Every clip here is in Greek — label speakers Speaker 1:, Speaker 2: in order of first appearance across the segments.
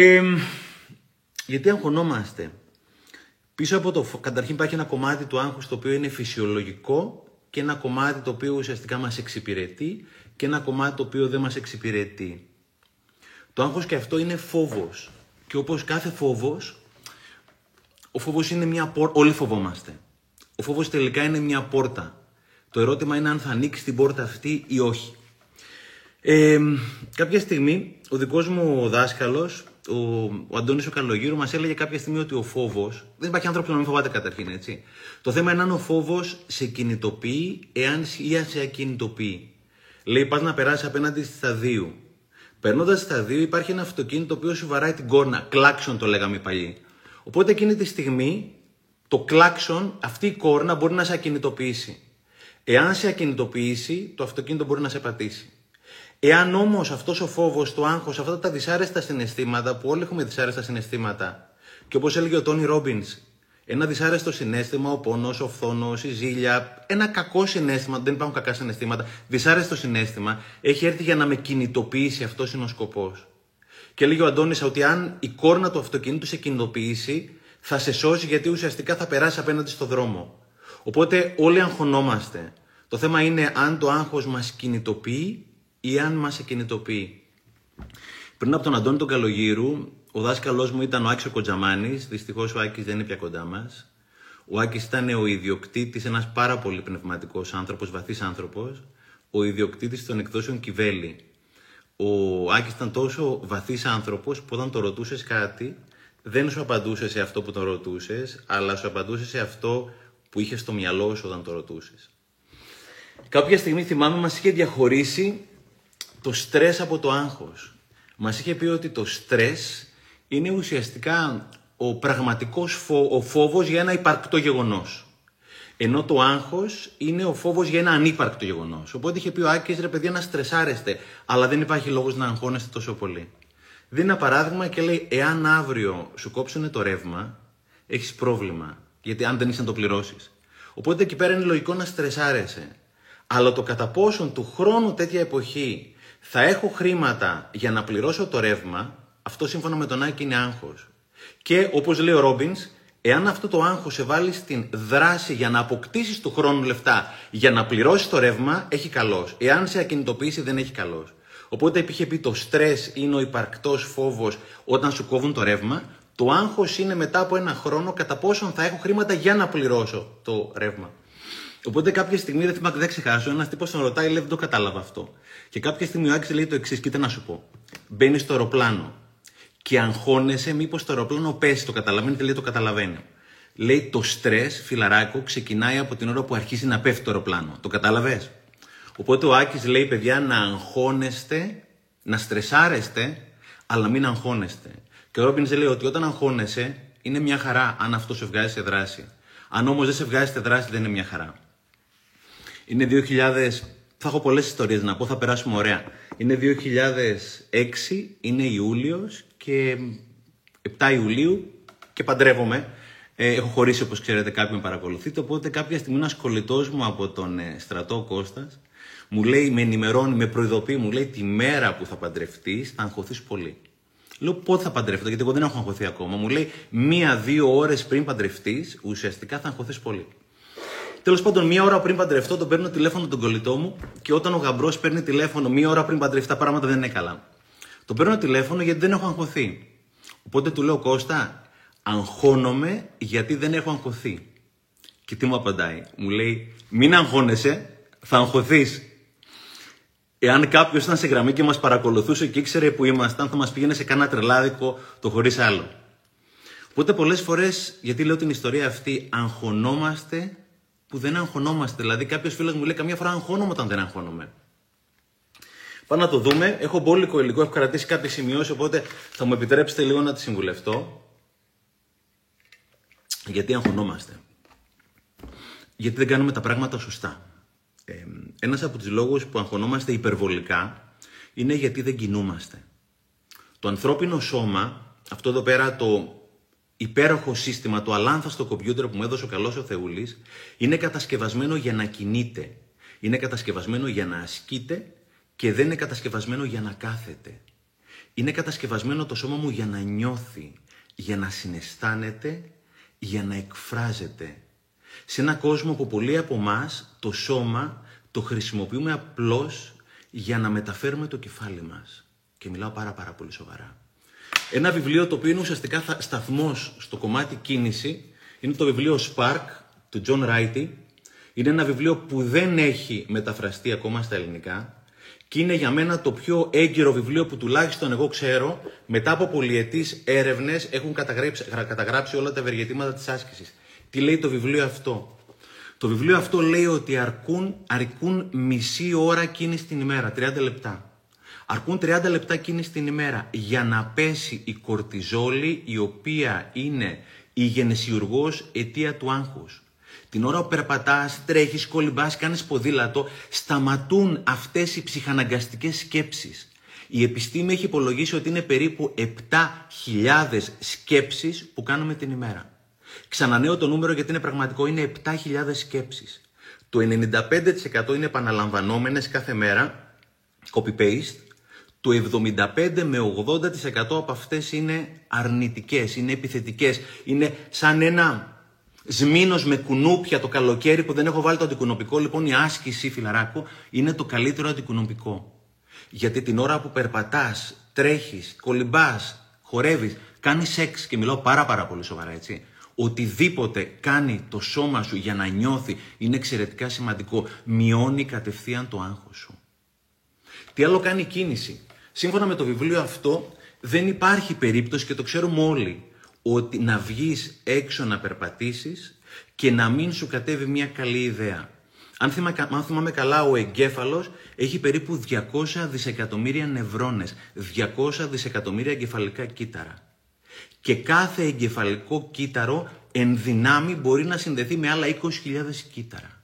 Speaker 1: Ε, γιατί αγχωνόμαστε; Πίσω από το, καταρχήν υπάρχει ένα κομμάτι του άγχους το οποίο είναι φυσιολογικό και ένα κομμάτι το οποίο ουσιαστικά μας εξυπηρετεί και ένα κομμάτι το οποίο δεν μας εξυπηρετεί. Το άγχος και αυτό είναι φόβος. Και όπως κάθε φόβος, ο φόβος είναι μια πόρτα, όλοι φοβόμαστε. Ο φόβος τελικά είναι μια πόρτα. Το ερώτημα είναι αν θα ανοίξει την πόρτα αυτή ή όχι. Ε, κάποια στιγμή ο δικός μου δάσκαλος, ο, ο Αντώνης ο Καλογύρου, μας έλεγε κάποια στιγμή ότι ο φόβος, δεν υπάρχει άνθρωπος να μην φοβάται καταρχήν έτσι. Το θέμα είναι αν ο φόβος σε κινητοποιεί εάν ή αν σε ακινητοποιεί. Λέει πας να περάσεις απέναντι στη σταδίου. Περνώντας στα δύο, υπάρχει ένα αυτοκίνητο το οποίο σου βαράει την κόρνα. Κλάξον το λέγαμε παλιοί. Οπότε εκείνη τη στιγμή το κλάξον, αυτή η κόρνα μπορεί να σε ακινητοποιήσει. Εάν σε ακινητοποιήσει, το αυτοκίνητο μπορεί να σε πατήσει. Εάν όμως αυτός ο φόβος, το άγχος, αυτά τα δυσάρεστα συναισθήματα, που όλοι έχουμε δυσάρεστα συναισθήματα, και όπως έλεγε ο Τόνι Ρόμπινς, ένα δυσάρεστο συνέστημα, ο πόνος, ο φθόνος, η ζήλια, ένα κακό συνέστημα, δεν υπάρχουν κακά συναισθήματα, δυσάρεστο συνέστημα, έχει έρθει για να με κινητοποιήσει, αυτός είναι ο σκοπός. Και έλεγε ο Αντώνης ότι αν η κόρνα του αυτοκίνητου σε κινητοποιήσει, θα σε σώσει γιατί ουσιαστικά θα περάσει απέναντι στο δρόμο. Οπότε όλοι αγχωνόμαστε. Το θέμα είναι αν το άγχος μας κινητοποιεί ή αν μας κινητοποιεί. Πριν από τον Αντώνη τον Καλογύρου, ο δάσκαλός μου ήταν ο Άκης ο Κοντζαμάνης. Δυστυχώς ο Άκης δεν είναι πια κοντά μας. Ο Άκης ήταν ο ιδιοκτήτης, ένας πάρα πολύ πνευματικός άνθρωπος, βαθύς άνθρωπος. Ο ιδιοκτήτης των εκδόσεων Κιβέλη. Ο Άκης ήταν τόσο βαθύς άνθρωπος που όταν το ρωτούσες κάτι, δεν σου απαντούσε σε αυτό που τον ρωτούσες, αλλά σου απαντούσε σε αυτό που είχες στο μυαλό σου όταν το ρωτούσες. Κάποια στιγμή θυμάμαι μας είχε διαχωρίσει το στρες από το άγχος. Μας είχε πει ότι το στρες είναι ουσιαστικά ο πραγματικός φο... ο φόβος για ένα υπαρκτό γεγονός. Ενώ το άγχος είναι ο φόβος για ένα ανύπαρκτο γεγονός. Οπότε είχε πει ο Άκης, ρε παιδιά, να στρεσάρεστε, αλλά δεν υπάρχει λόγος να αγχώνεστε τόσο πολύ. Δίνει ένα παράδειγμα και λέει: Εάν αύριο σου κόψουν το ρεύμα, έχεις πρόβλημα. Γιατί αν δεν είσαι να το πληρώσεις. Οπότε εκεί πέρα είναι λογικό να στρεσάρεσαι. Αλλά το κατά πόσον του χρόνου τέτοια εποχή θα έχω χρήματα για να πληρώσω το ρεύμα, αυτό σύμφωνα με τον Άκη είναι άγχος. Και όπως λέει ο Ρόμπινς, εάν αυτό το άγχος σε βάλει στην δράση για να αποκτήσεις του χρόνου λεφτά για να πληρώσεις το ρεύμα, έχει καλός. Εάν σε ακινητοποιήσει, δεν έχει καλός. Οπότε είχε πει το στρες είναι ο υπαρκτός φόβος όταν σου κόβουν το ρεύμα. Το άγχος είναι μετά από ένα χρόνο κατά πόσον θα έχω χρήματα για να πληρώσω το ρεύμα. Οπότε κάποια στιγμή δεν θυμάμαι, δεν ξεχάσω, ένας τύπος τον ρωτάει, λέει δεν το κατάλαβα αυτό. Και κάποια στιγμή ο Άκης λέει το εξής: Κοίτα να σου πω. Μπαίνεις στο αεροπλάνο και αγχώνεσαι μήπως το αεροπλάνο πέσει. Το καταλαβαίνει και λέει το καταλαβαίνει. Λέει το στρες, φιλαράκο, ξεκινάει από την ώρα που αρχίζει να πέφτει το αεροπλάνο. Το κατάλαβες; Οπότε ο Άκης λέει, παιδιά, να αγχώνεστε, να στρεσάρεστε, αλλά μην αγχώνεστε. Και ο Ρόμπινς λέει ότι όταν αγχώνεσαι, είναι μια χαρά αν αυτό σε βγάζει σε δράση. Αν όμως δεν σε βγάζει σε δράση, δεν είναι μια χαρά. Είναι 2000, θα έχω πολλές ιστορίες να πω, θα περάσουμε ωραία. Είναι 2006, είναι Ιούλιος και 7 Ιουλίου και παντρεύομαι. Ε, έχω χωρίσει όπως ξέρετε κάποιοι με παρακολουθείτε, οπότε κάποια στιγμή ένας κολλητός μου από τον ε, στρατό Κώστας μου λέει, με ενημερώνει, με προειδοποιεί, μου λέει τη μέρα που θα παντρευτείς θα αγχωθείς πολύ. Λέω πότε θα παντρευτώ, γιατί εγώ δεν έχω αγχωθεί ακόμα. Μου λέει μία-δύο ώρες πριν παντρευτείς, ουσιαστικά θα αγχωθείς πολύ. Τέλος πάντων, μία ώρα πριν παντρευτώ, τον παίρνω τηλέφωνο τον κολλητό μου και όταν ο γαμπρός παίρνει τηλέφωνο μία ώρα πριν παντρευτεί, τα πράγματα δεν είναι καλά. Τον παίρνω τηλέφωνο γιατί δεν έχω αγχωθεί. Οπότε του λέω Κώστα, αγχώνομαι γιατί δεν έχω αγχωθεί. Και τι μου απαντάει, μου λέει, μην αγχώνεσαι, θα αγχωθείς. Εάν κάποιος ήταν σε γραμμή και μας παρακολουθούσε και ήξερε που ήμασταν, θα μας πήγαινε σε κάνα τρελάδικο το χωρίς άλλο. Οπότε πολλές φορές, γιατί λέω την ιστορία αυτή, αγχωνόμαστε που δεν αγχωνόμαστε. Δηλαδή, κάποιος φίλος μου λέει: Καμιά φορά αγχώνομαι όταν δεν αγχώνομαι. Πάμε να το δούμε. Έχω μπόλικο υλικό, έχω κρατήσει κάποιες σημειώσεις, οπότε θα μου επιτρέψετε λίγο να τη συμβουλευτώ. Γιατί αγχωνόμαστε. Γιατί δεν κάνουμε τα πράγματα σωστά. Ε, ένας από τους λόγους που αγχωνόμαστε υπερβολικά είναι γιατί δεν κινούμαστε. Το ανθρώπινο σώμα, αυτό εδώ πέρα το υπέροχο σύστημα, το αλάνθαστο κομπιούτερ που μου έδωσε ο καλός ο Θεούλης, είναι κατασκευασμένο για να κινείται. Είναι κατασκευασμένο για να ασκείται και δεν είναι κατασκευασμένο για να κάθεται. Είναι κατασκευασμένο το σώμα μου για να νιώθει, για να συναισθάνεται, για να εκφράζεται. Σε ένα κόσμο που πολλοί από εμάς το σώμα το χρησιμοποιούμε απλώς για να μεταφέρουμε το κεφάλι μας. Και μιλάω πάρα πάρα πολύ σοβαρά. Ένα βιβλίο το οποίο είναι ουσιαστικά σταθμός στο κομμάτι κίνηση είναι το βιβλίο Spark του John Wrighty. Είναι ένα βιβλίο που δεν έχει μεταφραστεί ακόμα στα ελληνικά και είναι για μένα το πιο έγκυρο βιβλίο που τουλάχιστον εγώ ξέρω μετά από πολυετής έρευνες έχουν καταγράψει, καταγράψει όλα τα ευεργετήματα της άσκησης. Τι λέει το βιβλίο αυτό; Το βιβλίο αυτό λέει ότι αρκούν, αρκούν μισή ώρα κίνηση την ημέρα, 30 λεπτά. Αρκούν 30 λεπτά κίνηση την ημέρα για να πέσει η κορτιζόλη η οποία είναι η γενεσιουργός αιτία του άγχους. Την ώρα που περπατάς, τρέχεις, κολυμπάς, κάνεις ποδήλατο, σταματούν αυτές οι ψυχαναγκαστικές σκέψεις. Η επιστήμη έχει υπολογίσει ότι είναι περίπου 7.000 σκέψεις που κάνουμε την ημέρα. Ξανανέω το νούμερο γιατί είναι πραγματικό, είναι 7.000 σκέψεις. Το 95% είναι επαναλαμβανόμενες κάθε μέρα, copy-paste. Το 75 με 80% από αυτές είναι αρνητικές, είναι επιθετικές. Είναι σαν ένα σμήνος με κουνούπια το καλοκαίρι που δεν έχω βάλει το αντικουνοπικό. Λοιπόν η άσκηση φιλαράκο είναι το καλύτερο αντικουνοπικό. Γιατί την ώρα που περπατάς, τρέχεις, κολυμπάς, χορεύεις, κάνεις σεξ και μιλάω πάρα πάρα πολύ σοβαρά έτσι οτιδήποτε κάνει το σώμα σου για να νιώθει είναι εξαιρετικά σημαντικό. Μειώνει κατευθείαν το άγχος σου. Τι άλλο κάνει η κίνηση; Σύμφωνα με το βιβλίο αυτό δεν υπάρχει περίπτωση και το ξέρουμε όλοι ότι να βγεις έξω να περπατήσεις και να μην σου κατέβει μια καλή ιδέα. Αν θυμάμαι καλά, ο εγκέφαλος έχει περίπου 200 δισεκατομμύρια νευρώνες, 200 δισεκατομμύρια εγκεφαλικά κύτταρα και κάθε εγκεφαλικό κύτταρο εν δυνάμει μπορεί να συνδεθεί με άλλα 20.000 κύτταρα.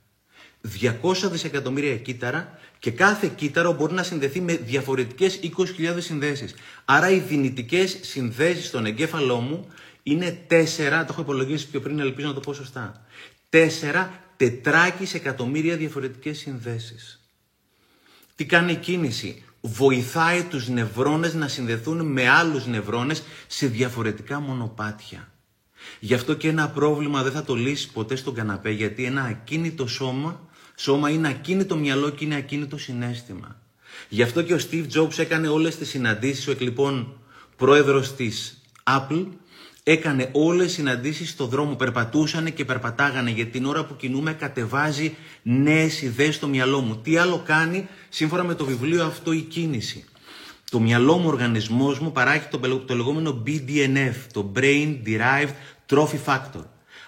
Speaker 1: 200 δισεκατομμύρια κύτταρα και κάθε κύτταρο μπορεί να συνδεθεί με διαφορετικές 20.000 συνδέσεις. Άρα οι δυνητικές συνδέσεις στον εγκέφαλό μου είναι 4, το έχω υπολογίσει πιο πριν, ελπίζω να το πω σωστά, 4 τετράκις εκατομμύρια διαφορετικές συνδέσεις. Τι κάνει η κίνηση; Βοηθάει τους νευρώνες να συνδεθούν με άλλους νευρώνες σε διαφορετικά μονοπάτια. Γι' αυτό και ένα πρόβλημα δεν θα το λύσει ποτέ στον καναπέ, γιατί ένα ακίνητο σώμα, σώμα είναι ακίνητο μυαλό και είναι ακίνητο συνέστημα. Γι' αυτό και ο Steve Jobs έκανε όλες τις συναντήσεις, ο εκλειπών πρόεδρος της Apple, έκανε όλες τις συναντήσεις στο δρόμο, περπατούσανε και περπατάγανε γιατί την ώρα που κινούμε κατεβάζει νέες ιδέες στο μυαλό μου. Τι άλλο κάνει σύμφωνα με το βιβλίο αυτό η κίνηση. Το μυαλό μου, ο οργανισμός μου παράγει το, το λεγόμενο BDNF, το Brain Derived Trophy Factor.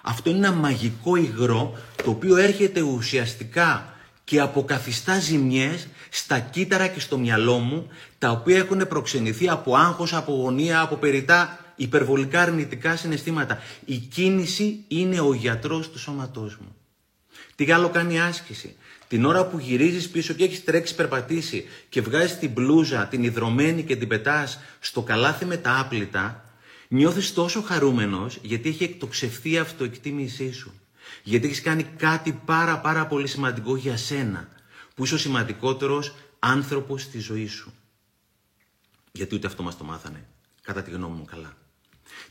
Speaker 1: Αυτό είναι ένα μαγικό υγρό το οποίο έρχεται ουσιαστικά και αποκαθιστά ζημιές στα κύτταρα και στο μυαλό μου τα οποία έχουν προξενηθεί από άγχος, από γωνία, από περιτά υπερβολικά αρνητικά συναισθήματα. Η κίνηση είναι ο γιατρός του σώματός μου. Τι άλλο κάνει η άσκηση. Την ώρα που γυρίζεις πίσω και έχεις τρέξει περπατήσει και βγάζεις την μπλούζα, την υδρωμένη και την πετάς στο καλάθι με τα άπλυτα, νιώθεις τόσο χαρούμενος γιατί έχει εκτοξευθεί η αυτοεκτίμησή σου. Γιατί έχεις κάνει κάτι πάρα πάρα πολύ σημαντικό για σένα, που είσαι ο σημαντικότερος άνθρωπος στη ζωή σου. Γιατί ούτε αυτό μας το μάθανε, κατά τη γνώμη μου καλά.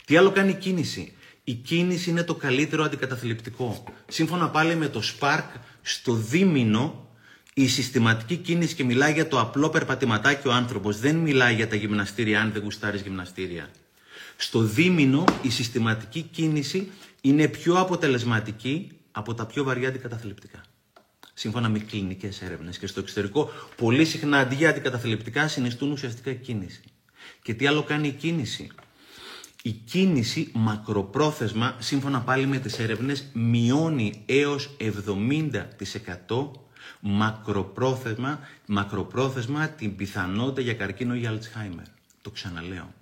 Speaker 1: Τι άλλο κάνει η κίνηση; Η κίνηση είναι το καλύτερο αντικαταθλιπτικό. Σύμφωνα πάλι με το Spark, στο δίμηνο η συστηματική κίνηση και μιλάει για το απλό περπατηματάκι ο άνθρωπος. Δεν μιλάει για τα γυμναστήρια, αν δεν γουστάρεις γυμναστήρια. Στο δίμηνο η συστηματική κίνηση είναι πιο αποτελεσματική από τα πιο βαριά αντικαταθλιπτικά. Σύμφωνα με κλινικές έρευνες. Και στο εξωτερικό, πολύ συχνά αντί για αντικαταθλιπτικά συνιστούν ουσιαστικά κίνηση. Και τι άλλο κάνει η κίνηση; Η κίνηση μακροπρόθεσμα, σύμφωνα πάλι με τις έρευνες, μειώνει έως 70% μακροπρόθεσμα, μακροπρόθεσμα την πιθανότητα για καρκίνο ή Αλτσχάιμερ. Το ξαναλέω.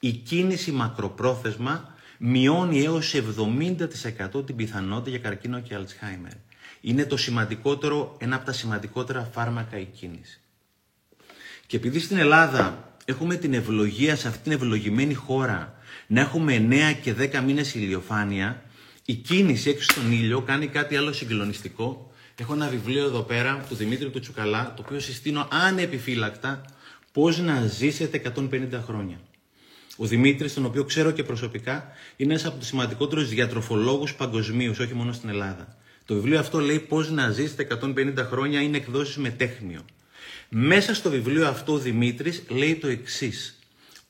Speaker 1: Η κίνηση μακροπρόθεσμα μειώνει έως 70% την πιθανότητα για καρκίνο και Αλτσχάιμερ. Είναι το σημαντικότερο, ένα από τα σημαντικότερα φάρμακα η κίνηση. Και επειδή στην Ελλάδα έχουμε την ευλογία σε αυτήν την ευλογημένη χώρα να έχουμε 9 και 10 μήνες ηλιοφάνεια, η κίνηση έξω στον ήλιο κάνει κάτι άλλο συγκλονιστικό. Έχω ένα βιβλίο εδώ πέρα του Δημήτρη του Τσουκαλά, το οποίο συστήνω ανεπιφύλακτα πώς να ζήσετε 150 χρόνια. Ο Δημήτρης, τον οποίο ξέρω και προσωπικά, είναι ένας από τους σημαντικότερους διατροφολόγους παγκοσμίως, όχι μόνο στην Ελλάδα. Το βιβλίο αυτό λέει πώς να ζήσετε 150 χρόνια, είναι εκδόσεις με τέχνιο. Μέσα στο βιβλίο αυτό ο Δημήτρης λέει το εξής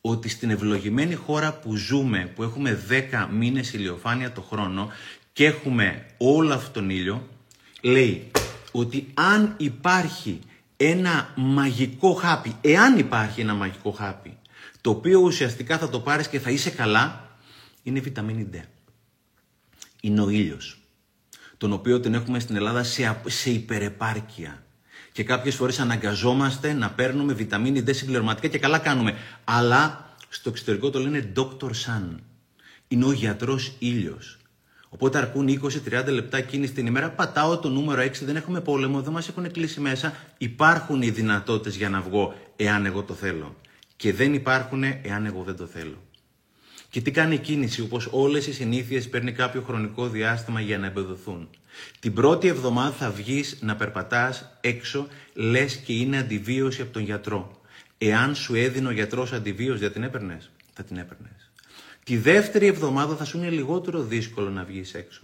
Speaker 1: ότι στην ευλογημένη χώρα που ζούμε, που έχουμε 10 μήνες ηλιοφάνεια το χρόνο και έχουμε όλο αυτόν τον ήλιο, λέει ότι αν υπάρχει ένα μαγικό χάπι, εάν υπάρχει ένα μαγικό χάπι, το οποίο ουσιαστικά θα το πάρεις και θα είσαι καλά, είναι η βιταμίνη D. Είναι ο ήλιος, τον οποίο την έχουμε στην Ελλάδα σε, σε υπερεπάρκεια. Και κάποιες φορές αναγκαζόμαστε να παίρνουμε βιταμίνη D συμπληρωματικά και καλά κάνουμε. Αλλά στο εξωτερικό το λένε Dr. Sun. Είναι ο γιατρός ήλιος. Οπότε αρκούν 20-30 λεπτά εκείνη την ημέρα. Πατάω το νούμερο 6, δεν έχουμε πόλεμο, δεν μας έχουν κλείσει μέσα. Υπάρχουν οι δυνατότητες για να βγω εάν εγώ το θέλω. Και δεν υπάρχουν εάν εγώ δεν το θέλω. Και τι κάνει η κίνηση, όπως όλες οι συνήθειες παίρνει κάποιο χρονικό διάστημα για να εμπεδοθούν. Την πρώτη εβδομάδα θα βγεις να περπατάς έξω, λες και είναι αντιβίωση από τον γιατρό. Εάν σου έδινε ο γιατρός αντιβίωση, δεν την έπαιρνες; Θα την έπαιρνες. Τη δεύτερη εβδομάδα θα σου είναι λιγότερο δύσκολο να βγεις έξω.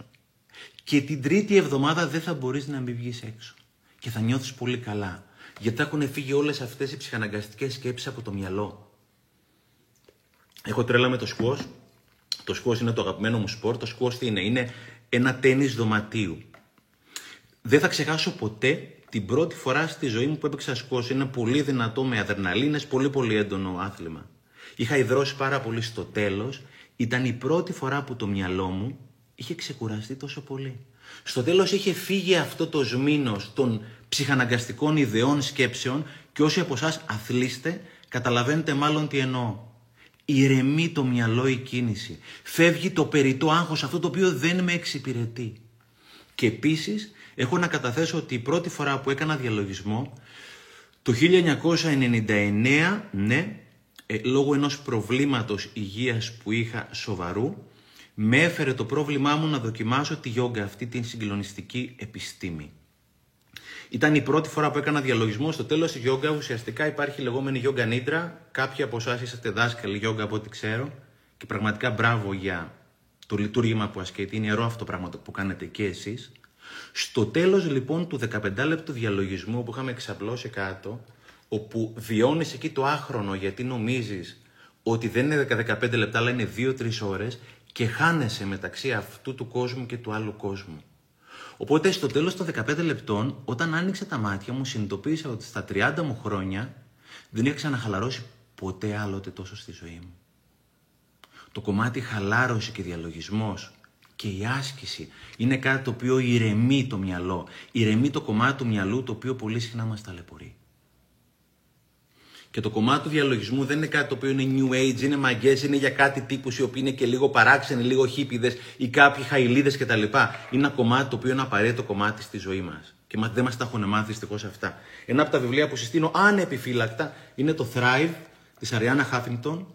Speaker 1: Και την τρίτη εβδομάδα δεν θα μπορείς να μην βγεις έξω. Και θα νιώθεις πολύ καλά. Γιατί θα έχουν φύγει όλες αυτές οι ψυχαναγκαστικές σκέψεις από το μυαλό. Έχω τρέλα με το σκουός. Το σκουός είναι το αγαπημένο μου σπορ. Το σκουός τι είναι; Είναι ένα τένις δωματίου. Δεν θα ξεχάσω ποτέ την πρώτη φορά στη ζωή μου που έπαιξα σκουός. Είναι πολύ δυνατό με αδερναλίνες, πολύ πολύ έντονο άθλημα. Είχα υδρώσει πάρα πολύ στο τέλος ήταν η πρώτη φορά που το μυαλό μου είχε ξεκουραστεί τόσο πολύ. Στο τέλος είχε φύγει αυτό το σμήνος των ψυχαναγκαστικών ιδεών σκέψεων και όσοι από εσάς αθλείστε καταλαβαίνετε μάλλον τι εννοώ. Ηρεμεί το μυαλό η κίνηση. Φεύγει το περιττό άγχος αυτό το οποίο δεν με εξυπηρετεί. Και επίσης έχω να καταθέσω ότι η πρώτη φορά που έκανα διαλογισμό το 1999, ναι, ε, λόγω ενός προβλήματος υγείας που είχα σοβαρού, με έφερε το πρόβλημά μου να δοκιμάσω τη γιόγκα, αυτή την συγκλονιστική επιστήμη. Ήταν η πρώτη φορά που έκανα διαλογισμό. Στο τέλος τη γιόγκα ουσιαστικά υπάρχει η λεγόμενη γιόγκα νίτρα. Κάποιοι από εσάς είσαστε δάσκαλοι γιόγκα από ό,τι ξέρω. Και πραγματικά μπράβο για το λειτουργήμα που ασκείται. Είναι ιερό αυτό το πράγμα που κάνετε και εσείς. Στο τέλος λοιπόν του 15 λεπτού διαλογισμού που είχαμε ξαπλώσει κάτω, όπου βιώνεις εκεί το άχρονο γιατί νομίζεις ότι δεν είναι 15 λεπτά αλλά είναι 2-3 ώρες και χάνεσαι μεταξύ αυτού του κόσμου και του άλλου κόσμου. Οπότε στο τέλος των 15 λεπτών, όταν άνοιξα τα μάτια μου, συνειδητοποίησα ότι στα 30 μου χρόνια δεν είχα ξαναχαλαρώσει ποτέ άλλοτε τόσο στη ζωή μου. Το κομμάτι χαλάρωση και διαλογισμός και η άσκηση είναι κάτι το οποίο ηρεμεί το μυαλό. Ηρεμεί το κομμάτι του μυαλού το οποίο πολύ συχνά μας ταλαιπωρεί. Και το κομμάτι του διαλογισμού δεν είναι κάτι το οποίο είναι new age, είναι μαγκές, είναι για κάτι τύπους οι οποίοι είναι και λίγο παράξενοι, λίγο χίπιδε ή κάποιοι χαϊλίδες κτλ. Είναι ένα κομμάτι το οποίο είναι απαραίτητο κομμάτι στη ζωή μας. Και δεν μας τα έχουν μάθει δυστυχώς αυτά. Ένα από τα βιβλία που συστήνω ανεπιφύλακτα είναι το Thrive της Αριάννα Χάφινγκτον,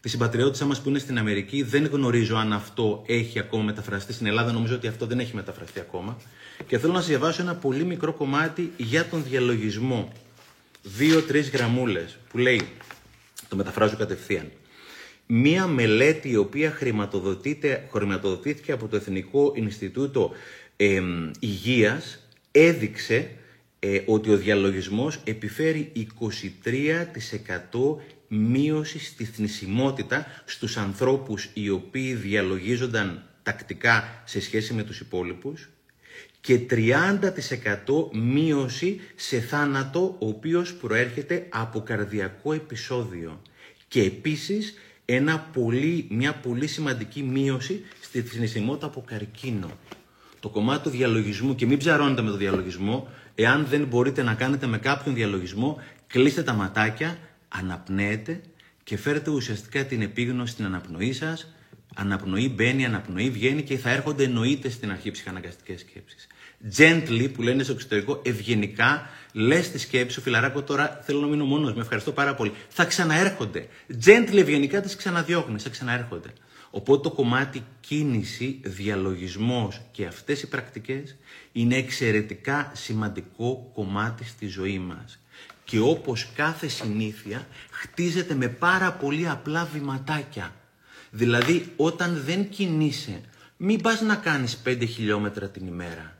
Speaker 1: της συμπατριώτησα μας που είναι στην Αμερική. Δεν γνωρίζω αν αυτό έχει ακόμα μεταφραστεί στην Ελλάδα. Νομίζω ότι αυτό δεν έχει μεταφραστεί ακόμα. Και θέλω να σας διαβάσω ένα πολύ μικρό κομμάτι για τον διαλογισμό δύο-τρεις γραμμούλες που λέει, το μεταφράζω κατευθείαν. Μία μελέτη η οποία χρηματοδοτήθηκε από το Εθνικό Ινστιτούτο ε, Υγείας έδειξε ε, ότι ο διαλογισμός επιφέρει 23% μείωσης στη θνησιμότητα στους ανθρώπους οι οποίοι διαλογίζονταν τακτικά σε σχέση με τους υπόλοιπους και 30% μείωση σε θάνατο ο οποίος προέρχεται από καρδιακό επεισόδιο. Και επίσης ένα πολύ, μια πολύ σημαντική μείωση στη θνησιμότητα από καρκίνο. Το κομμάτι του διαλογισμού και μην ψαρώνετε με το διαλογισμό, εάν δεν μπορείτε να κάνετε με κάποιον διαλογισμό, κλείστε τα ματάκια, αναπνέετε και φέρετε ουσιαστικά την επίγνωση στην αναπνοή σας, αναπνοή μπαίνει, αναπνοή βγαίνει και θα έρχονται εννοείται στην αρχή ψυχαναγκαστικές σκέψεις gently που λένε στο εξωτερικό, ευγενικά, λες τη σκέψη σου, φιλαράκο, τώρα θέλω να μείνω μόνος, με ευχαριστώ πάρα πολύ. Θα ξαναέρχονται. Gently, ευγενικά τις ξαναδιώχνεις, θα ξαναέρχονται. Οπότε το κομμάτι κίνηση, διαλογισμός και αυτές οι πρακτικές είναι εξαιρετικά σημαντικό κομμάτι στη ζωή μας. και όπως κάθε συνήθεια χτίζεται με πάρα πολύ απλά βηματάκια. Δηλαδή όταν δεν κινείσαι, μην πας να κάνεις 5 χιλιόμετρα την ημέρα.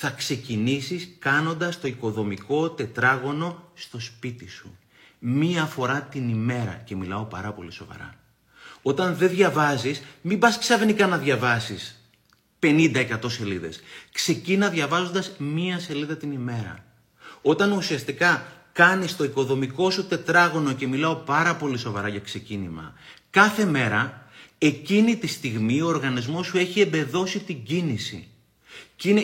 Speaker 1: Θα ξεκινήσεις κάνοντας το οικοδομικό τετράγωνο στο σπίτι σου. Μία φορά την ημέρα και μιλάω πάρα πολύ σοβαρά. Όταν δεν διαβάζεις, μην πας ξαφνικά να διαβάσεις 50-100 σελίδες. Ξεκίνα διαβάζοντας μία σελίδα την ημέρα. Όταν ουσιαστικά κάνεις το οικοδομικό σου τετράγωνο και μιλάω πάρα πολύ σοβαρά για ξεκίνημα, κάθε μέρα, εκείνη τη στιγμή ο οργανισμός σου έχει εμπεδώσει την κίνηση.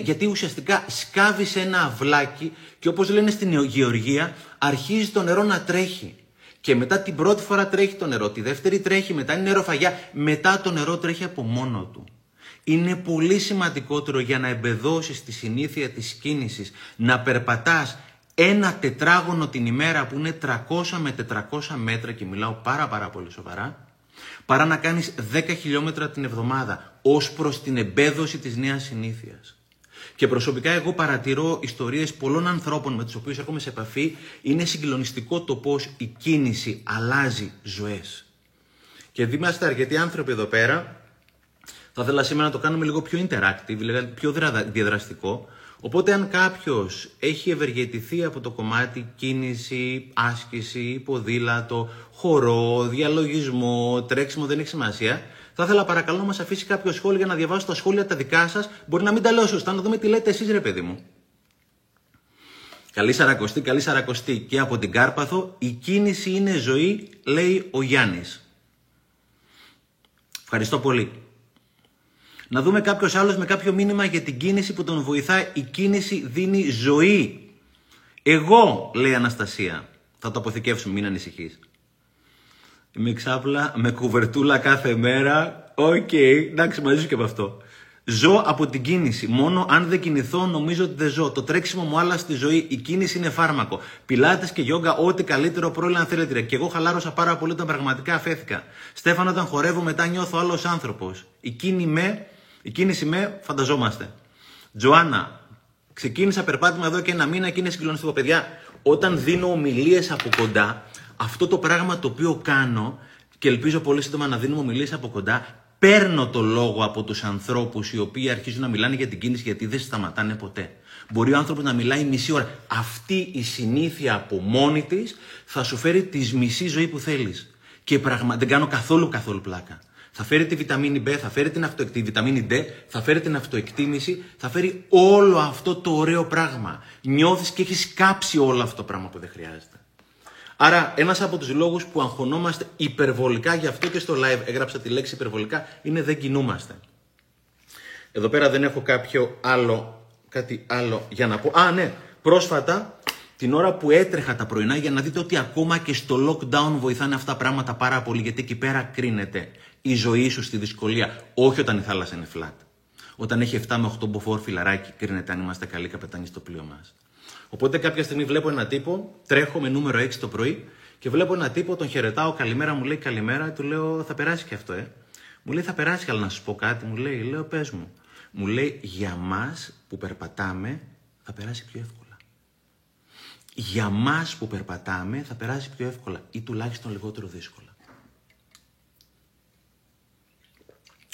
Speaker 1: Γιατί ουσιαστικά σκάβεις ένα αυλάκι και όπως λένε στην Γεωργία, αρχίζει το νερό να τρέχει. Και μετά την πρώτη φορά τρέχει το νερό, τη δεύτερη τρέχει, μετά είναι νεροφαγιά, μετά το νερό τρέχει από μόνο του. Είναι πολύ σημαντικότερο για να εμπεδώσεις τη συνήθεια της κίνησης, να περπατάς ένα τετράγωνο την ημέρα που είναι 300 με 400 μέτρα και μιλάω πάρα πάρα πολύ σοβαρά, παρά να κάνεις 10 χιλιόμετρα την εβδομάδα ως προς την εμπέδωση της νέας συνήθειας. Και προσωπικά εγώ παρατηρώ ιστορίες πολλών ανθρώπων με τους οποίους έρχομαι σε επαφή. Είναι συγκλονιστικό το πώς η κίνηση αλλάζει ζωές. Και είμαστε αρκετοί άνθρωποι εδώ πέρα, θα ήθελα σήμερα να το κάνουμε λίγο πιο interactive, δηλαδή πιο διαδραστικό. Οπότε αν κάποιος έχει ευεργετηθεί από το κομμάτι κίνηση, άσκηση, ποδήλατο, χορό, διαλογισμό, τρέξιμο, δεν έχει σημασία, θα ήθελα παρακαλώ να μας αφήσει κάποιο σχόλιο για να διαβάσω τα σχόλια τα δικά σας. Μπορεί να μην τα λέω σωστά, να δούμε τι λέτε εσείς, ρε παιδί μου. Καλή Σαρακοστή, καλή Σαρακοστή και από την Κάρπαθο. Η κίνηση είναι ζωή, λέει ο Γιάννης. Ευχαριστώ πολύ. Να δούμε κάποιος άλλος με κάποιο μήνυμα για την κίνηση που τον βοηθάει. Η κίνηση δίνει ζωή. Εγώ, λέει η Αναστασία. Θα το αποθηκεύσουμε, μην ανησυχείς. Είμαι ξάπλα με κουβερτούλα κάθε μέρα. OK, okay, εντάξει, μαζί σου και από αυτό. Ζω από την κίνηση. Μόνο αν δεν κινηθώ, νομίζω ότι δεν ζω. Το τρέξιμο μου άλλα στη ζωή. Η κίνηση είναι φάρμακο. Πιλάτες και γιόγκα, ό,τι καλύτερο πρόβλημα αν θέλετε. Και εγώ χαλάρωσα πάρα πολύ όταν πραγματικά αφέθηκα. Στέφανο, όταν χορεύω, μετά νιώθω άλλος άνθρωπος. Η, κίνη με, η κίνηση με, φανταζόμαστε. Joanna, ξεκίνησα περπάτημα εδώ και ένα μήνα και είναι συγκλονιστικό. Παιδιά, όταν δίνω ομιλίες από κοντά, αυτό το πράγμα το οποίο κάνω και ελπίζω πολύ σύντομα να δίνουμε ομιλίες από κοντά, παίρνω το λόγο από τους ανθρώπους οι οποίοι αρχίζουν να μιλάνε για την κίνηση γιατί δεν σταματάνε ποτέ. Μπορεί ο άνθρωπος να μιλάει μισή ώρα. Αυτή η συνήθεια από μόνη της θα σου φέρει τη μισή ζωή που θέλεις. Και πραγμα... δεν κάνω καθόλου καθόλου πλάκα. Θα φέρει τη βιταμίνη B, θα φέρει την αυτοεκτή, βιταμίνη D, θα φέρει την αυτοεκτίμηση, θα φέρει όλο αυτό το ωραίο πράγμα. Νιώθεις και έχεις κάψει όλο αυτό το πράγμα που δεν χρειάζεται. Άρα, ένας από τους λόγους που αγχωνόμαστε υπερβολικά, γι' αυτό και στο live έγραψα τη λέξη υπερβολικά, είναι δεν κινούμαστε. Εδώ πέρα δεν έχω κάποιο άλλο, κάτι άλλο για να πω. Α, ναι, πρόσφατα, την ώρα που έτρεχα τα πρωινά, για να δείτε ότι ακόμα και στο lockdown βοηθάνε αυτά τα πράγματα πάρα πολύ, γιατί εκεί πέρα κρίνεται η ζωή σου στη δυσκολία, όχι όταν η θάλασσα είναι flat. Όταν έχει 7 με 8 μποφόρ φιλαράκι, κρίνεται αν είμαστε καλοί καπετάνοι στο πλοίο μας. Οπότε κάποια στιγμή βλέπω ένα τύπο, τρέχω με νούμερο 6 το πρωί και βλέπω ένα τύπο, τον χαιρετάω, καλημέρα, μου λέει καλημέρα, του λέω θα περάσει και αυτό, ε. Μου λέει θα περάσει, αλλά να σου πω κάτι, μου λέει, λέω πες μου. Μου λέει για μας που περπατάμε θα περάσει πιο εύκολα. Για μας που περπατάμε θα περάσει πιο εύκολα ή τουλάχιστον λιγότερο δύσκολα.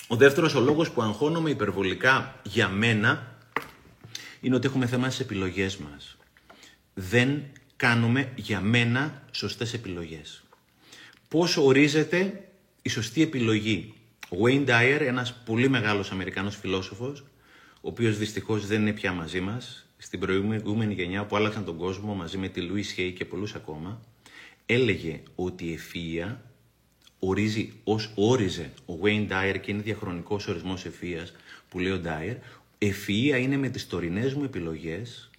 Speaker 1: Ο δεύτερος ο λόγος που αγχώνομαι υπερβολικά για μένα είναι ότι έχουμε θέμα στις επιλογές μας δεν κάνουμε για μένα σωστές επιλογές. Πώς ορίζεται η σωστή επιλογή; Ο Wayne Dyer, ένας πολύ μεγάλος Αμερικανός φιλόσοφος, ο οποίος δυστυχώς δεν είναι πια μαζί μας, στην προηγούμενη γενιά που άλλαξαν τον κόσμο μαζί με τη Louis Hay και πολλούς ακόμα, έλεγε ότι η ευφυΐα ορίζει, ως όριζε ο Wayne Dyer και είναι διαχρονικός ορισμός ευφυΐας που λέει ο Dyer, ευφυΐα είναι με τις τωρινές μου επιλογές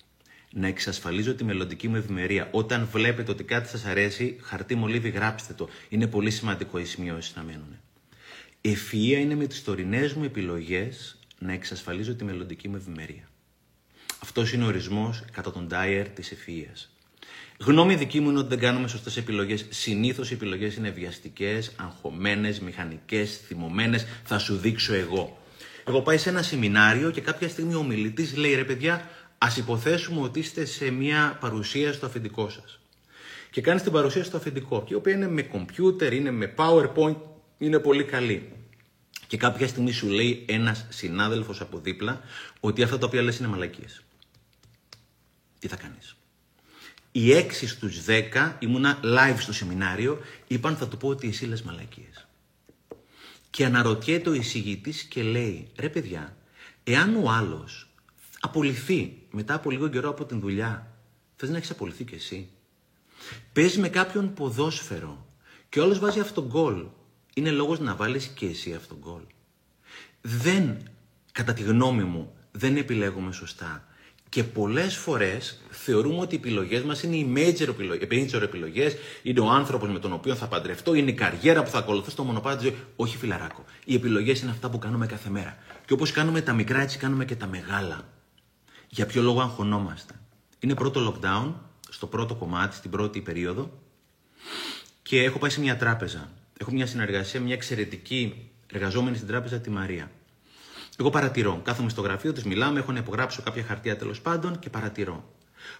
Speaker 1: να εξασφαλίζω τη μελλοντική μου ευημερία. Όταν βλέπετε ότι κάτι σας αρέσει, χαρτί μολύβι γράψτε το. Είναι πολύ σημαντικό οι σημειώσεις να μένουν. Ευφυΐα είναι με τις τωρινές μου επιλογές να εξασφαλίζω τη μελλοντική μου ευημερία. Αυτός είναι ο ορισμός κατά τον Ντάιερ της ευφυΐας. Γνώμη δική μου είναι ότι δεν κάνουμε σωστές επιλογές. Συνήθως οι επιλογές είναι βιαστικές, αγχωμένες, μηχανικές, θυμωμένες. Θα σου δείξω εγώ. Εγώ πάει σε ένα σεμινάριο και κάποια στιγμή ο μιλητή λέει ρε παιδιά, Ας υποθέσουμε ότι είστε σε μια παρουσία στο αφεντικό σας και κάνεις την παρουσίαση στο αφεντικό, η οποία είναι με κομπιούτερ, είναι με PowerPoint, είναι πολύ καλή. Και κάποια στιγμή σου λέει ένας συνάδελφος από δίπλα ότι αυτά τα οποία λες είναι μαλακίες. Τι θα κάνεις; Οι 6 στους 10 ήμουνα live στο σεμινάριο, είπαν θα του πω ότι εσύ λες μαλακίες. Και αναρωτιέται ο εισηγητής και λέει, ρε παιδιά, εάν ο άλλος απολυθεί μετά από λίγο καιρό από την δουλειά, θες να έχεις απολυθεί κι εσύ. Παίζεις με κάποιον ποδόσφαιρο και όλος βάζει αυτόν γκολ. Είναι λόγος να βάλεις και εσύ αυτόν γκολ. Δεν, κατά τη γνώμη μου, δεν επιλέγουμε σωστά. Και πολλές φορές θεωρούμε ότι οι επιλογές μας είναι οι major επιλογές, είναι ο άνθρωπος με τον οποίο θα παντρευτώ, είναι η καριέρα που θα ακολουθώ στο μονοπάτι της ζωής. Όχι, φιλαράκο. Οι επιλογές είναι αυτά που κάνουμε κάθε μέρα. Και όπως κάνουμε τα μικρά, έτσι κάνουμε και τα μεγάλα. Για ποιο λόγο αγχωνόμαστε. Είναι πρώτο lockdown, στο πρώτο κομμάτι, στην πρώτη περίοδο, και έχω πάει σε μια τράπεζα. Έχω μια συνεργασία, μια εξαιρετική εργαζόμενη στην τράπεζα, τη Μαρία. Εγώ παρατηρώ. Κάθομαι στο γραφείο της, μιλάμε, έχω να υπογράψω κάποια χαρτιά τέλος πάντων και παρατηρώ.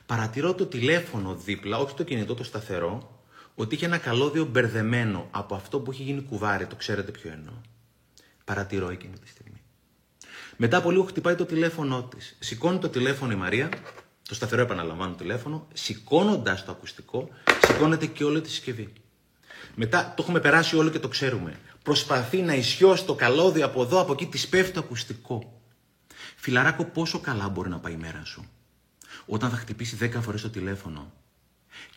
Speaker 1: Παρατηρώ το τηλέφωνο δίπλα, όχι το κινητό, το σταθερό, ότι είχε ένα καλώδιο μπερδεμένο από αυτό που έχει γίνει κουβάρι. Το ξέρετε ποιο εννοώ. Παρατηρώ εκείνη τη στιγμή. Μετά από λίγο χτυπάει το τηλέφωνό της. Σηκώνει το τηλέφωνο η Μαρία, το σταθερό επαναλαμβάνω το τηλέφωνο, σηκώνοντας το ακουστικό, σηκώνεται και όλη τη συσκευή. Μετά το έχουμε περάσει όλο και το ξέρουμε προσπαθεί να ισιώσει το καλώδιο από εδώ, από εκεί, της πέφτει το ακουστικό. Φιλαράκο, πόσο καλά μπορεί να πάει η μέρα σου; Όταν θα χτυπήσει 10 φορές το τηλέφωνο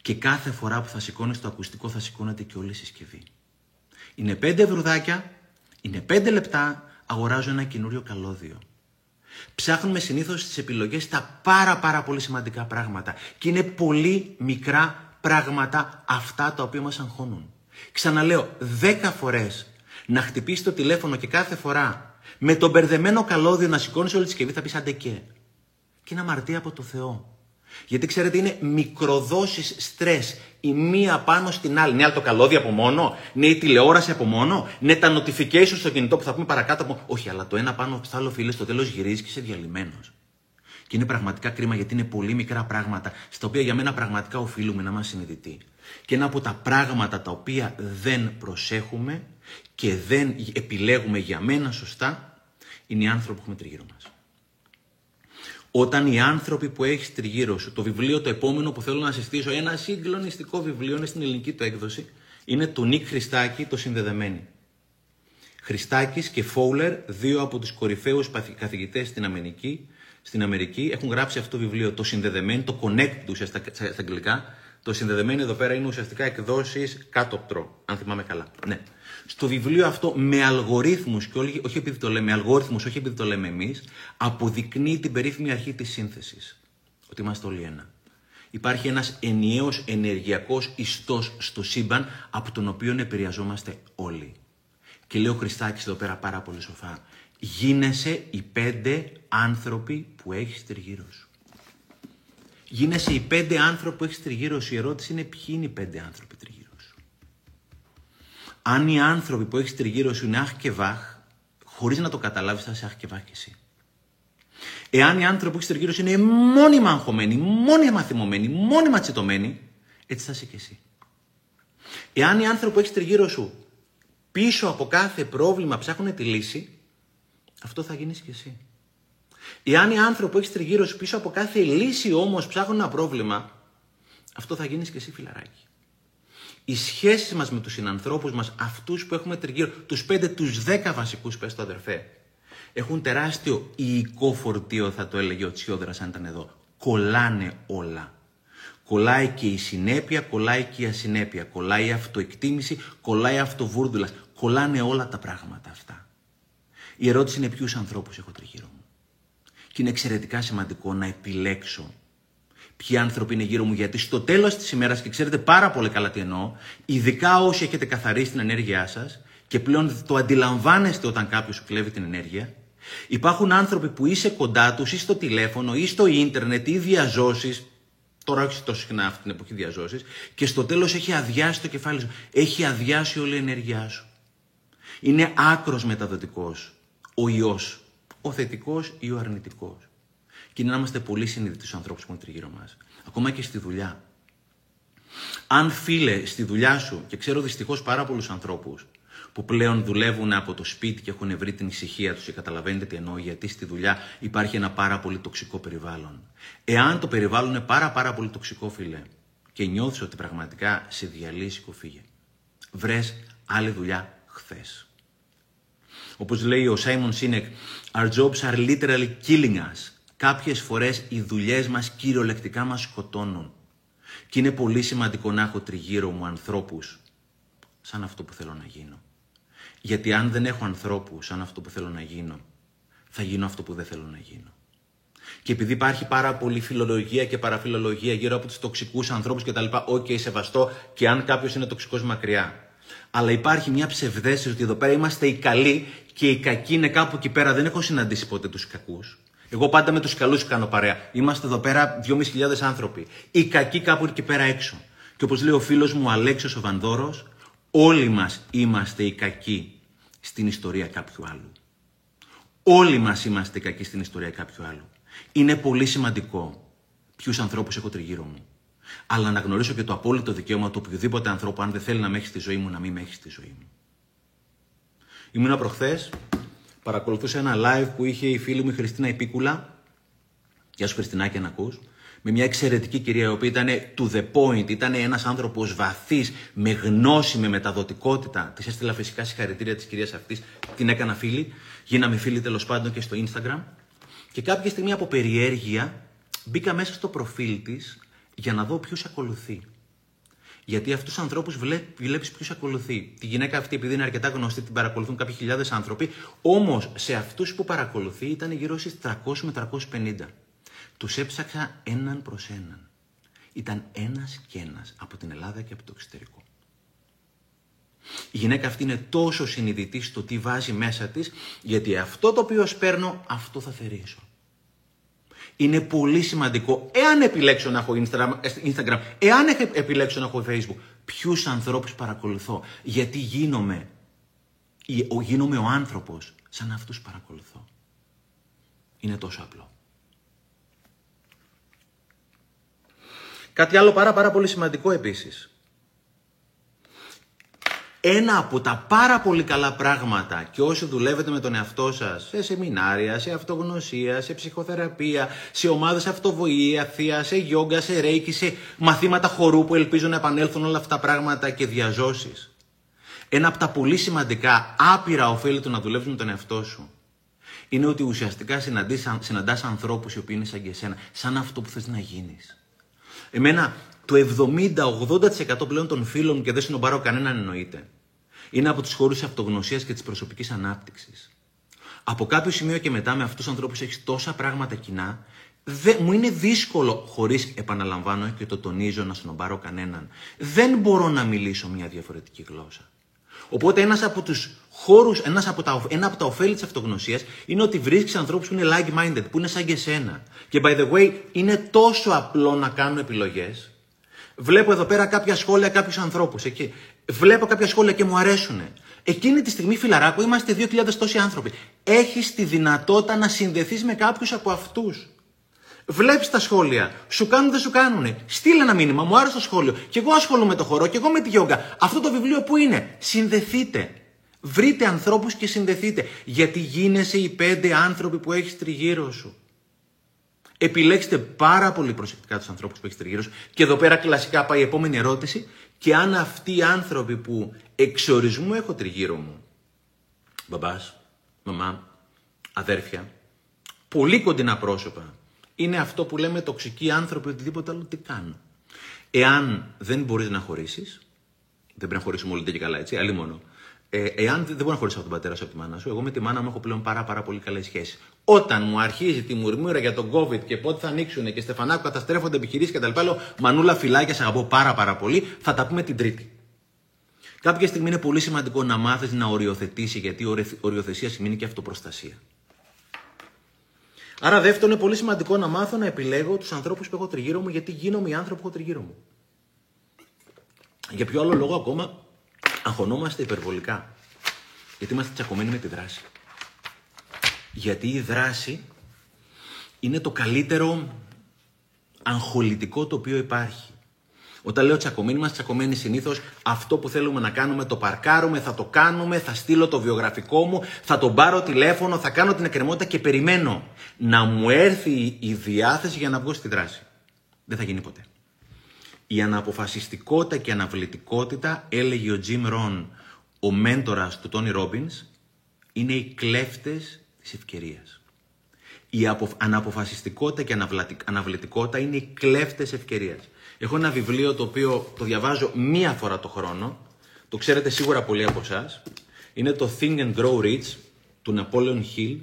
Speaker 1: και κάθε φορά που θα σηκώνεις το ακουστικό θα σηκώνεται και όλη η συσκευή. Είναι 5 ευρουδάκια, είναι 5 λεπτά, αγοράζω ένα καινούριο καλώδιο. Ψάχνουμε συνήθως στις επιλογές τα πάρα πάρα πολύ σημαντικά πράγματα και είναι πολύ μικρά πράγματα αυτά τα οποία μας αγχώνουν. Ξαναλέω, 10 φορές να χτυπήσεις το τηλέφωνο και κάθε φορά με το μπερδεμένο καλώδιο να σηκώνεις όλη τη συσκευή θα πεις άντε και. Και είναι αμαρτία από το Θεό. Γιατί ξέρετε είναι μικροδόσεις στρες η μία πάνω στην άλλη. Είναι άλλο το καλώδιο από μόνο, είναι η τηλεόραση από μόνο, είναι τα notifications στο κινητό που θα πούμε παρακάτω από Όχι, αλλά το ένα πάνω στο άλλο φίλε στο τέλος γυρίζεις και είσαι διαλυμένος. Και είναι πραγματικά κρίμα γιατί είναι πολύ μικρά πράγματα, στα οποία για μένα πραγματικά οφείλουμε να είμαστε συνειδητοί. Και ένα από τα πράγματα τα οποία δεν προσέχουμε και δεν επιλέγουμε για μένα σωστά, είναι οι άνθρωποι που έχουμε τριγύρω μας. Όταν οι άνθρωποι που έχεις τριγύρω σου, το βιβλίο το επόμενο που θέλω να συστήσω, ένα συγκλονιστικό βιβλίο, είναι στην ελληνική του έκδοση, είναι του Νίκ Χριστάκη, το Συνδεδεμένοι. Χριστάκης και Φόουλερ, δύο από τους κορυφαίους καθηγητές στην Αμερική, στην Αμερική, έχουν γράψει αυτό το βιβλίο, το Συνδεδεμένοι, το Connect ουσιαστικά στα αγγλικά. Το Συνδεδεμένοι εδώ πέρα είναι ουσιαστικά εκδόσεις κάτω τρό, αν θυμάμαι καλά. Ναι στο βιβλίο αυτό με αλγορίθμους και όχι, όχι επειδή το λέμε αλγόριθμους, όχι επειδή το λέμε εμείς, αποδεικνύει την περίφημη αρχή της σύνθεσης. Ότι είμαστε όλοι ένα. Υπάρχει ένας ενιαίος ενεργειακός ιστός στο σύμπαν από τον οποίο επηρεαζόμαστε όλοι. Και λέει ο Χριστάκης εδώ πέρα πάρα πολύ σοφά. Γίνεσαι οι πέντε άνθρωποι που έχεις τριγύρω σου. Γίνεσαι οι πέντε άνθρωποι που έχεις τριγύρω σου. Η ερώτηση είναι ποιοι είναι οι πέντε άνθρωποι τριγύρω αν οι άνθρωποι που έχεις τριγύρω σου είναι αχ και βάχ, χωρίς να το καταλάβεις, θα είσαι αχ και βάχ και εσύ. Εάν οι άνθρωποι που έχεις τριγύρω σου είναι μόνιμα αγχωμένοι, μόνιμα θυμωμένοι, μόνιμα τσιτωμένοι, έτσι θα είσαι και εσύ. Εάν οι άνθρωποι που έχεις τριγύρω σου πίσω από κάθε πρόβλημα ψάχνουν τη λύση, αυτό θα γίνεις και εσύ. Εάν οι άνθρωποι που έχεις τριγύρω σου πίσω από κάθε λύση όμως ψάχνουν ένα πρόβλημα, αυτό θα γίνεις και εσύ φιλαράκι οι σχέσεις μας με τους συνανθρώπους μας, αυτούς που έχουμε τριγύρω, τους πέντε, τους δέκα βασικούς, πες το αδερφέ, έχουν τεράστιο υλικό φορτίο, θα το έλεγε ο Τσιόδρας αν ήταν εδώ. Κολλάνε όλα. Κολλάει και η συνέπεια, κολλάει και η ασυνέπεια. Κολλάει η αυτοεκτίμηση, κολλάει η αυτοβούρδουλας. Κολλάνε όλα τα πράγματα αυτά. Η ερώτηση είναι ποιους ανθρώπους έχω τριγύρω μου. Και είναι εξαιρετικά σημαντικό να επιλέξω ποιοι άνθρωποι είναι γύρω μου, γιατί στο τέλος της ημέρας, και ξέρετε πάρα πολύ καλά τι εννοώ, ειδικά όσοι έχετε καθαρίσει την ενέργειά σας και πλέον το αντιλαμβάνεστε όταν κάποιος σου κλέβει την ενέργεια, υπάρχουν άνθρωποι που είσαι κοντά τους ή στο τηλέφωνο ή στο ίντερνετ ή διαζώσεις. Τώρα όχι τόσο συχνά αυτή την εποχή διαζώσεις, και στο τέλος έχει αδειάσει το κεφάλι σου. Έχει αδειάσει όλη η ενέργειά σου. Είναι άκρος μεταδοτικός ο ιό. Ο θετικός ή ο αρνητικός και είναι να είμαστε πολύ συνειδητοί στους ανθρώπους που είναι τριγύρω μας. Ακόμα και στη δουλειά. Αν φίλε στη δουλειά σου, και ξέρω δυστυχώς πάρα πολλούς ανθρώπους που πλέον δουλεύουν από το σπίτι και έχουν βρει την ησυχία τους και καταλαβαίνετε τι εννοώ, γιατί στη δουλειά υπάρχει ένα πάρα πολύ τοξικό περιβάλλον. Εάν το περιβάλλον είναι πάρα πάρα πολύ τοξικό, φίλε, και νιώθεις ότι πραγματικά σε διαλύσει, φύγε. Βρες άλλη δουλειά χθες. Όπως λέει ο Σάιμον Σίνεκ, our jobs are literally killing us. Κάποιες φορές οι δουλειές μας κυριολεκτικά μας σκοτώνουν. Και είναι πολύ σημαντικό να έχω τριγύρω μου ανθρώπους σαν αυτό που θέλω να γίνω. Γιατί αν δεν έχω ανθρώπους σαν αυτό που θέλω να γίνω, θα γίνω αυτό που δεν θέλω να γίνω. Και επειδή υπάρχει πάρα πολύ φιλολογία και παραφιλολογία γύρω από τους τοξικούς ανθρώπους κτλ. Οκέι, okay, σεβαστό και αν κάποιος είναι τοξικός μακριά. Αλλά υπάρχει μια ψευδέστηση ότι εδώ πέρα είμαστε οι καλοί και οι κακοί είναι κάπου εκεί πέρα. Δεν έχω συναντήσει ποτέ τους κακούς. Εγώ πάντα με τους καλούς κάνω παρέα. Είμαστε εδώ πέρα 2.500 άνθρωποι. Οι κακοί κάπου εκεί πέρα έξω. Και όπως λέει ο φίλος μου ο Αλέξιος ο Βανδόρος, όλοι μας είμαστε οι κακοί στην ιστορία κάποιου άλλου. Όλοι μας είμαστε οι κακοί στην ιστορία κάποιου άλλου. Είναι πολύ σημαντικό ποιους ανθρώπους έχω τριγύρω μου. Αλλά να γνωρίσω και το απόλυτο δικαίωμα του οποιοδήποτε ανθρώπου, αν δεν θέλει να με έχει στη ζωή μου, να μην με έχει στη ζωή μου. Ήμουν προχθές, παρακολουθούσα ένα live που είχε η φίλη μου η Χριστίνα Επίκουλα. Γεια σου Χριστινάκη, να ακούς. Με μια εξαιρετική κυρία, η οποία ήταν to the point, ήταν ένας άνθρωπος βαθύς, με γνώση, με μεταδοτικότητα. Της έστειλα φυσικά συγχαρητήρια της κυρίας αυτής, την έκανα φίλη. Γίναμε φίλοι τέλος πάντων και στο Instagram. Και κάποια στιγμή από περιέργεια μπήκα μέσα στο προφίλ της για να δω ποιου ακολουθεί. Γιατί αυτούς τους ανθρώπους βλέπεις ποιου ακολουθεί. Τη γυναίκα αυτή, επειδή είναι αρκετά γνωστή, την παρακολουθούν κάποιοι χιλιάδες άνθρωποι. Όμως σε αυτούς που παρακολουθεί ήταν γύρω στις 300 με 350. Τους έψαξα έναν προς έναν. Ήταν ένας και ένας από την Ελλάδα και από το εξωτερικό. Η γυναίκα αυτή είναι τόσο συνειδητή στο τι βάζει μέσα της, γιατί αυτό το οποίο σπέρνω, αυτό θα θερήσω. Είναι πολύ σημαντικό, εάν επιλέξω να έχω Instagram, εάν επιλέξω να έχω Facebook, ποιους ανθρώπους παρακολουθώ, γιατί γίνομαι, γίνομαι ο άνθρωπος σαν αυτούς παρακολουθώ. Είναι τόσο απλό. Κάτι άλλο πάρα πάρα πολύ σημαντικό επίσης ένα από τα πάρα πολύ καλά πράγματα και όσοι δουλεύετε με τον εαυτό σας σε σεμινάρια, σε αυτογνωσία, σε ψυχοθεραπεία, σε ομάδες αυτοβοήθεια, σε γιόγκα, σε ρέικι, σε μαθήματα χορού που ελπίζω να επανέλθουν όλα αυτά τα πράγματα και διαζώσεις. Ένα από τα πολύ σημαντικά άπειρα ωφέλη του να δουλεύεις με τον εαυτό σου είναι ότι ουσιαστικά συναντάς ανθρώπους οι οποίοι είναι σαν και εσένα, σαν αυτό που θες να γίνεις. Εμένα το 70-80% πλέον των φίλων και δεν συνομπάρω κανέναν εννοείται. Είναι από του χώρου αυτογνωσίας και της προσωπικής ανάπτυξης. Από κάποιο σημείο και μετά με αυτούς τους ανθρώπους έχεις τόσα πράγματα κοινά, Δε, μου είναι δύσκολο, χωρίς επαναλαμβάνω και το τονίζω, να συνομπάρω κανέναν. Δεν μπορώ να μιλήσω μια διαφορετική γλώσσα. Οπότε ένας από τους χώρους, ένας από τα, ένα από τα ωφέλη της αυτογνωσίας είναι ότι βρίσκεις ανθρώπους που είναι like-minded, που είναι σαν και εσένα. Και by the way, είναι τόσο απλό να κάνουν επιλογές Βλέπω εδώ πέρα κάποια σχόλια κάποιους ανθρώπους εκεί. Βλέπω κάποια σχόλια και μου αρέσουν. Εκείνη τη στιγμή, φιλαράκο, είμαστε 2.000 τόσοι άνθρωποι. Έχεις τη δυνατότητα να συνδεθείς με κάποιους από αυτούς. Βλέπεις τα σχόλια. Σου κάνουν, δεν σου κάνουν. Στείλε ένα μήνυμα. Μου άρεσε το σχόλιο. Και εγώ ασχολούμαι με το χορό. Και εγώ με τη γιόγκα. Αυτό το βιβλίο που είναι; Συνδεθείτε. Βρείτε ανθρώπους και συνδεθείτε. Γιατί γίνεσαι οι πέντε άνθρωποι που έχεις τριγύρω σου. Επιλέξτε πάρα πολύ προσεκτικά τους ανθρώπους που έχει τριγύρω Και εδώ πέρα κλασικά πάει η επόμενη ερώτηση. Και αν αυτοί οι άνθρωποι που εξορισμού έχω τριγύρω μου, μπαμπάς, μαμά, αδέρφια, πολύ κοντινά πρόσωπα, είναι αυτό που λέμε τοξικοί άνθρωποι, οτιδήποτε άλλο, τι κάνουν. Εάν δεν μπορείς να χωρίσεις, δεν πρέπει να χωρίσουμε όλοι και καλά έτσι, άλλη μόνο. Ε, εάν δεν μπορείς να χωρίσεις από τον πατέρα σου από τη μάνα σου, εγώ με τη μάνα μου έχω πλέον πάρα, πάρα πολύ καλές σχέσεις. Όταν μου αρχίζει τη μουρμούρα για τον COVID και πότε θα ανοίξουν και στεφανάκου καταστρέφονται επιχειρήσεις κτλ. Λέω Μανούλα, φυλάκια, σε αγαπώ πάρα, πάρα πολύ. Θα τα πούμε την Τρίτη. Κάποια στιγμή είναι πολύ σημαντικό να μάθεις να οριοθετήσει, γιατί η οριοθεσία σημαίνει και αυτοπροστασία. Άρα, δεύτερον, είναι πολύ σημαντικό να μάθω να επιλέγω τους ανθρώπους που έχω τριγύρω μου, γιατί γίνομαι οι άνθρωποι που έχω τριγύρω μου. Για ποιο άλλο λόγο ακόμα αγχωνόμαστε υπερβολικά. Γιατί είμαστε τσακωμένοι με τη δράση. Γιατί η δράση είναι το καλύτερο αγχολητικό το οποίο υπάρχει. Όταν λέω τσακωμένοι, είμαστε τσακωμένοι συνήθως αυτό που θέλουμε να κάνουμε, το παρκάρουμε, θα το κάνουμε, θα στείλω το βιογραφικό μου, θα τον πάρω τηλέφωνο, θα κάνω την εκκρεμότητα και περιμένω να μου έρθει η διάθεση για να βγω στη δράση. Δεν θα γίνει ποτέ. Η αναποφασιστικότητα και αναβλητικότητα, έλεγε ο Jim Rohn, ο μέντορας του Τόνι Ρόμπινς, είναι οι κλέφτες της ευκαιρίας. Η αναποφασιστικότητα και αναβλητικότητα είναι οι κλέφτες ευκαιρίας. Έχω ένα βιβλίο το οποίο το διαβάζω μία φορά το χρόνο. Το ξέρετε σίγουρα πολλοί από εσάς. Είναι το Think and Grow Rich του Napoleon Hill.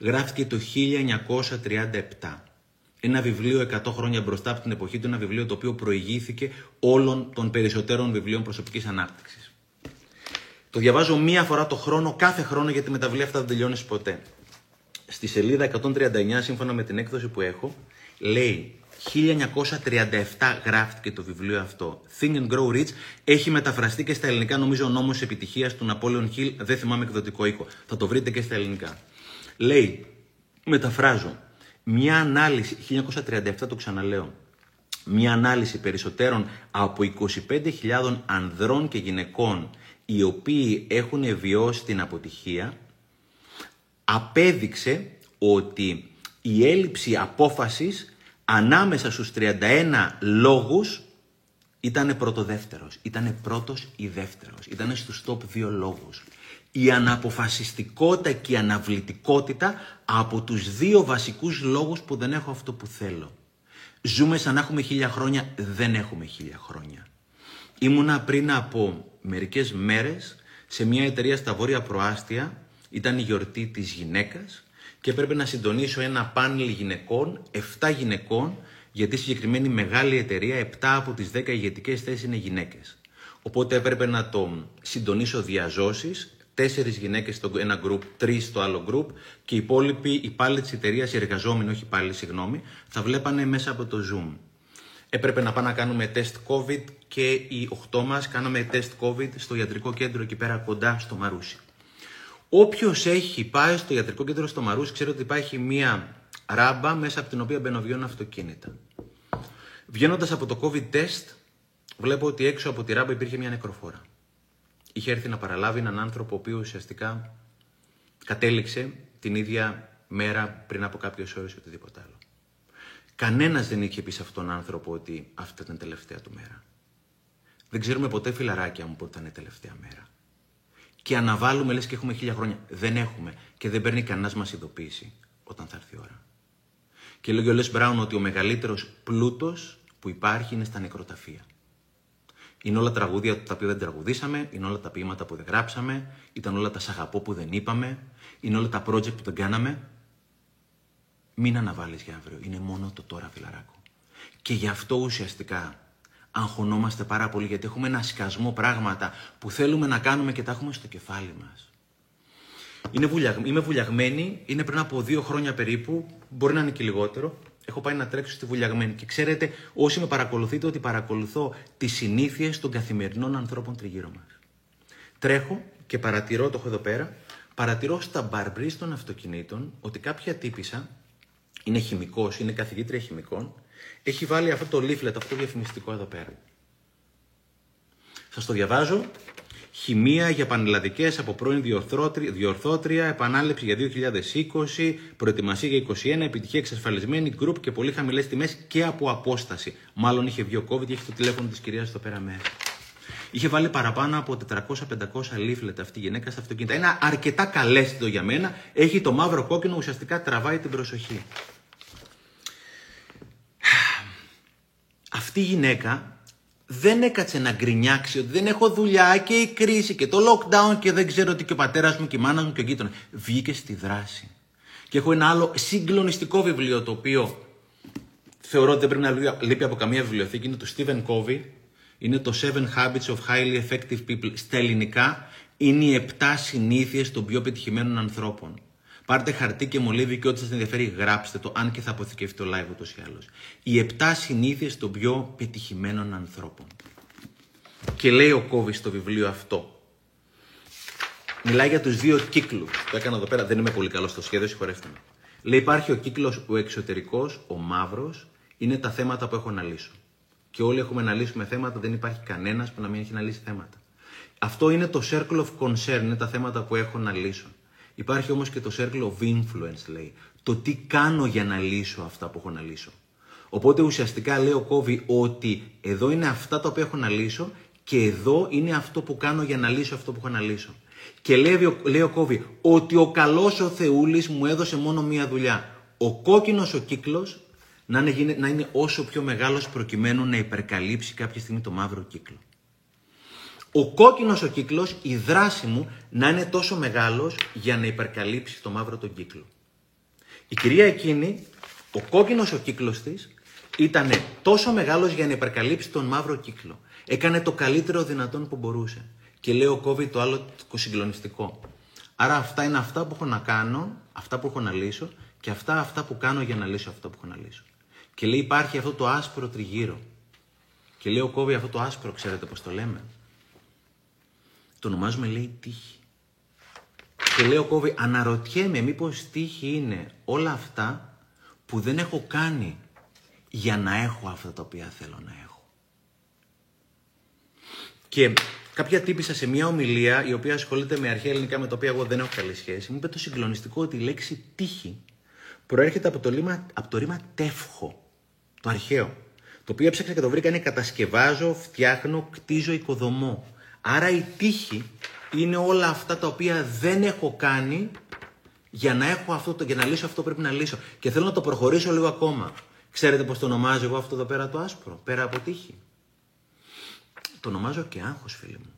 Speaker 1: Γράφτηκε το 1937. Ένα βιβλίο 100 χρόνια μπροστά από την εποχή του, ένα βιβλίο το οποίο προηγήθηκε όλων των περισσότερων βιβλίων προσωπικής ανάπτυξης. Το διαβάζω μία φορά το χρόνο, κάθε χρόνο, γιατί με τα βιβλία αυτά δεν τελειώνεις ποτέ. Στη σελίδα 139, σύμφωνα με την έκδοση που έχω, λέει 1937 γράφτηκε το βιβλίο αυτό. Think and Grow Rich έχει μεταφραστεί και στα ελληνικά, νομίζω ο νόμος επιτυχίας του Napoleon Hill, δεν θυμάμαι εκδοτικό οίκο. Θα το βρείτε και στα ελληνικά. Λέει, μεταφράζω, μια ανάλυση, 1937 το ξαναλέω, μια ανάλυση περισσότερων από 25.000 ανδρών και γυναικών οι οποίοι έχουν βιώσει την αποτυχία, απέδειξε ότι η έλλειψη απόφασης ανάμεσα στους 31 λόγους ήταν πρώτο-δεύτερος. Ήταν πρώτος ή δεύτερος. Ήταν στους top δύο λόγους. Η αναποφασιστικότητα και η αναβλητικότητα από τους δύο βασικούς λόγους που δεν έχω αυτό που θέλω. Ζούμε σαν να έχουμε χίλια χρόνια, δεν έχουμε χίλια χρόνια. Ήμουνα πριν από μερικές μέρες σε μια εταιρεία στα Βόρεια Προάστια, ήταν η γιορτή της γυναίκας και έπρεπε να συντονίσω ένα πάνελ γυναικών, 7 γυναικών, γιατί συγκεκριμένη μεγάλη εταιρεία, 7 από τις 10 ηγετικές θέσεις είναι γυναίκες. Οπότε έπρεπε να το συντονίσω διαζώσεις, τέσσερις γυναίκες στο ένα group, τρεις στο άλλο group και οι υπόλοιποι υπάλληλοι της εταιρείας, οι εργαζόμενοι, όχι υπάλληλοι, συγγνώμη, θα βλέπανε μέσα από το Zoom. Έπρεπε να πάμε να κάνουμε τεστ COVID και οι 8 μας κάναμε τεστ COVID στο ιατρικό κέντρο εκεί πέρα κοντά στο Μαρούσι. Όποιος έχει πάει στο ιατρικό κέντρο στο Μαρούσι ξέρει ότι υπάρχει μία ράμπα μέσα από την οποία μπαινοβιώνουν αυτοκίνητα. Βγαίνοντας από το COVID test, βλέπω ότι έξω από τη ράμπα υπήρχε μια νεκροφόρα. Είχε έρθει να παραλάβει έναν άνθρωπο ο οποίος ουσιαστικά κατέληξε την ίδια μέρα πριν από κάποιες ώρες ή οτιδήποτε άλλο. Κανένας δεν είχε πει σε αυτόν τον άνθρωπο ότι αυτή ήταν η τελευταία του μέρα. Δεν ξέρουμε ποτέ, φιλαράκια μου, πότε ήταν η τελευταία μέρα. Και αναβάλουμε λες και έχουμε χίλια χρόνια. Δεν έχουμε και δεν παίρνει κανένας μας ειδοποίηση όταν θα έρθει η ώρα. Και λέγει ο Λες Μπράουν ότι ο μεγαλύτερος πλούτος που υπάρχει είναι στα νεκροταφεία. Είναι όλα τραγούδια τα οποία δεν τραγουδήσαμε, είναι όλα τα ποίηματα που δεν γράψαμε, ήταν όλα τα σαγαπό που δεν είπαμε, είναι όλα τα project που δεν κάναμε. Μην αναβάλεις για αύριο. Είναι μόνο το τώρα, φιλαράκο. Και γι' αυτό ουσιαστικά αγχωνόμαστε πάρα πολύ, γιατί έχουμε ένα σκασμό πράγματα που θέλουμε να κάνουμε και τα έχουμε στο κεφάλι μας. Είναι Είμαι βουλιαγμένη, είναι πριν από δύο χρόνια περίπου, μπορεί να είναι και λιγότερο. Έχω πάει να τρέξω στη βουλιαγμένη. Και ξέρετε, όσοι με παρακολουθείτε, ότι παρακολουθώ τις συνήθειες των καθημερινών ανθρώπων τριγύρω μας. Τρέχω και παρατηρώ, το έχω εδώ πέρα, παρατηρώ στα μπαρμπρί των αυτοκινήτων ότι κάποια τύπησα είναι χημικός, είναι καθηγήτρια χημικών, έχει βάλει αυτό το leaflet, αυτό το διαφημιστικό εδώ πέρα. Σας το διαβάζω. Χημεία για πανελλαδικές από πρώην διορθώτρια, επανάληψη για 2020, προετοιμασία για 2021, επιτυχία εξασφαλισμένη, γκρουπ και πολύ χαμηλές τιμές και από απόσταση. Μάλλον είχε βγει ο COVID και έχει το τηλέφωνο της κυρίας εδώ πέρα μέσα. Είχε βάλει παραπάνω από 400-500 leaflet αυτή η γυναίκα στα αυτοκίνητα. Είναι αρκετά καλέσθητο για μένα. Έχει το μαύρο κόκκινο, ουσιαστικά τραβάει την προσοχή. Αυτή η γυναίκα δεν έκατσε να γκρινιάξει ότι δεν έχω δουλειά και η κρίση και το lockdown και δεν ξέρω τι και ο πατέρας μου και η μάνα μου και ο γείτονας. Βγήκε στη δράση. Και έχω ένα άλλο συγκλονιστικό βιβλίο το οποίο θεωρώ ότι δεν πρέπει να λείπει από καμία βιβλιοθήκη. Είναι το Stephen Covey. Είναι το Seven Habits of Highly Effective People. Στα ελληνικά είναι οι 7 συνήθειες των πιο πετυχημένων ανθρώπων. Πάρτε χαρτί και μολύβι και ό,τι σας ενδιαφέρει, γράψτε το, αν και θα αποθηκευτεί το live ούτως ή άλλως. Οι 7 συνήθειες των πιο πετυχημένων ανθρώπων. Και λέει ο Κόβης στο βιβλίο αυτό. Μιλάει για τους δύο κύκλους. Το έκανα εδώ πέρα, δεν είμαι πολύ καλός στο σχέδιο, συγχωρέστε με. Λέει υπάρχει ο κύκλος ο εξωτερικός, ο μαύρος, είναι τα θέματα που έχω να λύσω. Και όλοι έχουμε να λύσουμε θέματα, δεν υπάρχει κανένας που να μην έχει να λύσει θέματα. Αυτό είναι το circle of concern, είναι τα θέματα που έχω να λύσω. Υπάρχει όμως και το circle of influence, λέει. Το τι κάνω για να λύσω αυτά που έχω να λύσω. Οπότε ουσιαστικά λέει ο Κόβι ότι εδώ είναι αυτά τα οποία έχω να λύσω και εδώ είναι αυτό που κάνω για να λύσω αυτό που έχω να λύσω. Και λέει, λέει ο Κόβι ότι ο καλός ο Θεούλης μου έδωσε μόνο μία δουλειά. Ο κόκκινος ο κύκλος να είναι, να είναι όσο πιο μεγάλος προκειμένου να υπερκαλύψει κάποια στιγμή το μαύρο κύκλο. Ο κόκκινος ο κύκλος, η δράση μου να είναι τόσο μεγάλος για να υπερκαλύψει το μαύρο τον κύκλο. Η κυρία εκείνη, ο κόκκινος ο κύκλος της, ήταν τόσο μεγάλος για να υπερκαλύψει τον μαύρο κύκλο. Έκανε το καλύτερο δυνατόν που μπορούσε. Και λέει ο Κόβι το άλλο το συγκλονιστικό. Άρα αυτά είναι αυτά που έχω να κάνω, αυτά που έχω να λύσω και αυτά αυτά που κάνω για να λύσω αυτό που έχω να λύσω. Και λέει υπάρχει αυτό το άσπρο τριγύρο. Και λέει ο Κόβι αυτό το άσπρο, ξέρετε πώς το λέμε. Το ονομάζουμε λέει τύχη. Και λέει ο Κόβι αναρωτιέμαι μήπως τύχη είναι όλα αυτά που δεν έχω κάνει για να έχω αυτά τα οποία θέλω να έχω. Και κάποια τύπησα σε μια ομιλία η οποία ασχολείται με αρχαία ελληνικά με τα οποία εγώ δεν έχω καλή σχέση. Μου είπε το συγκλονιστικό ότι η λέξη τύχη προέρχεται από το, ρήμα, από το ρήμα τεύχο, το αρχαίο. Το οποίο έψαξα και το βρήκα είναι κατασκευάζω, φτιάχνω, κτίζω, οικοδομώ. Άρα η τύχη είναι όλα αυτά τα οποία δεν έχω κάνει για να, έχω αυτό, για να λύσω αυτό που πρέπει να λύσω. Και θέλω να το προχωρήσω λίγο ακόμα. Ξέρετε πώς το ονομάζω εγώ αυτό εδώ πέρα το άσπρο, πέρα από τύχη; Το ονομάζω και άγχος φίλοι μου.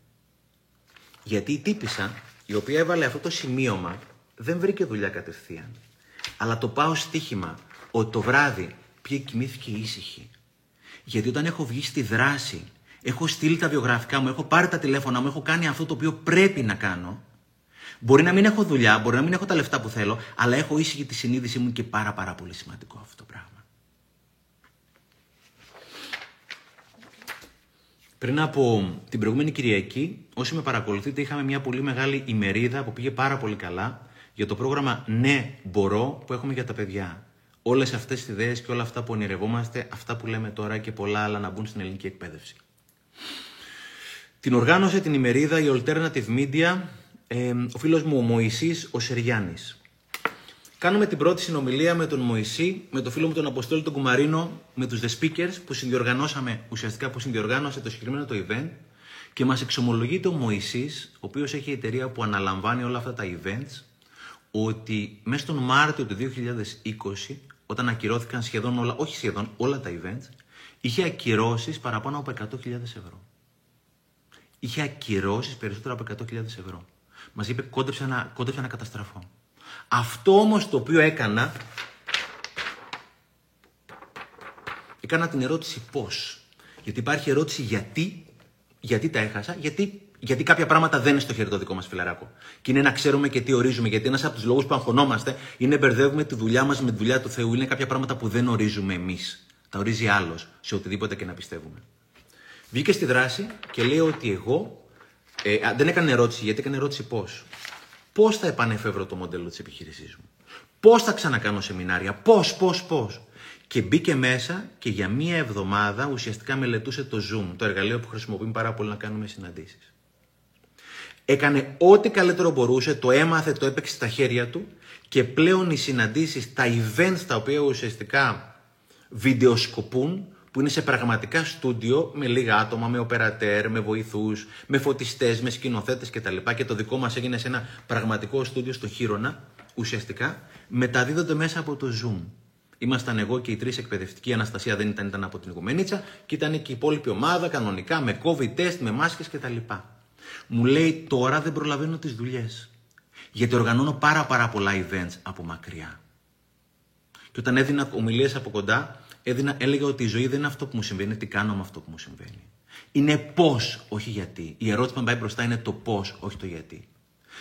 Speaker 1: Γιατί η τύπησα, η οποία έβαλε αυτό το σημείωμα, δεν βρήκε δουλειά κατευθείαν. Αλλά το πάω στοίχημα ότι το βράδυ πήγε κοιμήθηκε ήσυχη. Γιατί όταν έχω βγει στη δράση, έχω στείλει τα βιογραφικά μου, έχω πάρει τα τηλέφωνα μου, έχω κάνει αυτό το οποίο πρέπει να κάνω. Μπορεί να μην έχω δουλειά, μπορεί να μην έχω τα λεφτά που θέλω, αλλά έχω ήσυχη τη συνείδησή μου και πάρα πάρα πολύ σημαντικό αυτό το πράγμα. Πριν από την προηγούμενη Κυριακή, όσοι με παρακολουθείτε, είχαμε μια πολύ μεγάλη ημερίδα που πήγε πάρα πολύ καλά για το πρόγραμμα Ναι, μπορώ που έχουμε για τα παιδιά. Όλες αυτές τις ιδέες και όλα αυτά που ονειρευόμαστε, αυτά που λέμε τώρα και πολλά άλλα να μπουν στην ελληνική εκπαίδευση. Την οργάνωσε την ημερίδα η Alternative Media ε, ο φίλος μου ο Μωυσής ο Σεριάνης. Κάνουμε την πρώτη συνομιλία με τον Μωυσή, με τον φίλο μου τον Αποστόλη τον Κουμαρίνο, με τους The Speakers που συνδιοργανώσαμε, ουσιαστικά που συνδιοργάνωσε το συγκεκριμένο το event και μας εξομολογείται ο Μωυσής, ο οποίος έχει εταιρεία που αναλαμβάνει όλα αυτά τα events, ότι μέσα στον Μάρτιο του 2020, όταν ακυρώθηκαν σχεδόν όλα, όχι σχεδόν όλα τα events, είχε ακυρώσεις παραπάνω από 100.000 ευρώ. Είχε ακυρώσεις περισσότερο από 100.000 ευρώ. Μας είπε κόντεψε να, κόντεψε να καταστραφώ. Αυτό όμως το οποίο έκανα, έκανα την ερώτηση πώς. Γιατί υπάρχει ερώτηση γιατί, γιατί τα έχασα, γιατί, γιατί κάποια πράγματα δεν είναι στο χέρι το δικό μας φιλαράκο. Και είναι να ξέρουμε και τι ορίζουμε, γιατί ένας από τους λόγους που αγχωνόμαστε είναι μπερδεύουμε τη δουλειά μας με τη δουλειά του Θεού. Είναι κάποια πράγματα που δεν ορίζουμε εμείς. Τα ορίζει άλλος σε οτιδήποτε και να πιστεύουμε. Βγήκε στη δράση και λέει ότι εγώ ε, δεν έκανε ερώτηση, γιατί έκανε ερώτηση πώς πώς θα επανεφεύρω το μοντέλο της επιχείρησής μου; Πώς θα ξανακάνω σεμινάρια, πώς, πώς, πώς; Και μπήκε μέσα και για μία εβδομάδα ουσιαστικά μελετούσε το Zoom, το εργαλείο που χρησιμοποιούμε πάρα πολύ να κάνουμε συναντήσεις. Έκανε ό,τι καλύτερο μπορούσε, το έμαθε, το έπαιξε στα χέρια του και πλέον οι συναντήσεις, τα events τα οποία ουσιαστικά βιντεοσκοπούν, που είναι σε πραγματικά στούντιο με λίγα άτομα, με οπερατέρ, με βοηθούς, με φωτιστές, με σκηνοθέτες κτλ. Και το δικό μας έγινε σε ένα πραγματικό στούντιο στο Χείρονα, ουσιαστικά, μεταδίδονται μέσα από το Zoom. Ήμασταν εγώ και οι τρεις εκπαιδευτικοί. Η Αναστασία δεν ήταν, ήταν από την Οικουμενίτσα και ήταν και η υπόλοιπη ομάδα κανονικά με COVID test, με μάσκες κτλ. Μου λέει τώρα δεν προλαβαίνω τις δουλειές. Γιατί οργανώνω πάρα πάρα πολλά events από μακριά. Και όταν έδινα ομιλίες από κοντά, έδινα, έλεγα ότι η ζωή δεν είναι αυτό που μου συμβαίνει, τι κάνω με αυτό που μου συμβαίνει. Είναι πώς, όχι γιατί. Η ερώτηση που πάει μπροστά είναι το πώς, όχι το γιατί.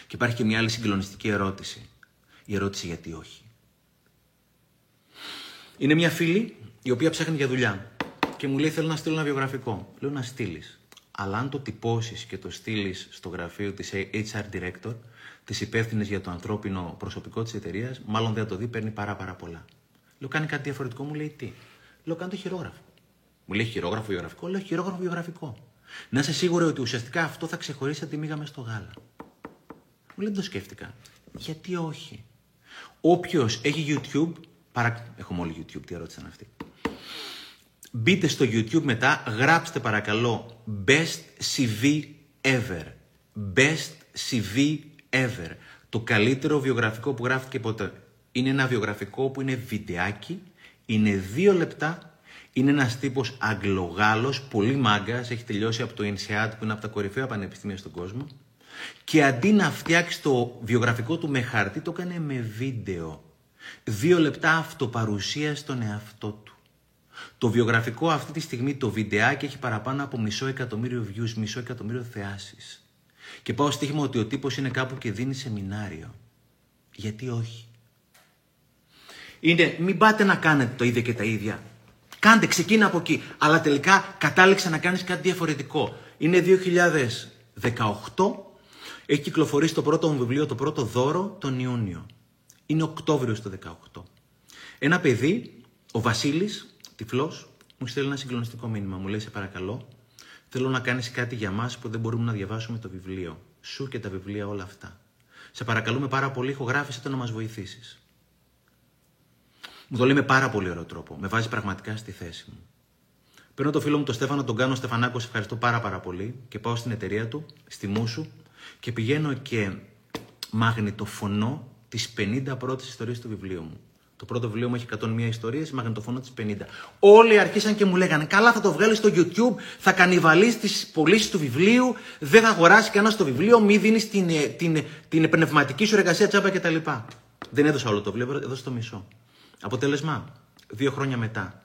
Speaker 1: Και υπάρχει και μια άλλη συγκλονιστική ερώτηση. Η ερώτηση γιατί όχι. Είναι μια φίλη η οποία ψάχνει για δουλειά και μου λέει: Θέλω να στείλω ένα βιογραφικό. Λέω να στείλεις. Αλλά αν το τυπώσεις και το στείλεις στο γραφείο της HR Director, της υπεύθυνης για το ανθρώπινο προσωπικό της εταιρείας, μάλλον δεν θα το δει, παίρνει πάρα, πάρα πολλά. Λέω: Κάνει κάτι διαφορετικό, μου λέει τι; Λέω: Κάνω το χειρόγραφο. Μου λέει χειρόγραφο βιογραφικό, λέω χειρόγραφο βιογραφικό. Να είσαι σίγουρο ότι ουσιαστικά αυτό θα ξεχωρίσει από τη μίγα στο γάλα. Μου λέει δεν το σκέφτηκα. Γιατί όχι; Όποιος έχει YouTube, παρα... έχουμε όλοι YouTube, τι ερώτηση είναι αυτή. Μπείτε στο YouTube μετά, γράψτε παρακαλώ Best CV Ever. Best CV Ever. Το καλύτερο βιογραφικό που γράφτηκε ποτέ. Είναι ένα βιογραφικό που είναι βιντεάκι, είναι δύο λεπτά, είναι ένας τύπος Αγγλογάλος, πολύ μάγκας, έχει τελειώσει από το INSEAD που είναι από τα κορυφαία πανεπιστήμια στον κόσμο και αντί να φτιάξει το βιογραφικό του με χαρτί, το έκανε με βίντεο. Δύο λεπτά αυτοπαρουσία στον εαυτό του. Το βιογραφικό αυτή τη στιγμή, το βιντεάκι, έχει παραπάνω από μισό εκατομμύριο views, μισό εκατομμύριο θεάσεις. Και πάω στοίχημα ότι ο τύπος είναι κάπου και δίνει σεμινάριο. Γιατί όχι; Είναι, μην πάτε να κάνετε το ίδιο και τα ίδια. Κάντε, ξεκίνα από εκεί. Αλλά τελικά κατάληξε να κάνεις κάτι διαφορετικό. Είναι 2018, έχει κυκλοφορήσει το πρώτο μου βιβλίο, το πρώτο δώρο, τον Ιούνιο. Είναι Οκτώβριο το 18. Ένα παιδί, ο Βασίλης, τυφλός, μου στέλνει ένα συγκλονιστικό μήνυμα. Μου λέει, σε παρακαλώ, θέλω να κάνεις κάτι για μας που δεν μπορούμε να διαβάσουμε το βιβλίο. Σου και τα βιβλία όλα αυτά. Σε παρακαλούμε πάρα πολύ, ηχογράφησε το να μας βοηθήσεις. Μου το λέει με πάρα πολύ ωραίο τρόπο. Με βάζει πραγματικά στη θέση μου. Παίρνω το φίλο μου τον Στέφανο, τον κάνω Στεφανάκο, σε ευχαριστώ πάρα πάρα πολύ και πάω στην εταιρεία του, στη Μούσου και πηγαίνω και μαγνητοφωνώ τις 50 πρώτες ιστορίες του βιβλίου μου. Το πρώτο βιβλίο μου έχει 101 ιστορίες, μαγνητοφωνώ τις 50. Όλοι αρχίσαν και μου λέγανε: Καλά, θα το βγάλεις στο YouTube, θα κανιβαλίσει τις πωλήσεις του βιβλίου, δεν θα αγοράσει κανένα το βιβλίο, μη δίνεις την, ε, την, την πνευματική σου εργασία τσάπα κτλ. Δεν έδωσα όλο το βιβλίο, έδωσα το μισό. Αποτέλεσμα, δύο χρόνια μετά,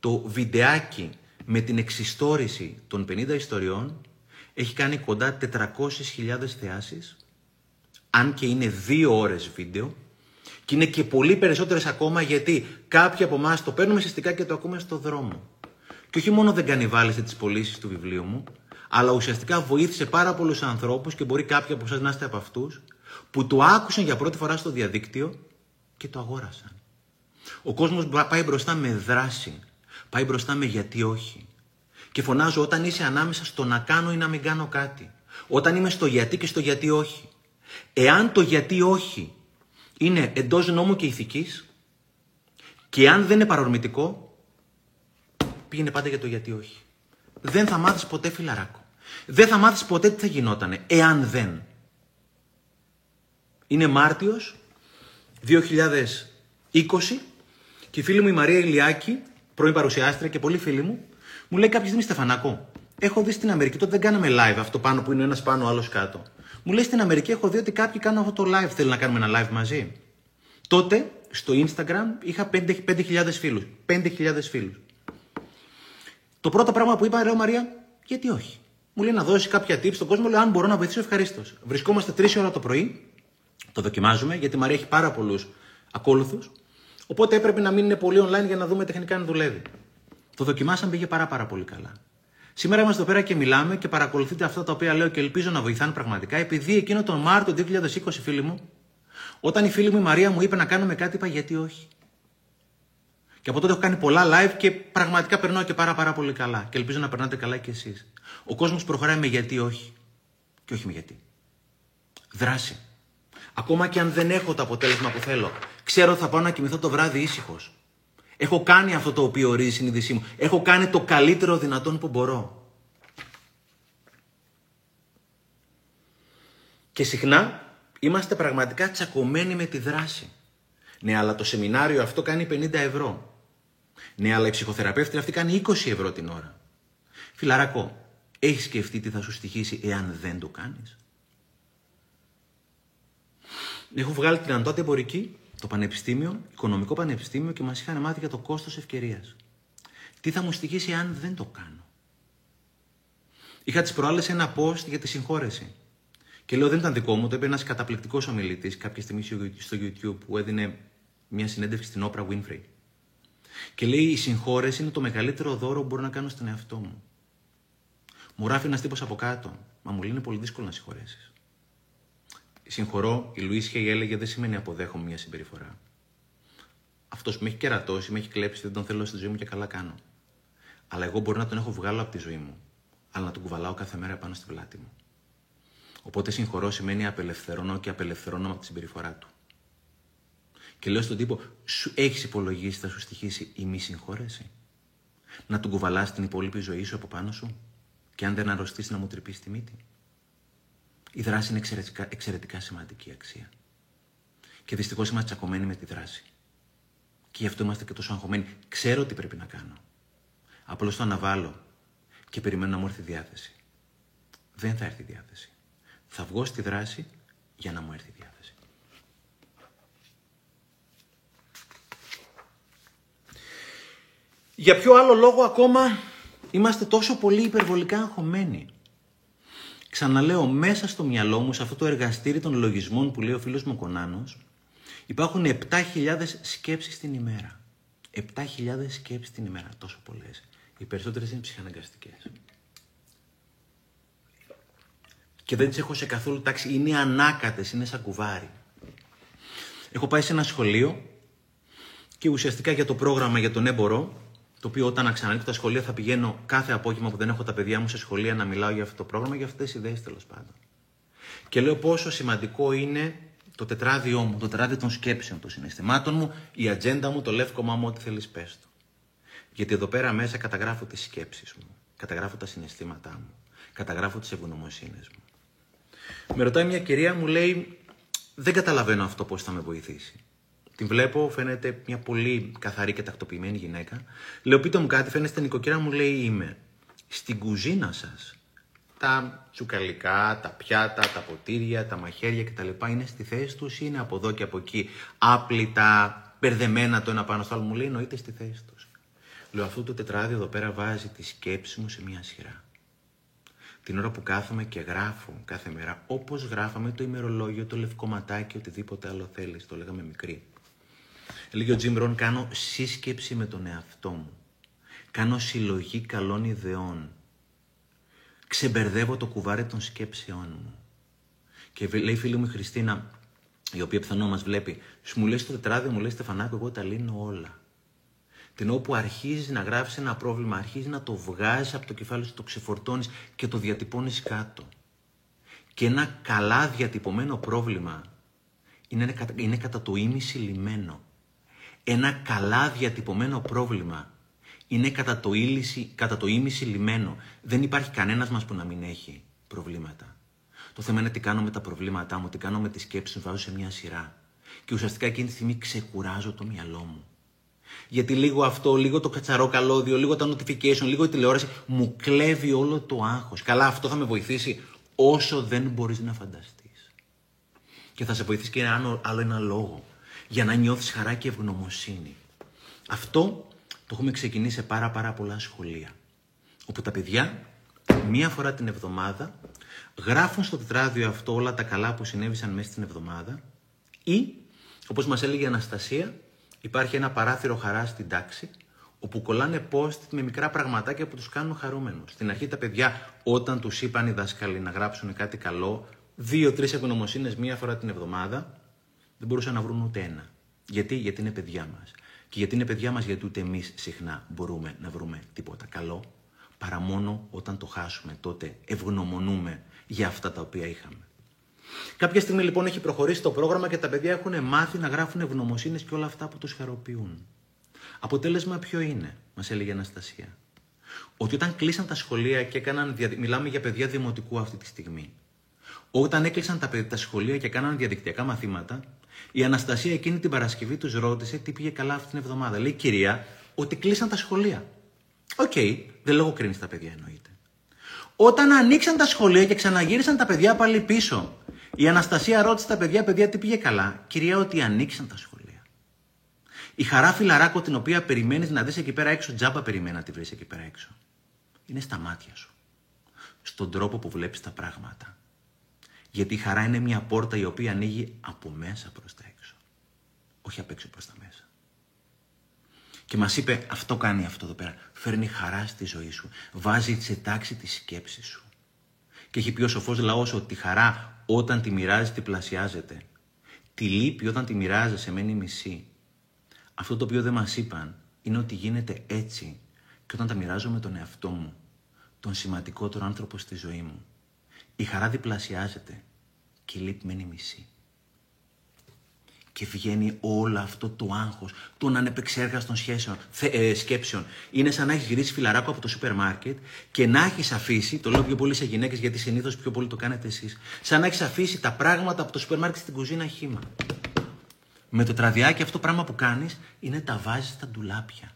Speaker 1: το βιντεάκι με την εξιστόρηση των 50 ιστοριών έχει κάνει κοντά 400.000 θεάσεις, αν και είναι δύο ώρες βίντεο, και είναι και πολύ περισσότερες ακόμα γιατί κάποιοι από εμάς το παίρνουμε συστικά και το ακούμε στο δρόμο. Και όχι μόνο δεν κανιβάλισε τις πωλήσεις του βιβλίου μου, αλλά ουσιαστικά βοήθησε πάρα πολλούς ανθρώπους και μπορεί κάποιοι από εσάς να είστε από αυτούς, που το άκουσαν για πρώτη φορά στο διαδίκτυο και το αγόρασαν. Ο κόσμος πάει μπροστά με δράση. Πάει μπροστά με γιατί όχι. Και φωνάζω όταν είσαι ανάμεσα στο να κάνω ή να μην κάνω κάτι. Όταν είμαι στο γιατί και στο γιατί όχι. Εάν το γιατί όχι είναι εντός νόμου και ηθικής και αν δεν είναι παρορμητικό, πήγαινε πάντα για το γιατί όχι. Δεν θα μάθεις ποτέ φιλαράκο. Δεν θα μάθεις ποτέ τι θα γινότανε, εάν δεν. Είναι Μάρτιος 2020 και η φίλη μου η Μαρία Ηλιάκη, πρώην παρουσιάστρια και πολύ φίλη μου, μου λέει κάποια στιγμή Στεφανάκο, έχω δει στην Αμερική, τότε δεν κάναμε live αυτό πάνω που είναι ένας πάνω, ο άλλος κάτω. Μου λέει στην Αμερική έχω δει ότι κάποιοι κάνουν αυτό το live. Θέλει να κάνουμε ένα live μαζί. Τότε στο Instagram είχα 5.000 φίλους. 5.000 φίλους. Το πρώτο πράγμα που είπα, λέω Μαρία, γιατί όχι; Μου λέει να δώσει κάποια tips στον κόσμο. Λέω αν μπορώ να βοηθήσω, ευχαρίστως. Βρισκόμαστε 3 ώρα το πρωί. Το δοκιμάζουμε γιατί η Μαρία έχει πάρα πολλούς ακόλουθους. Οπότε έπρεπε να μείνει πολύ online για να δούμε τεχνικά αν δουλεύει. Το δοκιμάσαμε, πήγε πάρα, πάρα πολύ καλά. Σήμερα είμαστε εδώ πέρα και μιλάμε και παρακολουθείτε αυτά τα οποία λέω και ελπίζω να βοηθάνε πραγματικά, επειδή εκείνο τον Μάρτιο 2020, φίλοι μου, όταν η φίλη μου η Μαρία μου είπε να κάνουμε κάτι, είπα γιατί όχι. Και από τότε έχω κάνει πολλά live και πραγματικά περνάω και πάρα, πάρα πολύ καλά. Και ελπίζω να περνάτε καλά κι εσείς. Ο κόσμος προχωράει με γιατί όχι. Και όχι με γιατί. Δράση. Ακόμα και αν δεν έχω το αποτέλεσμα που θέλω. Ξέρω ότι θα πάω να κοιμηθώ το βράδυ ήσυχος. Έχω κάνει αυτό το οποίο ορίζει η συνείδησή μου. Έχω κάνει το καλύτερο δυνατόν που μπορώ. Και συχνά είμαστε πραγματικά τσακωμένοι με τη δράση. Ναι, αλλά το σεμινάριο αυτό κάνει 50 ευρώ. Ναι, αλλά η ψυχοθεραπεύτρια αυτή κάνει 20 ευρώ την ώρα. Φιλαράκο, έχεις σκεφτεί τι θα σου στοιχήσει εάν δεν το κάνεις; Έχω βγάλει την Αντώτη Εμπορική το πανεπιστήμιο, οικονομικό πανεπιστήμιο και μας είχαν μάθει για το κόστος ευκαιρίας. Τι θα μου στοιχήσει αν δεν το κάνω; Είχα τις προάλλες ένα post για τη συγχώρεση. Και λέω δεν ήταν δικό μου, το είπε ένας καταπληκτικός ομιλητής κάποια στιγμή στο YouTube που έδινε μια συνέντευξη στην Oprah Winfrey. Και λέει η συγχώρεση είναι το μεγαλύτερο δώρο που μπορώ να κάνω στον εαυτό μου. Μου γράφει ένας τύπος από κάτω. Μα μου λέει είναι πολύ δύσκολο να συγχωρέσεις. Συγχωρώ, η Λουίσια έλεγε δεν σημαίνει αποδέχομαι μια συμπεριφορά. Αυτός που με έχει κερατώσει, με έχει κλέψει, δεν τον θέλω στη ζωή μου και καλά κάνω. Αλλά εγώ μπορεί να τον έχω βγάλω από τη ζωή μου. Αλλά να τον κουβαλάω κάθε μέρα πάνω στη πλάτη μου. Οπότε συγχωρώ σημαίνει απελευθερώνω και απελευθερώνω από τη συμπεριφορά του. Και λέω στον τύπο, σου έχεις υπολογίσει, θα σου στοιχήσει η μη συγχώρεση; Να τον κουβαλάς την υπόλοιπη ζωή σου από πάνω σου; Και αν δεν αρρωστήσει να μου τρυπήσεις τη μύτη; Η δράση είναι εξαιρετικά, εξαιρετικά σημαντική αξία. Και δυστυχώς είμαστε τσακωμένοι με τη δράση. Και γι' αυτό είμαστε και τόσο αγχωμένοι. Ξέρω τι πρέπει να κάνω. Απλώς το αναβάλω και περιμένω να μου έρθει η διάθεση. Δεν θα έρθει η διάθεση. Θα βγω στη δράση για να μου έρθει η διάθεση. Για ποιο άλλο λόγο ακόμα είμαστε τόσο πολύ υπερβολικά αγχωμένοι; Ξαναλέω, μέσα στο μυαλό μου, σε αυτό το εργαστήρι των λογισμών που λέει ο φίλος μου Κονάνος, υπάρχουν 7.000 σκέψεις την ημέρα. 7.000 σκέψεις την ημέρα, τόσο πολλές. Οι περισσότερες είναι ψυχαναγκαστικές. Και δεν τις έχω σε καθόλου τάξη, είναι ανάκατες, είναι σαν κουβάρι. Έχω πάει σε ένα σχολείο και ουσιαστικά για το πρόγραμμα για τον έμπορο το οποίο όταν ξανανοίξω τα σχολεία θα πηγαίνω κάθε απόγευμα που δεν έχω τα παιδιά μου σε σχολεία να μιλάω για αυτό το πρόγραμμα, για αυτές τις ιδέες τέλος πάντων. Και λέω πόσο σημαντικό είναι το τετράδιό μου, το τετράδιο των σκέψεων, των συναισθημάτων μου, η ατζέντα μου, το λεύκομά μου, ό,τι θέλεις πες το. Γιατί εδώ πέρα μέσα καταγράφω τις σκέψεις μου, καταγράφω τα συναισθήματά μου, καταγράφω τις ευγνωμοσύνες μου. Με ρωτάει μια κυρία, μου λέει, δεν καταλαβαίνω αυτό πώς θα με βοηθήσει. Την βλέπω, φαίνεται μια πολύ καθαρή και τακτοποιημένη γυναίκα. Λέω, πείτε μου κάτι, φαίνεστε νοικοκυρά, μου λέει, είμαι. Στην κουζίνα σας, τα τσουκαλικά, τα πιάτα, τα ποτήρια, τα μαχαίρια κτλ. είναι στη θέση τους ή είναι από εδώ και από εκεί, άπλυτα, μπερδεμένα το ένα πάνω στο άλλο. Μου λέει, εννοείται στη θέση τους. Λέω, αυτό το τετράδιο εδώ πέρα βάζει τη σκέψη μου σε μια σειρά. Την ώρα που κάθομαι και γράφω κάθε μέρα, όπως γράφαμε το ημερολόγιο, το λευκοματάκι, οτιδήποτε άλλο θέλεις, το λέγαμε μικρή. Λέγει ο Τζιμ Ρον, κάνω σύσκεψη με τον εαυτό μου. Κάνω συλλογή καλών ιδεών. Ξεμπερδεύω το κουβάρι των σκέψεών μου. Και λέει η φίλη μου η Χριστίνα, η οποία πιθανό μας βλέπει, σου μου λέει στο τετράδιο, μου λέει Στεφανάκο, εγώ τα λύνω όλα. Την όπου αρχίζει να γράφεις ένα πρόβλημα, αρχίζει να το βγάζεις από το κεφάλι σου, το ξεφορτώνεις και το διατυπώνεις κάτω. Και ένα καλά διατυπωμένο πρόβλημα είναι, είναι κατά το ίμιση λιμένο ένα καλά διατυπωμένο πρόβλημα είναι κατά το, ήλυση, κατά το ίμιση λιμένο. Δεν υπάρχει κανένας μας που να μην έχει προβλήματα. Το θέμα είναι τι κάνω με τα προβλήματά μου, τι κάνω με τις σκέψεις μου, βάζω σε μια σειρά. Και ουσιαστικά εκείνη τη στιγμή ξεκουράζω το μυαλό μου. Γιατί λίγο αυτό, λίγο το κατσαρό καλώδιο, λίγο τα notification, λίγο η τηλεόραση μου κλέβει όλο το άγχος. Καλά, αυτό θα με βοηθήσει όσο δεν μπορείς να φανταστείς. Και θα σε βοηθήσει και ένα άλλο ένα λόγο για να νιώθεις χαρά και ευγνωμοσύνη. Αυτό το έχουμε ξεκινήσει σε πάρα πάρα πολλά σχολεία. Όπου τα παιδιά μία φορά την εβδομάδα γράφουν στο τετράδιο αυτό όλα τα καλά που συνέβησαν μέσα στην εβδομάδα ή, όπως μας έλεγε η Αναστασία, υπάρχει ένα παράθυρο χαρά στην τάξη όπου κολλάνε post με μικρά πραγματάκια που τους κάνουν χαρούμενους. Στην αρχή τα παιδιά όταν τους είπαν οι δάσκαλοι να γράψουν κάτι καλό, δύο-τρεις ευγνωμοσύνες μία φορά την εβδομάδα, δεν μπορούσαν να βρουν ούτε ένα. Γιατί, γιατί είναι παιδιά μας. Και γιατί είναι παιδιά μας, γιατί ούτε εμείς συχνά μπορούμε να βρούμε τίποτα καλό, παρά μόνο όταν το χάσουμε. Τότε ευγνωμονούμε για αυτά τα οποία είχαμε. Κάποια στιγμή λοιπόν έχει προχωρήσει το πρόγραμμα και τα παιδιά έχουν μάθει να γράφουν ευγνωμοσύνες και όλα αυτά που τους χαροποιούν. Αποτέλεσμα ποιο είναι, μας έλεγε η Αναστασία. Ότι όταν κλείσαν τα σχολεία και έκαναν. Μιλάμε για παιδιά δημοτικού αυτή τη στιγμή. Όταν έκλεισαν τα, τα σχολεία και κάναν διαδικτυακά μαθήματα, η Αναστασία εκείνη την Παρασκευή τους ρώτησε τι πήγε καλά αυτή την εβδομάδα. Λέει, κυρία, ότι κλείσαν τα σχολεία. Οκέι, okay, δεν κατακρίνει τα παιδιά εννοείται. Όταν ανοίξαν τα σχολεία και ξαναγύρισαν τα παιδιά πάλι πίσω, η Αναστασία ρώτησε τα παιδιά, παιδιά, τι πήγε καλά; Κυρία, ότι ανοίξαν τα σχολεία. Η χαρά φιλαράκο την οποία περιμένεις να δεις εκεί πέρα έξω, τζάμπα περιμένει να τη βρεις εκεί πέρα έξω. Είναι στα μάτια σου. Στον τρόπο που βλέπεις τα πράγματα. Γιατί η χαρά είναι μια πόρτα η οποία ανοίγει από μέσα προς τα έξω. Όχι απ' έξω προς τα μέσα. Και μας είπε αυτό κάνει αυτό εδώ πέρα. Φέρνει χαρά στη ζωή σου. Βάζει σε τάξη τη σκέψη σου. Και έχει πει ο σοφός λαός ότι τη χαρά όταν τη μοιράζει τη πλασιάζεται. Τη λύπη όταν τη μοιράζεσαι μένει μισή. Αυτό το οποίο δεν μας είπαν είναι ότι γίνεται έτσι Και όταν τα μοιράζω με τον εαυτό μου, τον σημαντικότερο άνθρωπο στη ζωή μου, η χαρά διπλασιάζεται και η λύπη μένει μισή. Και βγαίνει όλο αυτό το άγχος των ανεπεξέργαστων σχέσεων, θε, ε, σκέψεων. Είναι σαν να έχεις γυρίσει φιλαράκο από το σούπερ μάρκετ και να έχεις αφήσει, το λέω πιο πολύ σε γυναίκες γιατί συνήθως πιο πολύ το κάνετε εσείς, σαν να έχεις αφήσει τα πράγματα από το σούπερ μάρκετ στην κουζίνα χήμα. Με το τραδιάκι αυτό πράγμα που κάνεις είναι τα βάζεις στα ντουλάπια.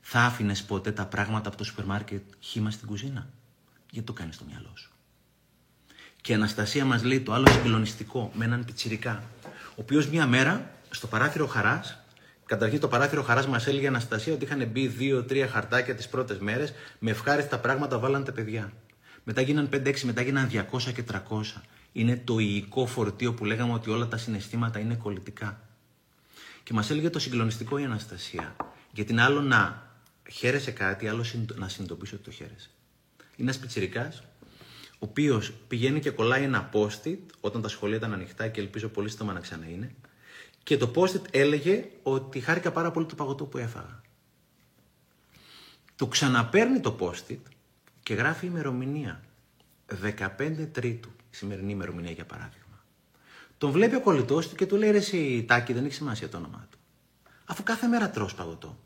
Speaker 1: Θα άφηνες ποτέ τα πράγματα από το σούπερ μάρκετ χήμα στην κουζίνα; Γιατί το κάνεις στο μυαλό σου. Και η Αναστασία μας λέει το άλλο συγκλονιστικό με έναν πιτσιρικά ο οποίος μια μέρα στο παράθυρο χαράς, καταρχήν το παράθυρο χαράς μας έλεγε η Αναστασία ότι είχαν μπει δύο-τρία χαρτάκια τις πρώτες μέρες, με ευχάριστα πράγματα βάλαν τα παιδιά. Μετά γίναν 5-6, μετά γίναν 200 και 300. Είναι το υλικό φορτίο που λέγαμε ότι όλα τα συναισθήματα είναι κολλητικά. Και μας έλεγε το συγκλονιστικό η Αναστασία. Γιατί είναι άλλο να χαίρεσαι κάτι, άλλο να συνειδητοποιήσει ότι το χαίρεσαι. Είναι ένας πιτσυρικά ο οποίος πηγαίνει και κολλάει ένα post-it όταν τα σχολεία ήταν ανοιχτά και ελπίζω πολύ σύντομα να ξαναείνε. Και το post-it έλεγε ότι χάρηκα πάρα πολύ το παγωτό που έφαγα. Το ξαναπέρνει το post-it και γράφει ημερομηνία. 15 Τρίτου, η σημερινή ημερομηνία για παράδειγμα. Τον βλέπει ο κολλητός του και του λέει: Ρε, εσύ, Τάκη, δεν έχει σημασία το όνομά του. Αφού κάθε μέρα τρως παγωτό.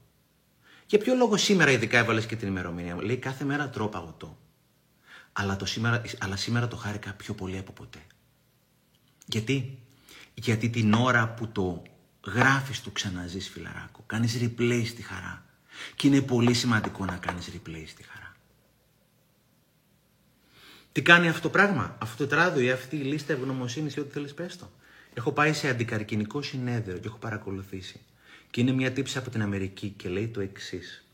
Speaker 1: Για ποιο λόγο σήμερα ειδικά έβαλες και την ημερομηνία μου; Λέει: Κάθε μέρα τρώω παγωτό αλλά, το σήμερα, αλλά σήμερα το χάρηκα πιο πολύ από ποτέ. Γιατί; Γιατί την ώρα που το γράφεις το ξαναζείς φιλαράκο, κάνεις replay στη χαρά. Και είναι πολύ σημαντικό να κάνεις replay στη χαρά. Τι κάνει αυτό το πράγμα, αυτό το τράδο ή αυτή η λίστα ευγνωμοσύνης ή ό,τι θέλεις πες το. Έχω πάει σε αντικαρκυνικό συνέδριο και έχω παρακολουθήσει. Και είναι μια τύψη από την Αμερική και λέει το εξής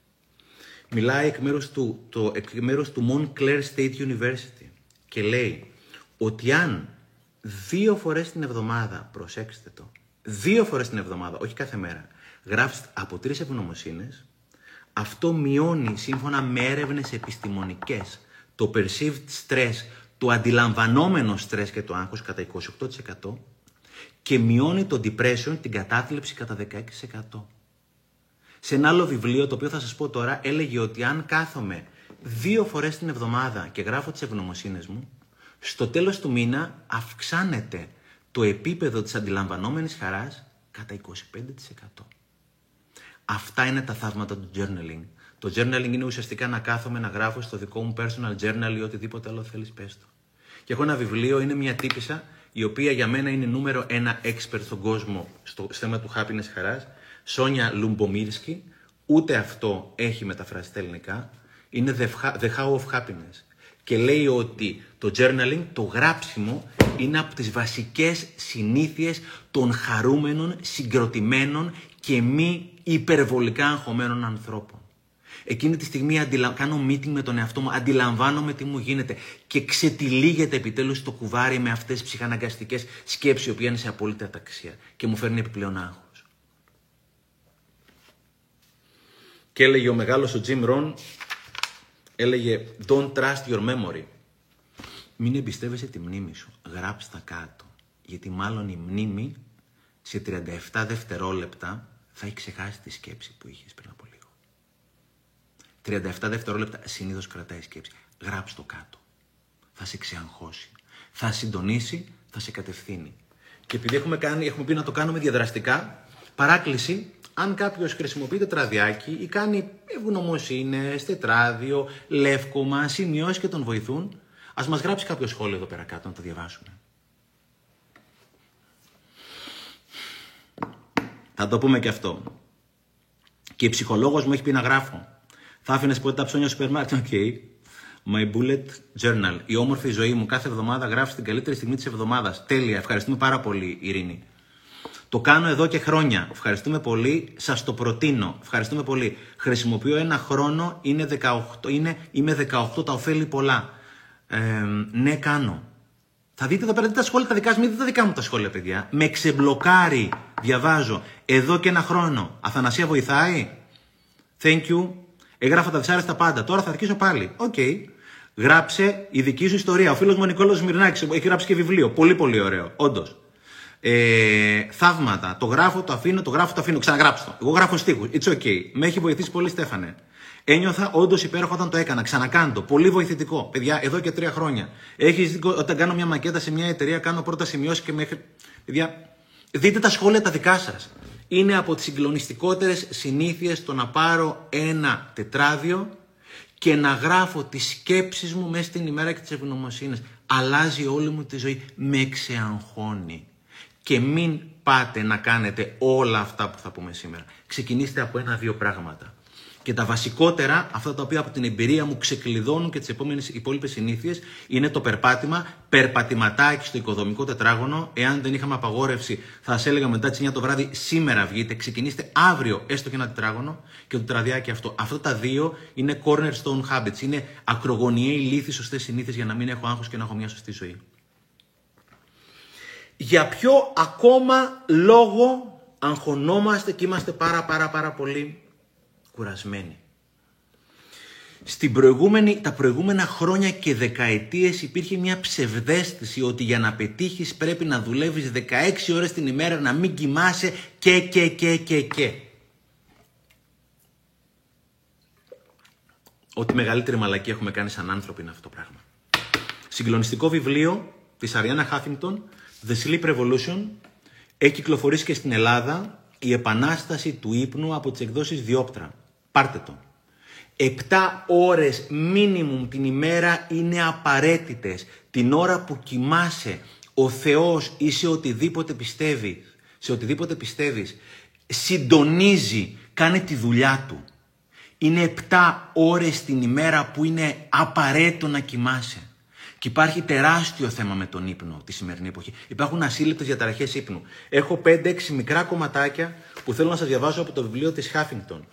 Speaker 1: μιλάει εκ μέρους του, το, εκ μέρους του Montclair State University και λέει ότι αν δύο φορές την εβδομάδα, προσέξτε το, δύο φορές την εβδομάδα, όχι κάθε μέρα, γράφεις από τρεις ευγνωμοσύνες, αυτό μειώνει σύμφωνα με έρευνες επιστημονικές το perceived stress, το αντιλαμβανόμενο stress και το άγχος κατά 28% και μειώνει το depression, την κατάθλιψη κατά 16%. Σε ένα άλλο βιβλίο, το οποίο θα σας πω τώρα, έλεγε ότι αν κάθομαι δύο φορές την εβδομάδα και γράφω τις ευγνωμοσύνες μου, στο τέλος του μήνα αυξάνεται το επίπεδο της αντιλαμβανόμενης χαράς κατά 25%. Αυτά είναι τα θαύματα του journaling. Το journaling είναι ουσιαστικά να κάθομαι να γράφω στο δικό μου personal journal ή οτιδήποτε άλλο θέλεις πες το. Και έχω ένα βιβλίο, είναι μια τύπησα, η οποία για μένα είναι νούμερο ένα expert στον κόσμο στο θέμα του happiness χαράς Σόνια Λουμπομίρσκι, ούτε αυτό έχει μεταφράσει στα ελληνικά. Είναι The How of Happiness. Και λέει ότι το journaling, το γράψιμο, είναι από τις βασικές συνήθειες των χαρούμενων, συγκροτημένων και μη υπερβολικά αγχωμένων ανθρώπων. Εκείνη τη στιγμή αντιλα... κάνω meeting με τον εαυτό μου, αντιλαμβάνομαι τι μου γίνεται και ξετυλίγεται επιτέλους το κουβάρι με αυτές τις ψυχαναγκαστικές σκέψεις, οι οποίες είναι σε απόλυτη αταξία και μου φέρνει επιπλέον άγχος. Και έλεγε ο μεγάλος ο Jim Rohn, έλεγε Don't trust your memory. Μην εμπιστεύεσαι τη μνήμη σου. Γράψτε τα κάτω. Γιατί μάλλον η μνήμη σε 37 δευτερόλεπτα θα έχει ξεχάσει τη σκέψη που είχες πριν από λίγο. 37 δευτερόλεπτα συνήθως κρατάει σκέψη. Γράψτε το κάτω. Θα σε ξεαγχώσει. Θα συντονίσει, θα σε κατευθύνει. Και επειδή έχουμε, κάνει, έχουμε πει να το κάνουμε διαδραστικά, παράκληση αν κάποιος χρησιμοποιεί τετραδιάκι ή κάνει ευγνωμοσύνες, τετράδιο, λεύκωμα, σημειώσεις και τον βοηθούν, ας μας γράψει κάποιος σχόλιο εδώ πέρα κάτω να το διαβάσουμε. Θα το πούμε και αυτό. Και η ψυχολόγος μου έχει πει να γράφω. Θα άφηνες ποτέ τα ψώνια σούπερ μάρκετ; Οκέι. My bullet journal. Η όμορφη ζωή μου κάθε εβδομάδα γράφει την καλύτερη στιγμή της εβδομάδας. Τέλεια. Ευχαριστούμε πάρα πολύ, Ειρήνη. Το κάνω εδώ και χρόνια. Ευχαριστούμε πολύ. Σας το προτείνω. Ευχαριστούμε πολύ. Χρησιμοποιώ ένα χρόνο. Είναι 18, είναι, είμαι 18. Τα οφέλη πολλά. Ε, ναι, κάνω. Θα δείτε εδώ πέρα τα σχόλια τα δικά μου, δείτε τα δικά μου τα σχόλια, παιδιά. Με ξεμπλοκάρει. Διαβάζω. Εδώ και ένα χρόνο. Αθανασία βοηθάει. Thank you. Έγραφα τα δυσάρεστα πάντα. Τώρα θα αρχίσω πάλι. Οκέι. Okay. Γράψε τη δική σου ιστορία. Ο φίλος μου Νικόλας Σμυρνάκης έχει γράψει και βιβλίο. Πολύ, πολύ ωραίο. Όντως ε, θαύματα. Το γράφω, το αφήνω, το γράφω, το αφήνω. Ξαναγράψω το. Εγώ γράφω στίχους. It's okay. Με έχει βοηθήσει πολύ, Στέφανε. Ένιωθα όντως υπέροχο όταν το έκανα. Ξανακάντο. Πολύ βοηθητικό. Παιδιά, εδώ και τρία χρόνια. Έχεις δίκιο, όταν κάνω μια μακέτα σε μια εταιρεία, κάνω πρώτα σημειώσεις και μέχρι. Παιδιά, δείτε τα σχόλια τα δικά σας. Είναι από τις συγκλονιστικότερες συνήθειες το να πάρω ένα τετράδιο και να γράφω τις σκέψεις μου μέσα στην ημέρα και τις ευγνωμοσύνες. Αλλάζει όλη μου τη ζωή. Με ξεαγχώνει. Και μην πάτε να κάνετε όλα αυτά που θα πούμε σήμερα. Ξεκινήστε από ένα-δύο πράγματα. Και τα βασικότερα, αυτά τα οποία από την εμπειρία μου ξεκλειδώνουν και τις επόμενες υπόλοιπες συνήθειες, είναι το περπάτημα, περπατηματάκι στο οικοδομικό τετράγωνο. Εάν δεν είχαμε απαγόρευση, θα σας έλεγα μετά τις 9 το βράδυ, σήμερα βγείτε, ξεκινήστε αύριο έστω και ένα τετράγωνο και το τετραδιάκι αυτό. Αυτά τα δύο είναι cornerstone habits, είναι ακρογωνιαίοι λύθοι σωστές συνήθειες για να μην έχω άγχος και να έχω μια σωστή ζωή. Για ποιο ακόμα λόγο αγχωνόμαστε και είμαστε πάρα πάρα πάρα πολύ κουρασμένοι. Στην προηγούμενη, τα προηγούμενα χρόνια και δεκαετίες υπήρχε μια ψευδέστηση ότι για να πετύχεις πρέπει να δουλεύεις 16 ώρες την ημέρα, να μην κοιμάσαι και και και και και. Ό,τι μεγαλύτερη μαλακή έχουμε κάνει σαν άνθρωποι είναι αυτό το πράγμα. Συγκλονιστικό βιβλίο της Αριάννα Χάφινγκτον, The Sleep Revolution, έχει κυκλοφορήσει και στην Ελλάδα η επανάσταση του ύπνου από τις εκδόσεις Διόπτρα. Πάρτε το. Επτά ώρες μίνιμουμ την ημέρα είναι απαραίτητες. Την ώρα που κοιμάσαι, ο Θεός ή σε οτιδήποτε πιστεύει, σε οτιδήποτε πιστεύεις, συντονίζει, κάνει τη δουλειά του. Είναι επτά ώρες την ημέρα που είναι απαραίτητο να κοιμάσαι. Και υπάρχει τεράστιο θέμα με τον ύπνο τη σημερινή εποχή. Υπάρχουν ασύλληπτες διαταραχές ύπνου. Έχω 5-6 μικρά κομματάκια που θέλω να σας διαβάσω από το βιβλίο της Χάφινγκτον.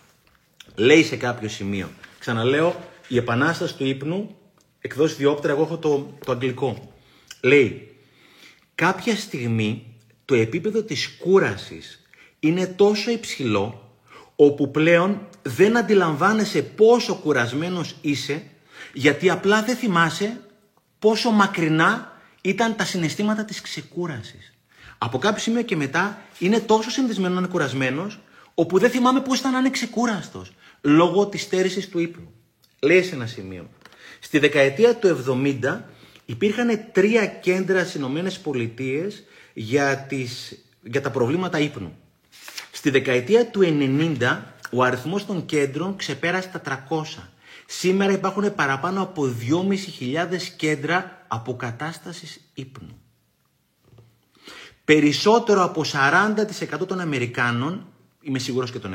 Speaker 1: Λέει σε κάποιο σημείο. Ξαναλέω, η επανάσταση του ύπνου, εκδόσει διόπτρα, εγώ έχω το, το αγγλικό. Λέει, κάποια στιγμή το επίπεδο της κούρασης είναι τόσο υψηλό, όπου πλέον δεν αντιλαμβάνεσαι πόσο κουρασμένος είσαι, γιατί απλά δεν θυμάσαι πόσο μακρινά ήταν τα συναισθήματα της ξεκούρασης. Από κάποιο σημείο και μετά είναι τόσο συνδεσμένο να είναι κουρασμένος, όπου δεν θυμάμαι πώς ήταν να είναι ξεκούραστος λόγω της στέρησης του ύπνου. Λέει σε ένα σημείο. Στη δεκαετία του 70 υπήρχαν τρία κέντρα στις Ηνωμένες Πολιτείες για, για τα προβλήματα ύπνου. Στη δεκαετία του 90 ο αριθμός των κέντρων ξεπέρασε τα 300. Σήμερα υπάρχουν παραπάνω από 2.500 κέντρα αποκατάστασης ύπνου. Περισσότερο από 40% των Αμερικάνων είμαι σίγουρος και των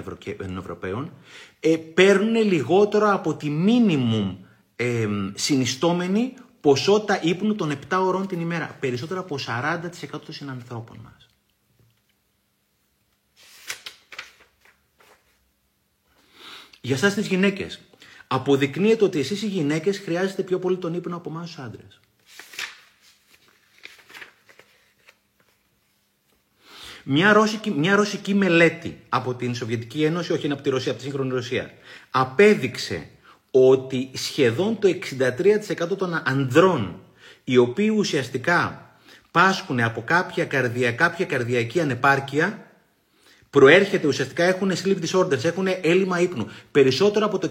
Speaker 1: Ευρωπαίων, ε, παίρνουν λιγότερο από τη μίνιμουμ ε, συνιστόμενη ποσότητα ύπνου των 7 ωρών την ημέρα. Περισσότερο από 40% των συνανθρώπων μας. Για σας τις γυναίκες, αποδεικνύεται ότι εσείς οι γυναίκες χρειάζεστε πιο πολύ τον ύπνο από εμάς τους άντρες. Μια ρωσική, μια ρωσική μελέτη από την Σοβιετική Ένωση, όχι από τη Ρωσία, από τη σύγχρονη Ρωσία, απέδειξε ότι σχεδόν το 63% των ανδρών οι οποίοι ουσιαστικά πάσχουν από κάποια, καρδια, κάποια καρδιακή ανεπάρκεια προέρχεται ουσιαστικά έχουν sleep disorders, έχουν έλλειμμα ύπνου. Περισσότερο από το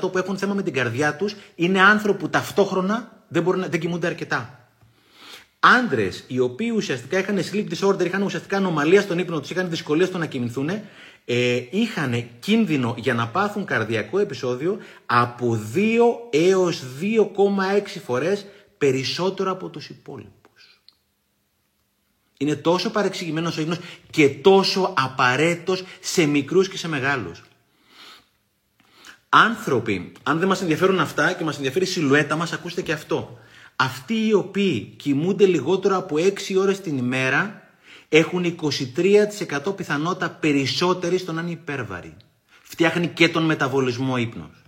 Speaker 1: 63% που έχουν θέμα με την καρδιά τους είναι άνθρωποι που ταυτόχρονα δεν, μπορούν, δεν κοιμούνται αρκετά άντρες οι οποίοι ουσιαστικά είχαν sleep disorder, είχαν ουσιαστικά ανομαλία στον ύπνο τους, είχαν δυσκολία στο να κοιμηθούν, ε, είχαν κίνδυνο για να πάθουν καρδιακό επεισόδιο από 2 έως 2,6 φορές περισσότερο από τους υπόλοιπους. Είναι τόσο παρεξηγημένος ο ύπνος και τόσο απαραίτητος σε μικρούς και σε μεγάλους. Άνθρωποι, αν δεν μας ενδιαφέρουν αυτά και μας ενδιαφέρει η σιλουέτα μας, ακούστε και αυτό. Αυτοί οι οποίοι κοιμούνται λιγότερο από 6 ώρες την ημέρα έχουν 23% πιθανότητα περισσότερη στο να είναι υπέρβαροι. Φτιάχνει και τον μεταβολισμό ύπνος.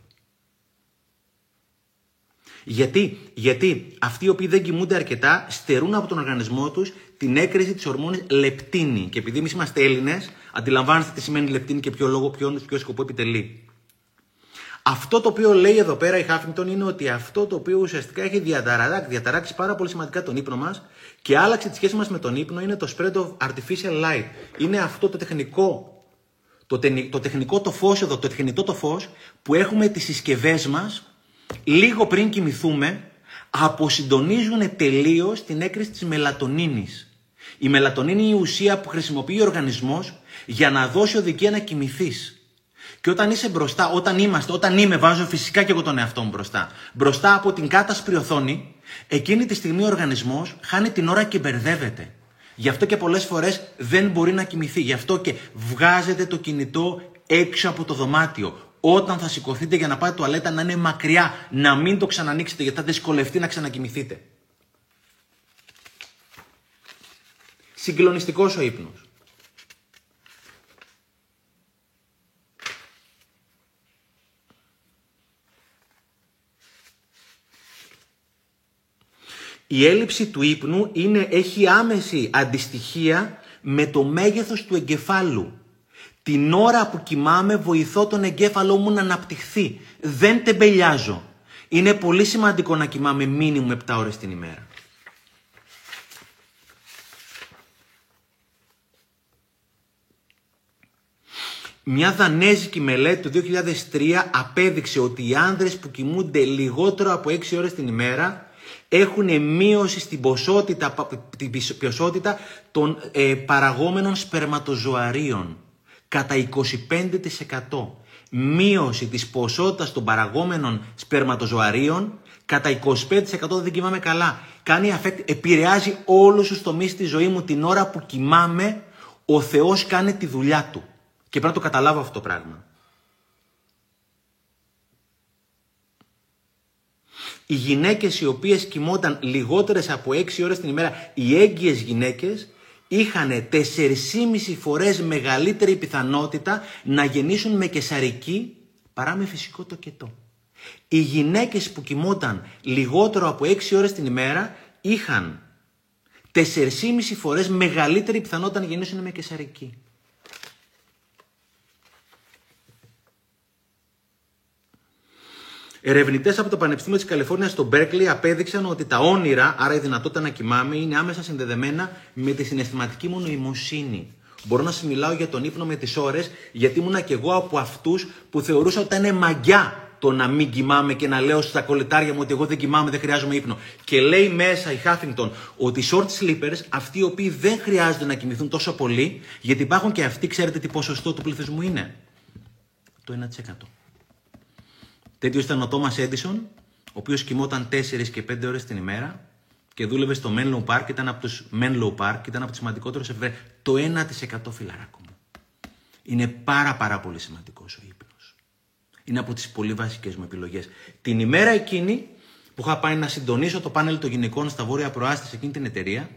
Speaker 1: Γιατί, γιατί αυτοί οι οποίοι δεν κοιμούνται αρκετά στερούν από τον οργανισμό τους την έκρηση της ορμόνης λεπτίνη. Και επειδή εμείς είμαστε Έλληνες, αντιλαμβάνεστε τι σημαίνει λεπτίνη και ποιο λόγο, ποιο, ποιο σκοπό επιτελεί. Αυτό το οποίο λέει εδώ πέρα η Χάφινγκτον είναι ότι αυτό το οποίο ουσιαστικά έχει διαταράξει, διαταράξει πάρα πολύ σημαντικά τον ύπνο μας και άλλαξε τη σχέση μας με τον ύπνο είναι το spread of artificial light. Είναι αυτό το τεχνικό, το Το, το τεχνικό το φως εδώ, το τεχνητό το φως που έχουμε τις συσκευές μας λίγο πριν κοιμηθούμε αποσυντονίζουν τελείως την έκρηση της μελατονίνης. Η μελατονίνη είναι η ουσία που χρησιμοποιεί ο οργανισμός για να δώσει οδηγία να κοιμηθείς. Και όταν είσαι μπροστά, όταν είμαστε, όταν είμαι, βάζω φυσικά και εγώ τον εαυτό μου μπροστά, μπροστά από την κάτασπρη οθόνη, εκείνη τη στιγμή ο οργανισμός χάνει την ώρα και μπερδεύεται. Γι' αυτό και πολλές φορές δεν μπορεί να κοιμηθεί. Γι' αυτό και βγάζετε το κινητό έξω από το δωμάτιο. Όταν θα σηκωθείτε για να πάτε τουαλέτα να είναι μακριά, να μην το ξανανοίξετε γιατί θα δυσκολευτεί να ξανακοιμηθείτε. Συγκλονιστικός ο ύπνος. Η έλλειψη του ύπνου είναι, έχει άμεση αντιστοιχεία με το μέγεθος του εγκεφάλου. Την ώρα που κοιμάμαι βοηθώ τον εγκέφαλό μου να αναπτυχθεί. Δεν τεμπελιάζω. Είναι πολύ σημαντικό να κοιμάμαι μήνυμου 7 ώρες την ημέρα. Μια δανέζικη μελέτη του 2003 απέδειξε ότι οι άνδρες που κοιμούνται λιγότερο από 6 ώρες την ημέρα έχουν μείωση στην ποσότητα, την ποσότητα των ε, παραγόμενων σπερματοζωαρίων κατά 25%. Μείωση της ποσότητας των παραγόμενων σπερματοζωαρίων κατά 25% δεν κοιμάμαι καλά. Κάνει αφέκτη, επηρεάζει όλους τους τομείς στη ζωή μου την ώρα που κοιμάμαι, ο Θεός κάνει τη δουλειά του. Και πρέπει να το καταλάβω αυτό το πράγμα. Οι γυναίκες οι οποίες κοιμόταν λιγότερες από 6 ώρες την ημέρα, οι έγκυες γυναίκες, είχαν 4,5 φορές μεγαλύτερη πιθανότητα να γεννήσουν με κεσαρική παρά με φυσικό τοκετό. Οι γυναίκες που κοιμόταν λιγότερο από 6 ώρες την ημέρα είχαν 4,5 φορές μεγαλύτερη πιθανότητα να γεννήσουν με κεσαρική. Ερευνητές από το Πανεπιστήμιο της Καλιφόρνιας στο Μπέρκλι απέδειξαν ότι τα όνειρα, άρα η δυνατότητα να κοιμάμαι, είναι άμεσα συνδεδεμένα με τη συναισθηματική μου νοημοσύνη. Μπορώ να σα μιλάω για τον ύπνο με τις ώρες, γιατί ήμουνα και εγώ από αυτούς που θεωρούσα ότι ήταν μαγιά το να μην κοιμάμαι και να λέω στα κολλητάρια μου ότι εγώ δεν κοιμάμαι, δεν χρειάζομαι ύπνο. Και λέει μέσα η Χάφινγκτον ότι οι short sleepers, αυτοί οι οποίοι δεν χρειάζονται να κοιμηθούν τόσο πολύ, γιατί υπάρχουν και αυτοί, ξέρετε τι ποσοστό του πληθυσμού είναι; Το 1%. Τέτοιο ήταν ο Τόμα Έντισον, ο οποίος κοιμόταν 4 και 5 ώρες την ημέρα και δούλευε στο Menlo Park, ήταν από τους Menlo Park, ήταν από του σημαντικότερου εφηβέρου. Το 1% φιλαράκο μου. Είναι πάρα πάρα πολύ σημαντικός ο ύπνος. Είναι από τις πολύ βασικές μου επιλογές. Την ημέρα εκείνη που είχα πάει να συντονίσω το πάνελ των γυναικών στα βόρεια προάστη σε εκείνη την εταιρεία,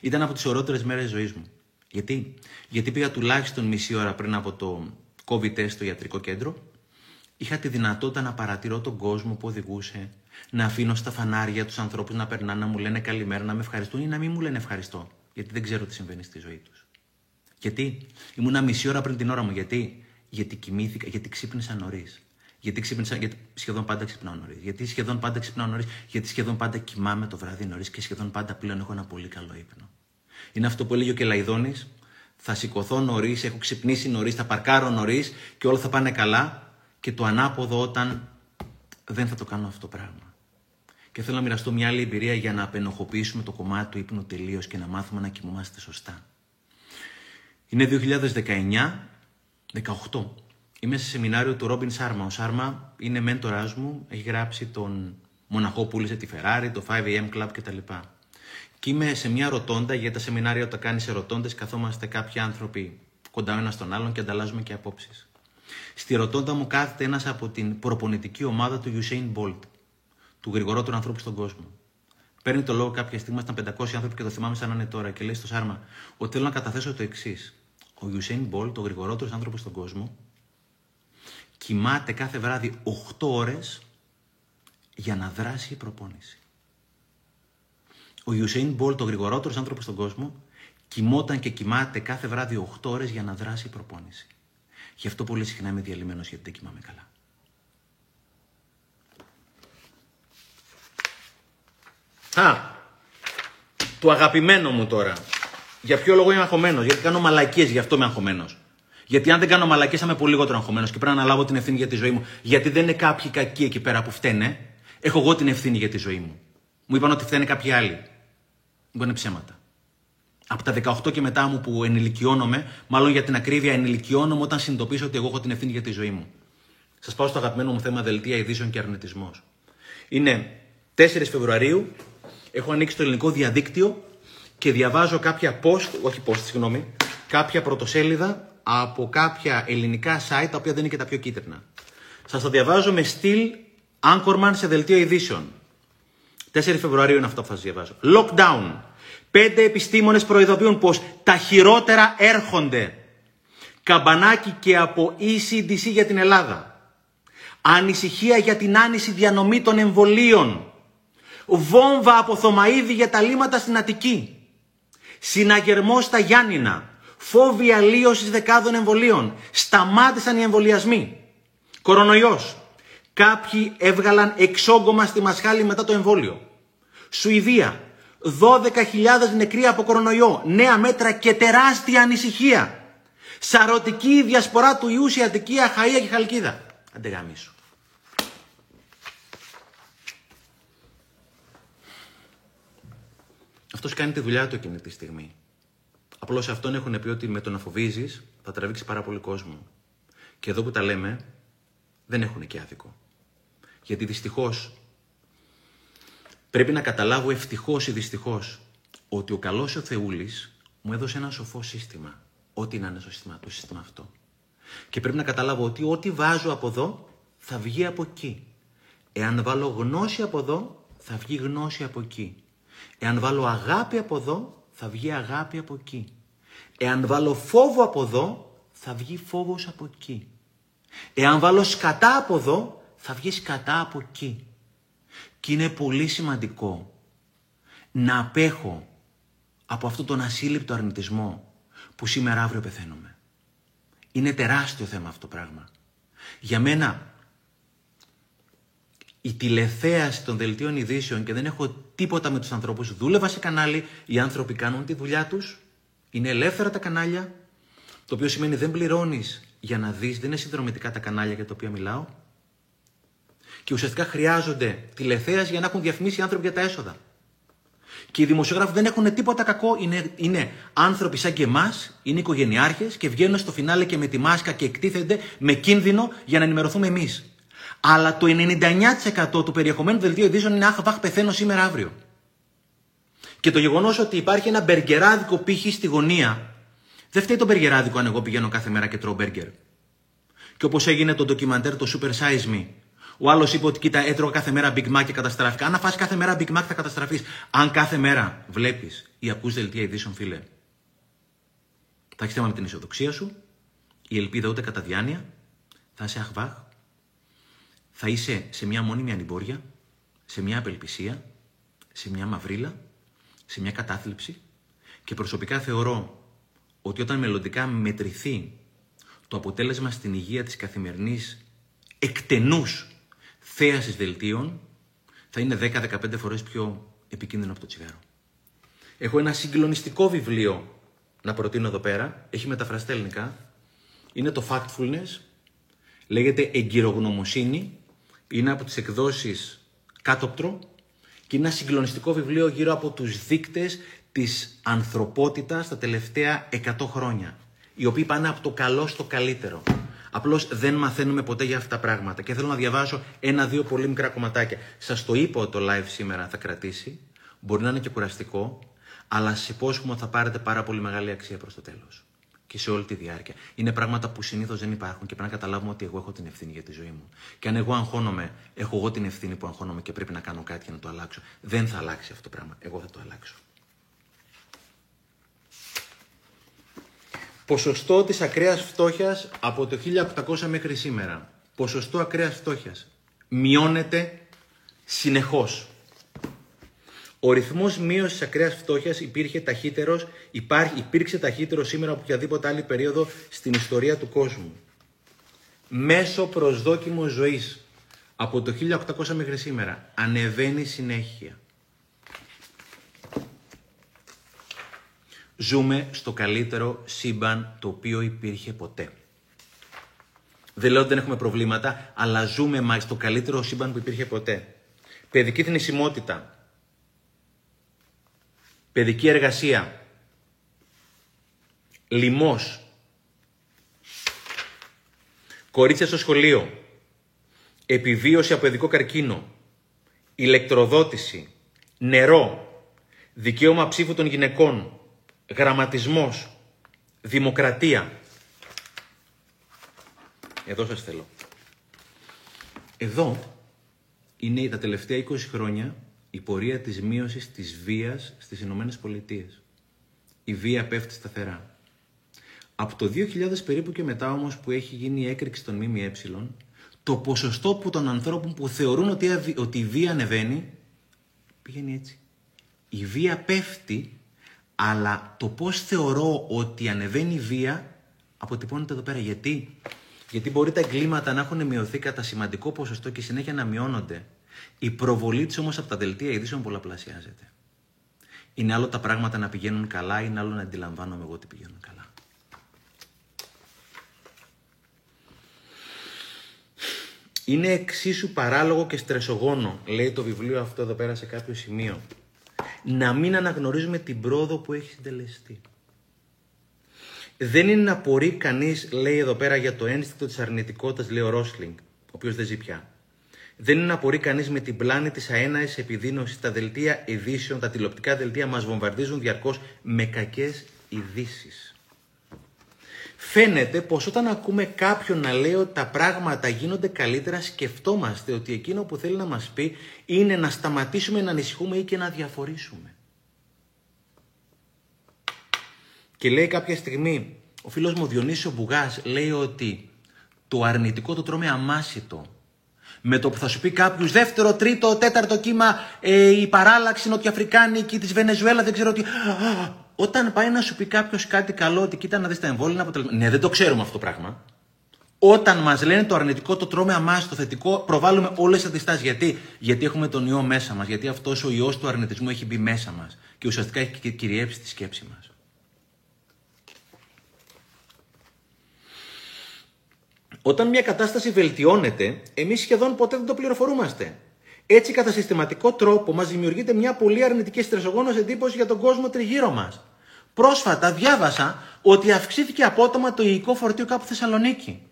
Speaker 1: ήταν από τις ορότερε μέρες ζωής μου. Γιατί; Γιατί πήγα τουλάχιστον μισή ώρα πριν από το COVID test στο ιατρικό κέντρο Είχα τη δυνατότητα να παρατηρώ τον κόσμο που οδηγούσε, να αφήνω στα φανάρια τους ανθρώπους να περνάνε, να μου λένε καλημέρα, να με ευχαριστούν ή να μην μου λένε ευχαριστώ, γιατί δεν ξέρω τι συμβαίνει στη ζωή τους. Γιατί; Ήμουνα μισή ώρα πριν την ώρα μου, γιατί, γιατί κοιμήθηκα, γιατί ξύπνησα νωρίς. Γιατί ξύπνησα, γιατί σχεδόν πάντα ξυπνάω νωρίς. Γιατί σχεδόν πάντα ξυπνάω νωρίς. Γιατί σχεδόν πάντα κοιμάμαι το βράδυ νωρίς και σχεδόν πάντα πλέον έχω ένα πολύ καλό ύπνο. Είναι αυτό που έλεγε ο Κελαϊδόνης. Θα σηκωθώ νωρίς, έχω ξυπνήσει νωρίς, θα παρκάρω νωρίς και όλα θα πάνε καλά και το ανάποδο όταν δεν θα το κάνω αυτό το πράγμα. Και θέλω να μοιραστώ μια άλλη εμπειρία για να απενοχοποιήσουμε το κομμάτι του ύπνου τελείως και να μάθουμε να κοιμόμαστε σωστά. Είναι 2019, 18. Είμαι σε σεμινάριο του Ρόμπιν Σάρμα. Ο Σάρμα είναι μέντοράς μου, έχει γράψει τον μοναχό που πούλησε τη Ferrari, το 5am Club κτλ. Και είμαι σε μια ρωτώντα, γιατί τα σεμινάρια όταν κάνεις ερωτώντε, καθόμαστε κάποιοι άνθρωποι κοντά ένας στον άλλον και ανταλλάζουμε και απόψεις. Στη ρωτώντα μου κάθεται ένας από την προπονητική ομάδα του Usain Bolt, του γρηγορότερου ανθρώπου στον κόσμο. Παίρνει το λόγο κάποια στιγμή, ήταν 500 άνθρωποι και το θυμάμαι σαν να είναι τώρα και λέει στο Σάρμα ότι θέλω να καταθέσω το εξής. Ο Usain Bolt, ο γρηγορότερος άνθρωπος στον κόσμο, κοιμάται κάθε βράδυ 8 ώρες για να δράσει η προπόνηση. Ο Usain Bolt, ο γρηγορότερος άνθρωπος στον κόσμο, κοιμόταν και κοιμάται κάθε βράδυ 8 ώρες για να δράσει η προπόνηση. Γι' αυτό πολύ συχνά είμαι διαλυμένος γιατί δεν κοιμάμαι καλά. Α, το αγαπημένο μου τώρα. Για ποιο λόγο είμαι αγχωμένος, Γιατί κάνω μαλακίες, γι' αυτό είμαι αγχωμένος. Γιατί αν δεν κάνω μαλακέ, θα είμαι πολύ λιγότερο αγχωμένος και πρέπει να αναλάβω την ευθύνη για τη ζωή μου. Γιατί δεν είναι κάποιοι κακοί εκεί πέρα που φταίνε. Έχω εγώ την ευθύνη για τη ζωή μου. Μου είπαν ότι φταίνε κάποιοι άλλοι. Μου είναι ψέματα. Από τα 18 και μετά μου που ενηλικιώνομαι, μάλλον για την ακρίβεια ενηλικιώνομαι όταν συνειδητοποιήσω ότι εγώ έχω την ευθύνη για τη ζωή μου. Σας πάω στο αγαπημένο μου θέμα δελτία ειδήσεων και αρνητισμός. Είναι 4 Φεβρουαρίου, έχω ανοίξει το ελληνικό διαδίκτυο και διαβάζω κάποια post, όχι post, συγγνώμη, κάποια πρωτοσέλιδα από κάποια ελληνικά site τα οποία δεν είναι και τα πιο κίτρινα. Σας τα διαβάζω με στυλ Anchorman σε δελτίο ειδήσεων. 4 Φεβρουαρίου είναι αυτό που θα σας διαβάζω. Lockdown. Πέντε επιστήμονες προειδοποιούν πως τα χειρότερα έρχονται. Καμπανάκι και από ECDC για την Ελλάδα. Ανησυχία για την άνηση διανομή των εμβολίων. Βόμβα από Θωμαίδη για τα λίματα στην Αττική. Συναγερμό στα Γιάννηνα. Φόβη αλλίωση δεκάδων εμβολίων. Σταμάτησαν οι εμβολιασμοί. Κορονοϊός. Κάποιοι έβγαλαν εξόγκωμα στη μασχάλη μετά το εμβόλιο. Σουηδία. 12.000 νεκροί από κορονοϊό. Νέα μέτρα και τεράστια ανησυχία. Σαρωτική διασπορά του ιού σε Αττική, Αχαΐα και Χαλκίδα. Αντεγάμισου. Αυτός κάνει τη δουλειά του εκείνη τη στιγμή. Απλώς σε αυτόν έχουν πει ότι με το να φοβίζεις θα τραβήξει πάρα πολύ κόσμο. Και εδώ που τα λέμε, δεν έχουν και άδικο. Γιατί δυστυχώς πρέπει να καταλάβω ευτυχώς ή δυστυχώς ότι ο καλός ο Θεούλης μου έδωσε ένα σοφό σύστημα. Ό,τι να είναι το σύστημα, το σύστημα αυτό. Και πρέπει να καταλάβω ότι ό,τι βάζω από εδώ θα βγει από εκεί. Εάν βάλω γνώση από εδώ, θα βγει γνώση από εκεί. Εάν βάλω αγάπη από εδώ, θα βγει αγάπη από εκεί. Εάν βάλω φόβο από εδώ, θα βγει φόβος από εκεί. Εάν βάλω σκατά από εδώ, θα βγει σκατά από εκεί. Και είναι πολύ σημαντικό να απέχω από αυτόν τον ασύλληπτο αρνητισμό που σήμερα αύριο πεθαίνουμε. Είναι τεράστιο θέμα αυτό το πράγμα. Για μένα η τηλεθέαση των δελτίων ειδήσεων και δεν έχω τίποτα με τους ανθρώπους. Δούλευα σε κανάλι, οι άνθρωποι κάνουν τη δουλειά τους, είναι ελεύθερα τα κανάλια, το οποίο σημαίνει δεν πληρώνεις για να δεις, δεν είναι συνδρομητικά τα κανάλια για τα οποία μιλάω. Και ουσιαστικά χρειάζονται τηλεθέαση για να έχουν διαφημίσει οι άνθρωποι για τα έσοδα. Και οι δημοσιογράφοι δεν έχουν τίποτα κακό. Είναι, είναι άνθρωποι σαν και εμάς, είναι οικογενειάρχες και βγαίνουν στο φινάλε και με τη μάσκα και εκτίθενται με κίνδυνο για να ενημερωθούμε εμείς. Αλλά το 99% του περιεχομένου δελτίου ειδήσεων είναι αχ, βαχ, πεθαίνω σήμερα αύριο. Και το γεγονός ότι υπάρχει ένα μπεργκεράδικο πύχη στη γωνία, δεν φταίει το μπεργκεράδικο αν εγώ πηγαίνω κάθε μέρα και τρώω μπέργκερ. Και όπως έγινε το ντοκιμαντέρ το Super Size Me, ο άλλος είπε ότι κοίτα, έτρωγα κάθε μέρα Big Mac και καταστράφηκα. Αν φας κάθε μέρα Big Mac θα καταστραφείς. Αν κάθε μέρα βλέπεις ή ακού δελτία ειδήσεων, φίλε, θα έχεις θέμα με την αισιοδοξία σου, η ελπίδα ούτε κατά διάνοια, θα είσαι αχβάχ, θα είσαι σε μια μόνιμη ανημπόρια, σε μια απελπισία, σε μια μαυρίλα, σε μια κατάθλιψη και προσωπικά θεωρώ ότι όταν μελλοντικά μετρηθεί το αποτέλεσμα στην υγεία της καθημερινής εκτενούς θέασης δελτίων θα είναι 10-15 φορές πιο επικίνδυνο από το τσιγάρο. Έχω ένα συγκλονιστικό βιβλίο να προτείνω εδώ πέρα, έχει μεταφραστεί ελληνικά, είναι το Factfulness, λέγεται Εγκυρογνωμοσύνη είναι από τις εκδόσεις Κάτοπτρο. Και είναι ένα συγκλονιστικό βιβλίο γύρω από τους δείκτες της ανθρωπότητας τα τελευταία 100 χρόνια, οι οποίοι πάνε από το καλό στο καλύτερο. Απλώς δεν μαθαίνουμε ποτέ για αυτά τα πράγματα και θέλω να διαβάσω ένα-δύο πολύ μικρά κομματάκια. Σας το είπα ότι το live σήμερα θα κρατήσει, μπορεί να είναι και κουραστικό, αλλά σε υπόσχομαι θα πάρετε πάρα πολύ μεγάλη αξία προς το τέλος και σε όλη τη διάρκεια. Είναι πράγματα που συνήθως δεν υπάρχουν και πρέπει να καταλάβουμε ότι εγώ έχω την ευθύνη για τη ζωή μου. Και αν εγώ αγχώνομαι, έχω εγώ την ευθύνη που αγχώνομαι και πρέπει να κάνω κάτι για να το αλλάξω. Δεν θα αλλάξει αυτό το πράγμα. Εγώ θα το αλλάξω. Ποσοστό της ακραίας φτώχειας από το 1800 μέχρι σήμερα. Ποσοστό ακραίας φτώχειας. Μειώνεται συνεχώς. Ο ρυθμός μείωσης ακραίας φτώχειας υπήρχε ταχύτερος, υπάρχει, υπήρξε ταχύτερος σήμερα από οποιαδήποτε άλλη περίοδο στην ιστορία του κόσμου. Μέσο προσδόκιμος ζωής από το 1800 μέχρι σήμερα ανεβαίνει συνέχεια. Ζούμε στο καλύτερο σύμπαν το οποίο υπήρχε ποτέ. Δεν λέω ότι δεν έχουμε προβλήματα, αλλά ζούμε μα στο καλύτερο σύμπαν που υπήρχε ποτέ. Παιδική θνησιμότητα. Παιδική εργασία. Λιμός. Κορίτσια στο σχολείο. Επιβίωση από παιδικό καρκίνο. Ηλεκτροδότηση. Νερό. Δικαίωμα ψήφου των γυναικών. Γραμματισμός. Δημοκρατία. Εδώ σας θέλω. Εδώ είναι τα τελευταία 20 χρόνια η πορεία της μείωσης της βίας στις Ηνωμένες Πολιτείες. Η βία πέφτει σταθερά. Από το 2000 περίπου και μετά όμως που έχει γίνει η έκρηξη των ΜΜΕ, το ποσοστό που των ανθρώπων που θεωρούν ότι, ότι η βία ανεβαίνει, πηγαίνει έτσι. Η βία πέφτει, αλλά το πώς θεωρώ ότι ανεβαίνει η βία αποτυπώνεται εδώ πέρα. Γιατί γιατί μπορεί τα εγκλήματα να έχουν μειωθεί κατά σημαντικό ποσοστό και συνέχεια να μειώνονται. Η προβολή της όμως από τα δελτία ειδήσεων πολλαπλασιάζεται. Είναι άλλο τα πράγματα να πηγαίνουν καλά, είναι άλλο να αντιλαμβάνομαι εγώ ότι πηγαίνουν καλά. Είναι εξίσου παράλογο και στρεσογόνο, λέει το βιβλίο αυτό εδώ πέρα σε κάποιο σημείο, να μην αναγνωρίζουμε την πρόοδο που έχει συντελεστεί. Δεν είναι να απορεί κανείς, λέει εδώ πέρα, για το ένστικτο της αρνητικότητας, λέει ο Ρόσλινγκ, ο οποίος δεν ζει πια. Δεν είναι να απορεί κανείς με την πλάνη της αέναης επιδείνωσης. Τα δελτία ειδήσεων, τα τηλεοπτικά δελτία μας βομβαρδίζουν διαρκώς με κακές ειδήσεις. Φαίνεται πως όταν ακούμε κάποιον να λέει ότι τα πράγματα γίνονται καλύτερα, σκεφτόμαστε ότι εκείνο που θέλει να μας πει είναι να σταματήσουμε να ανησυχούμε ή και να διαφορήσουμε. Και λέει κάποια στιγμή, ο φίλος μου Διονύσιο Μπουγάς λέει ότι το αρνητικό το τρώμε αμάσιτο. Με το που θα σου πει κάποιος δεύτερο, τρίτο, τέταρτο κύμα, ε, η παράλλαξη νοτιοαφρικάνικη της Βενεζουέλα, δεν ξέρω τι. Όταν πάει να σου πει κάποιος κάτι καλό, ότι κοίτα να δεις τα εμβόλια αποτελέσματα. Ναι, δεν το ξέρουμε αυτό το πράγμα. Όταν μας λένε το αρνητικό, το τρώμε αμάσιτο, το θετικό, προβάλλουμε όλες τις αντιστάσεις. Γιατί; Γιατί έχουμε τον ιό μέσα μας. Γιατί αυτός ο ιός του αρνητισμού έχει μπει μέσα μας και ουσιαστικά έχει κυριεύσει τη σκέψη μας. Όταν μια κατάσταση βελτιώνεται, εμείς σχεδόν ποτέ δεν το πληροφορούμαστε. Έτσι, κατά συστηματικό τρόπο, μας δημιουργείται μια πολύ αρνητική στρεσογόνο εντύπωση για τον κόσμο τριγύρω μας. Πρόσφατα διάβασα ότι αυξήθηκε απότομα το υλικό φορτίο κάπου Θεσσαλονίκη.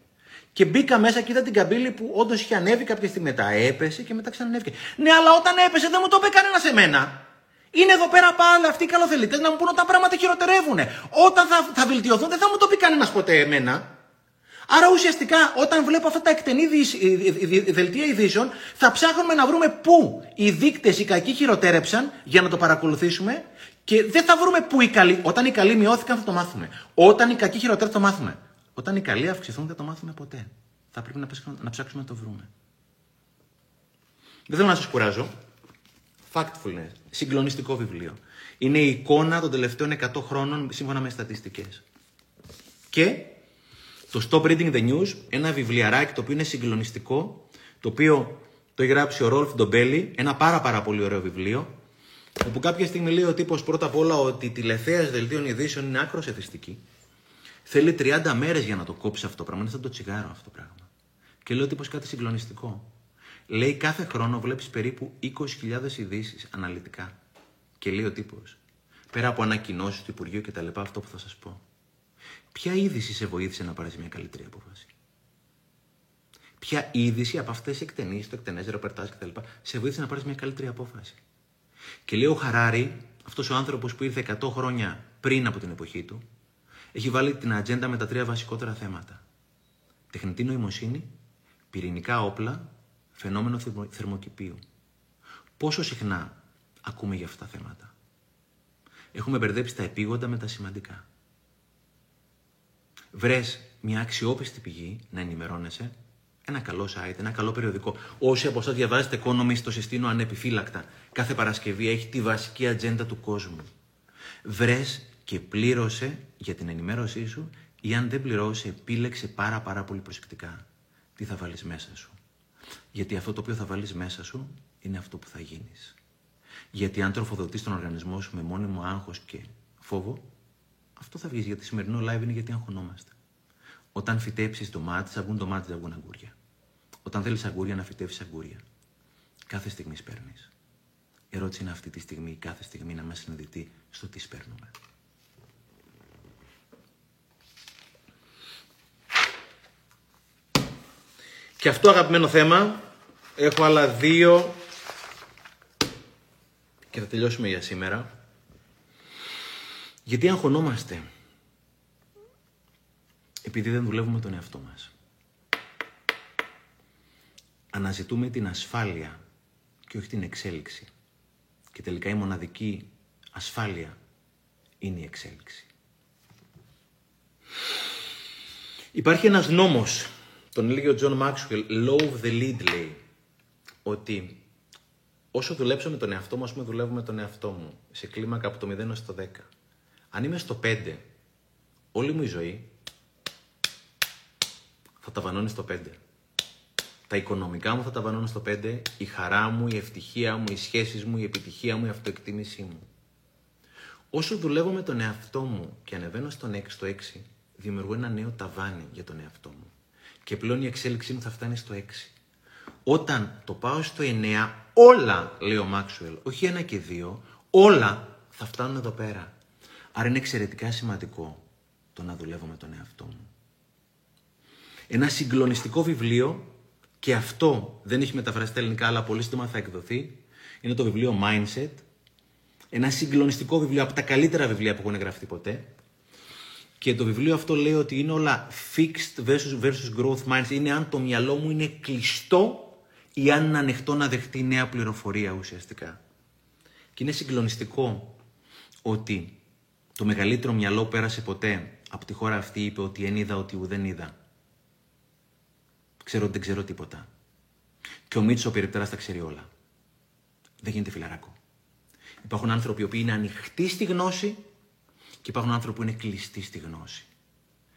Speaker 1: Και μπήκα μέσα και είδα την καμπύλη που όντως είχε ανέβει κάποια στιγμή μετά. Έπεσε και μετά ξανανέβηκε. Ναι, αλλά όταν έπεσε δεν μου το είπε κανένας σε μένα. Είναι εδώ πέρα πάλι αυτοί οι καλοθελητές να μου πούνε ότι τα πράγματα χειροτερεύουν. Όταν θα, θα βελτιωθούν δεν θα μου το πει κανένας ποτέ εμένα. Άρα ουσιαστικά όταν βλέπω αυτά τα εκτενή δελτία ειδήσεων θα ψάχνουμε να βρούμε πού οι δείκτες οι κακοί χειροτέρεψαν για να το παρακολουθήσουμε και δεν θα βρούμε πού οι καλοί. Όταν οι καλοί μειώθηκαν θα το μάθουμε. Όταν οι κακοί χειροτέρεψαν θα το μάθουμε. Όταν οι καλοί αυξηθούν δεν το μάθουμε ποτέ. Θα πρέπει να, να ψάξουμε να το βρούμε. Δεν θέλω να σας κουράζω. Factfulness. Συγκλονιστικό βιβλίο. Είναι η εικόνα των τελευταίων 100 χρόνων σύμφωνα με στατιστικές. Και το Stop Reading the News, ένα βιβλιαράκι το οποίο είναι συγκλονιστικό, το οποίο το έχει γράψει ο Ρόλφ Ντομπέλη, ένα πάρα πάρα πολύ ωραίο βιβλίο, όπου κάποια στιγμή λέει ο τύπος πρώτα απ' όλα ότι η τηλεθέαση δελτίων ειδήσεων είναι άκρο εθιστική. Θέλει 30 μέρες για να το κόψει αυτό το πράγμα. Είναι σαν το τσιγάρο αυτό το πράγμα. Και λέει ο τύπος κάτι συγκλονιστικό. Λέει κάθε χρόνο βλέπεις περίπου 20.000 ειδήσεις αναλυτικά. Και λέει ο τύπος, πέρα από ανακοινώσεις του Υπουργείου και τα λοιπά, αυτό που θα σας πω. Ποια είδηση σε βοήθησε να πάρεις μια καλύτερη απόφαση; Ποια είδηση από αυτές τι εκτενείς, το εκτενές ρεπερτάζ κτλ. σε βοήθησε να πάρεις μια καλύτερη απόφαση; Και λέει ο Χαράρη, αυτός ο άνθρωπος που ήρθε 100 χρόνια πριν από την εποχή του, έχει βάλει την ατζέντα με τα τρία βασικότερα θέματα. Τεχνητή νοημοσύνη, πυρηνικά όπλα, φαινόμενο θερμοκηπίου. Πόσο συχνά ακούμε για αυτά τα θέματα; Έχουμε μπερδέψει τα επίγοντα με τα σημαντικά βρες μια αξιόπιστη πηγή να ενημερώνεσαι, ένα καλό site, ένα καλό περιοδικό. Όσοι από εσά διαβάζετε Economist, το συστήνω ανεπιφύλακτα. Κάθε Παρασκευή έχει τη βασική ατζέντα του κόσμου. Βρες και πλήρωσε για την ενημέρωσή σου ή αν δεν πληρώσει, επίλεξε πάρα πάρα πολύ προσεκτικά τι θα βάλεις μέσα σου. Γιατί αυτό το οποίο θα βάλεις μέσα σου είναι αυτό που θα γίνεις. Γιατί αν τροφοδοτείς τον οργανισμό σου με μόνιμο άγχος και φόβο, αυτό θα βγεις γιατί σημερινό live είναι γιατί αγχωνόμαστε. Όταν φυτέψεις ντομάτε, θα βγουν ντομάτε, θα βγουν αγκούρια. Όταν θέλεις αγκούρια, να φυτέψεις αγκούρια. Κάθε στιγμή παίρνει. Η ερώτηση είναι αυτή τη στιγμή, κάθε στιγμή να είμαστε συνειδητοί στο τι σπέρνουμε. Και αυτό αγαπημένο θέμα, έχω άλλα δύο και θα τελειώσουμε για σήμερα. Γιατί αγχωνόμαστε; Επειδή δεν δουλεύουμε τον εαυτό μας. Αναζητούμε την ασφάλεια και όχι την εξέλιξη. Και τελικά η μοναδική ασφάλεια είναι η εξέλιξη. Υπάρχει ένας νόμος, τον έλεγε ο Τζον Μάξουελ, law of the lid λέει, ότι όσο δουλέψω με τον εαυτό μου, ας πούμε δουλεύω με τον εαυτό μου, σε κλίμακα από το 0 έως το 10. Αν είμαι στο 5, όλη μου η ζωή θα τα βανώνει στο 5. Τα οικονομικά μου θα τα βανώνω στο 5, η χαρά μου, η ευτυχία μου, οι σχέσεις μου, η επιτυχία μου, η αυτοεκτίμησή μου. Όσο δουλεύω με τον εαυτό μου και ανεβαίνω στον 6, στο 6, δημιουργώ ένα νέο ταβάνι για τον εαυτό μου. Και πλέον η εξέλιξή μου θα φτάνει στο 6. Όταν το πάω στο 9, όλα, λέει ο Μάξουελ, όχι ένα και δύο, όλα θα φτάνουν εδώ πέρα. Άρα είναι εξαιρετικά σημαντικό το να δουλεύω με τον εαυτό μου. Ένα συγκλονιστικό βιβλίο, και αυτό δεν έχει μεταφραστεί στα ελληνικά, αλλά πολύ σύντομα θα εκδοθεί, είναι το βιβλίο Mindset. Ένα συγκλονιστικό βιβλίο, από τα καλύτερα βιβλία που έχουν γραφτεί ποτέ. Και το βιβλίο αυτό λέει ότι είναι όλα fixed versus, versus growth minds. Είναι αν το μυαλό μου είναι κλειστό ή αν είναι ανοιχτό να δεχτεί νέα πληροφορία ουσιαστικά. Και είναι συγκλονιστικό ότι το μεγαλύτερο μυαλό που πέρασε ποτέ από τη χώρα αυτή είπε ότι εν είδα ότι ουδέν είδα. Ξέρω ότι δεν ξέρω τίποτα. Και ο Μίτσο περιπτέρα τα ξέρει όλα. Δεν γίνεται φιλαράκο. Υπάρχουν άνθρωποι που είναι ανοιχτοί στη γνώση και υπάρχουν άνθρωποι που είναι κλειστοί στη γνώση.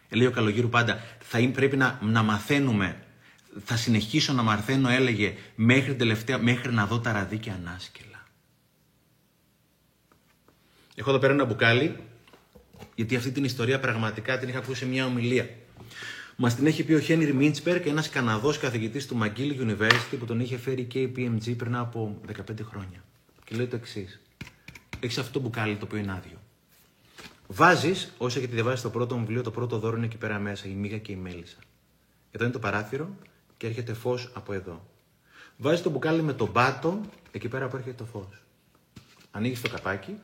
Speaker 1: Ε, λέει ο Καλογύρου πάντα, θα πρέπει να, να μαθαίνουμε, θα συνεχίσω να μαθαίνω, έλεγε, μέχρι, τελευταία, μέχρι να δω τα ραδίκια ανάσκελα. Έχω εδώ πέρα ένα μπουκάλι, γιατί αυτή την ιστορία πραγματικά την είχα ακούσει σε μια ομιλία. Μας την έχει πει ο Χένρι Μίντσπερ και ένας Καναδός καθηγητής του McGill University που τον είχε φέρει και η PMG πριν από 15 χρόνια. Και λέει το εξής. Έχεις αυτό το μπουκάλι το οποίο είναι άδειο. Βάζεις, όσοι έχετε διαβάσεις το πρώτο μου βιβλίο, το πρώτο δώρο είναι εκεί πέρα μέσα, η μίγα και η μέλισσα. Εδώ είναι το παράθυρο και έρχεται φως από εδώ. Βάζεις το μπουκάλι με τον πάτο, εκεί πέρα που έρχεται το φως. Ανοίγεις το καπάκι,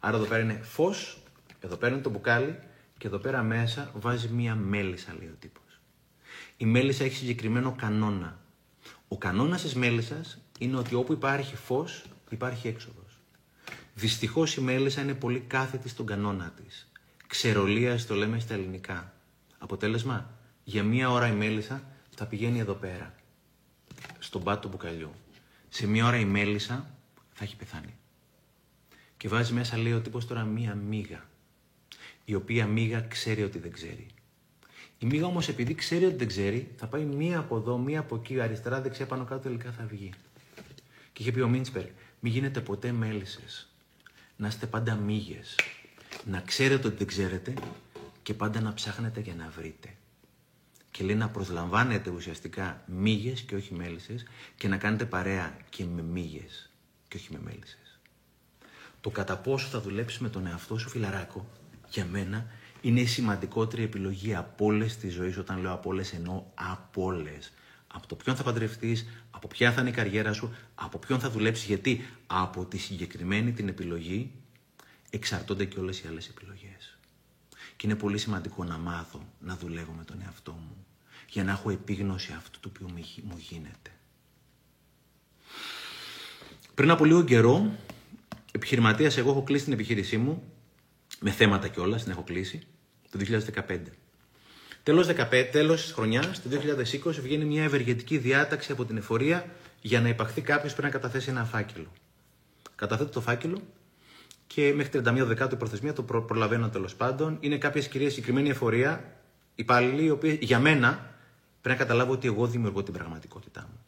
Speaker 1: άρα εδώ πέρα είναι φως, εδώ πέρα είναι το μπουκάλι και εδώ πέρα μέσα βάζει μία μέλισσα, λέει ο τύπος. Η μέλισσα έχει συγκεκριμένο κανόνα. Ο κανόνας της μέλισσας είναι ότι όπου υπάρχει φως, υπάρχει έξοδος. Δυστυχώς η μέλισσα είναι πολύ κάθετη στον κανόνα της. Ξερολίας το λέμε στα ελληνικά. Αποτέλεσμα, για μία ώρα η μέλισσα θα πηγαίνει εδώ πέρα, στον πάτο του μπουκαλιού. Σε μία ώρα η μέλισσα θα έχει πεθάνει. Και βάζει μέσα, λέει ο τύπος τώρα, μία μίγα η οποία μίγα ξέρει ότι δεν ξέρει. Η μίγα όμως, επειδή ξέρει ότι δεν ξέρει, θα πάει μία από εδώ, μία από εκεί, αριστερά, δεξιά, πάνω κάτω, τελικά θα βγει. Και είχε πει ο Μίντσπερ, μην γίνετε ποτέ μέλισσες. Να είστε πάντα μύγες. Να ξέρετε ότι δεν ξέρετε και πάντα να ψάχνετε για να βρείτε. Και λέει να προσλαμβάνετε ουσιαστικά μύγες και όχι μέλισσες και να κάνετε παρέα και με μύγες και όχι με μέλισσες. Το κατά πόσο θα δουλέψει με τον εαυτό σου φιλαράκο για μένα είναι η σημαντικότερη επιλογή από όλες τη ζωή. Όταν λέω από όλες, εννοώ από όλες. Από το ποιον θα παντρευτείς, από ποια θα είναι η καριέρα σου, από ποιον θα δουλέψεις. Γιατί από τη συγκεκριμένη την επιλογή εξαρτώνται και όλες οι άλλες επιλογές. Και είναι πολύ σημαντικό να μάθω να δουλεύω με τον εαυτό μου για να έχω επίγνωση αυτού του οποίου μου γίνεται. Πριν από λίγο καιρό, επιχειρηματίας εγώ έχω κλείσει την επιχείρησή μου με θέματα κιόλας, την έχω κλείσει, το 2015. Τέλος, 15, τέλος της χρονιάς, το 2020, βγαίνει μια ευεργετική διάταξη από την εφορία για να υπαχθεί κάποιος πρέπει να καταθέσει ένα φάκελο. Καταθέτω το φάκελο και μέχρι 31 Δεκάτου η προθεσμία το προ, προλαβαίνω τέλος πάντων. Είναι κάποιε κυρίε συγκεκριμένη εφορία, υπάλληλοι, οι οποίοι για μένα πρέπει να καταλάβω ότι εγώ δημιουργώ την πραγματικότητά μου.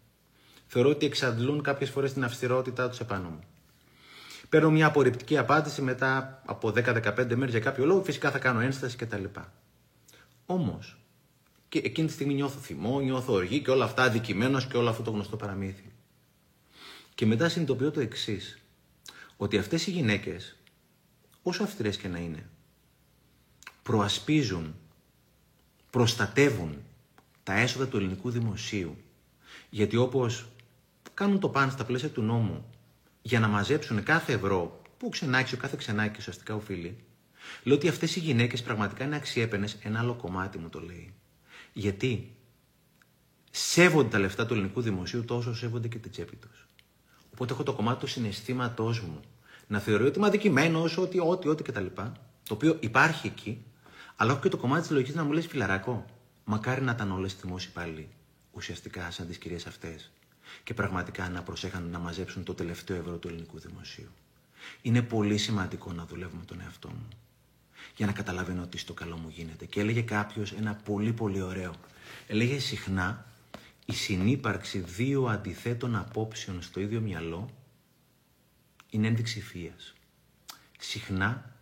Speaker 1: Θεωρώ ότι εξαντλούν κάποιες φορές την αυστηρότητά τους επάνω μου. Παίρνω μια απορριπτική απάντηση μετά από 10-15 μέρες για κάποιο λόγο. Φυσικά θα κάνω ένσταση κτλ. Όμως, Και εκείνη τη στιγμή νιώθω θυμό, νιώθω οργή και όλα αυτά αδικημένος και όλο αυτό το γνωστό παραμύθι. Και μετά συνειδητοποιώ το εξής. Ότι αυτές οι γυναίκες, όσο αυστηρές και να είναι, προασπίζουν, προστατεύουν τα έσοδα του ελληνικού δημοσίου. Γιατί όπως κάνουν το παν στα πλαίσια του νόμου για να μαζέψουν κάθε ευρώ που ξενάκι, ο κάθε ξενάκι ουσιαστικά οφείλει, λέω ότι αυτές οι γυναίκες πραγματικά είναι αξιέπαινες, ένα άλλο κομμάτι μου το λέει. Γιατί σέβονται τα λεφτά του ελληνικού δημοσίου τόσο σέβονται και την τσέπη τους. Οπότε έχω το κομμάτι του συναισθήματός μου να θεωρώ ότι είμαι αδικημένος, ότι, ό,τι, ό,τι κτλ. Το οποίο υπάρχει εκεί, αλλά έχω και το κομμάτι της λογικής να μου λες φιλαράκο. Μακάρι να ήταν όλες δημόσιοι πάλι ουσιαστικά σαν τις κυρίες αυτές και πραγματικά να προσέχαν να μαζέψουν το τελευταίο ευρώ του ελληνικού δημοσίου. Είναι πολύ σημαντικό να δουλεύω με τον εαυτό μου για να καταλαβαίνω τι στο καλό μου γίνεται. Και έλεγε κάποιος ένα πολύ πολύ ωραίο. Έλεγε συχνά η συνύπαρξη δύο αντιθέτων απόψεων στο ίδιο μυαλό είναι ένδειξη φίας. Συχνά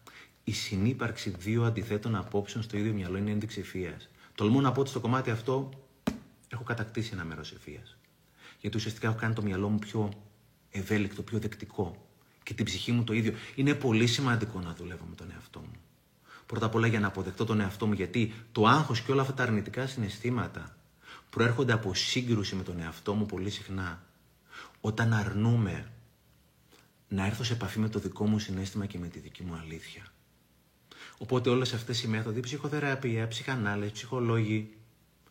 Speaker 1: η συνύπαρξη δύο αντιθέτων απόψεων στο ίδιο μυαλό είναι ένδειξη φίας. Τολμώ να πω ότι στο κομμάτι αυτό έχω κατακτήσει ένα μέρος ευφία. Γιατί ουσιαστικά έχω κάνει το μυαλό μου πιο ευέλικτο, πιο δεκτικό. Και την ψυχή μου το ίδιο. Είναι πολύ σημαντικό να δουλεύω με τον εαυτό μου. Πρώτα απ' όλα για να αποδεχτώ τον εαυτό μου, γιατί το άγχος και όλα αυτά τα αρνητικά συναισθήματα προέρχονται από σύγκρουση με τον εαυτό μου πολύ συχνά. Όταν αρνούμε να έρθω σε επαφή με το δικό μου συνέστημα και με τη δική μου αλήθεια. Οπότε όλες αυτές οι μέθοδοι, ψυχοθεραπεία, ψυχανάλυση, ψυχολόγοι,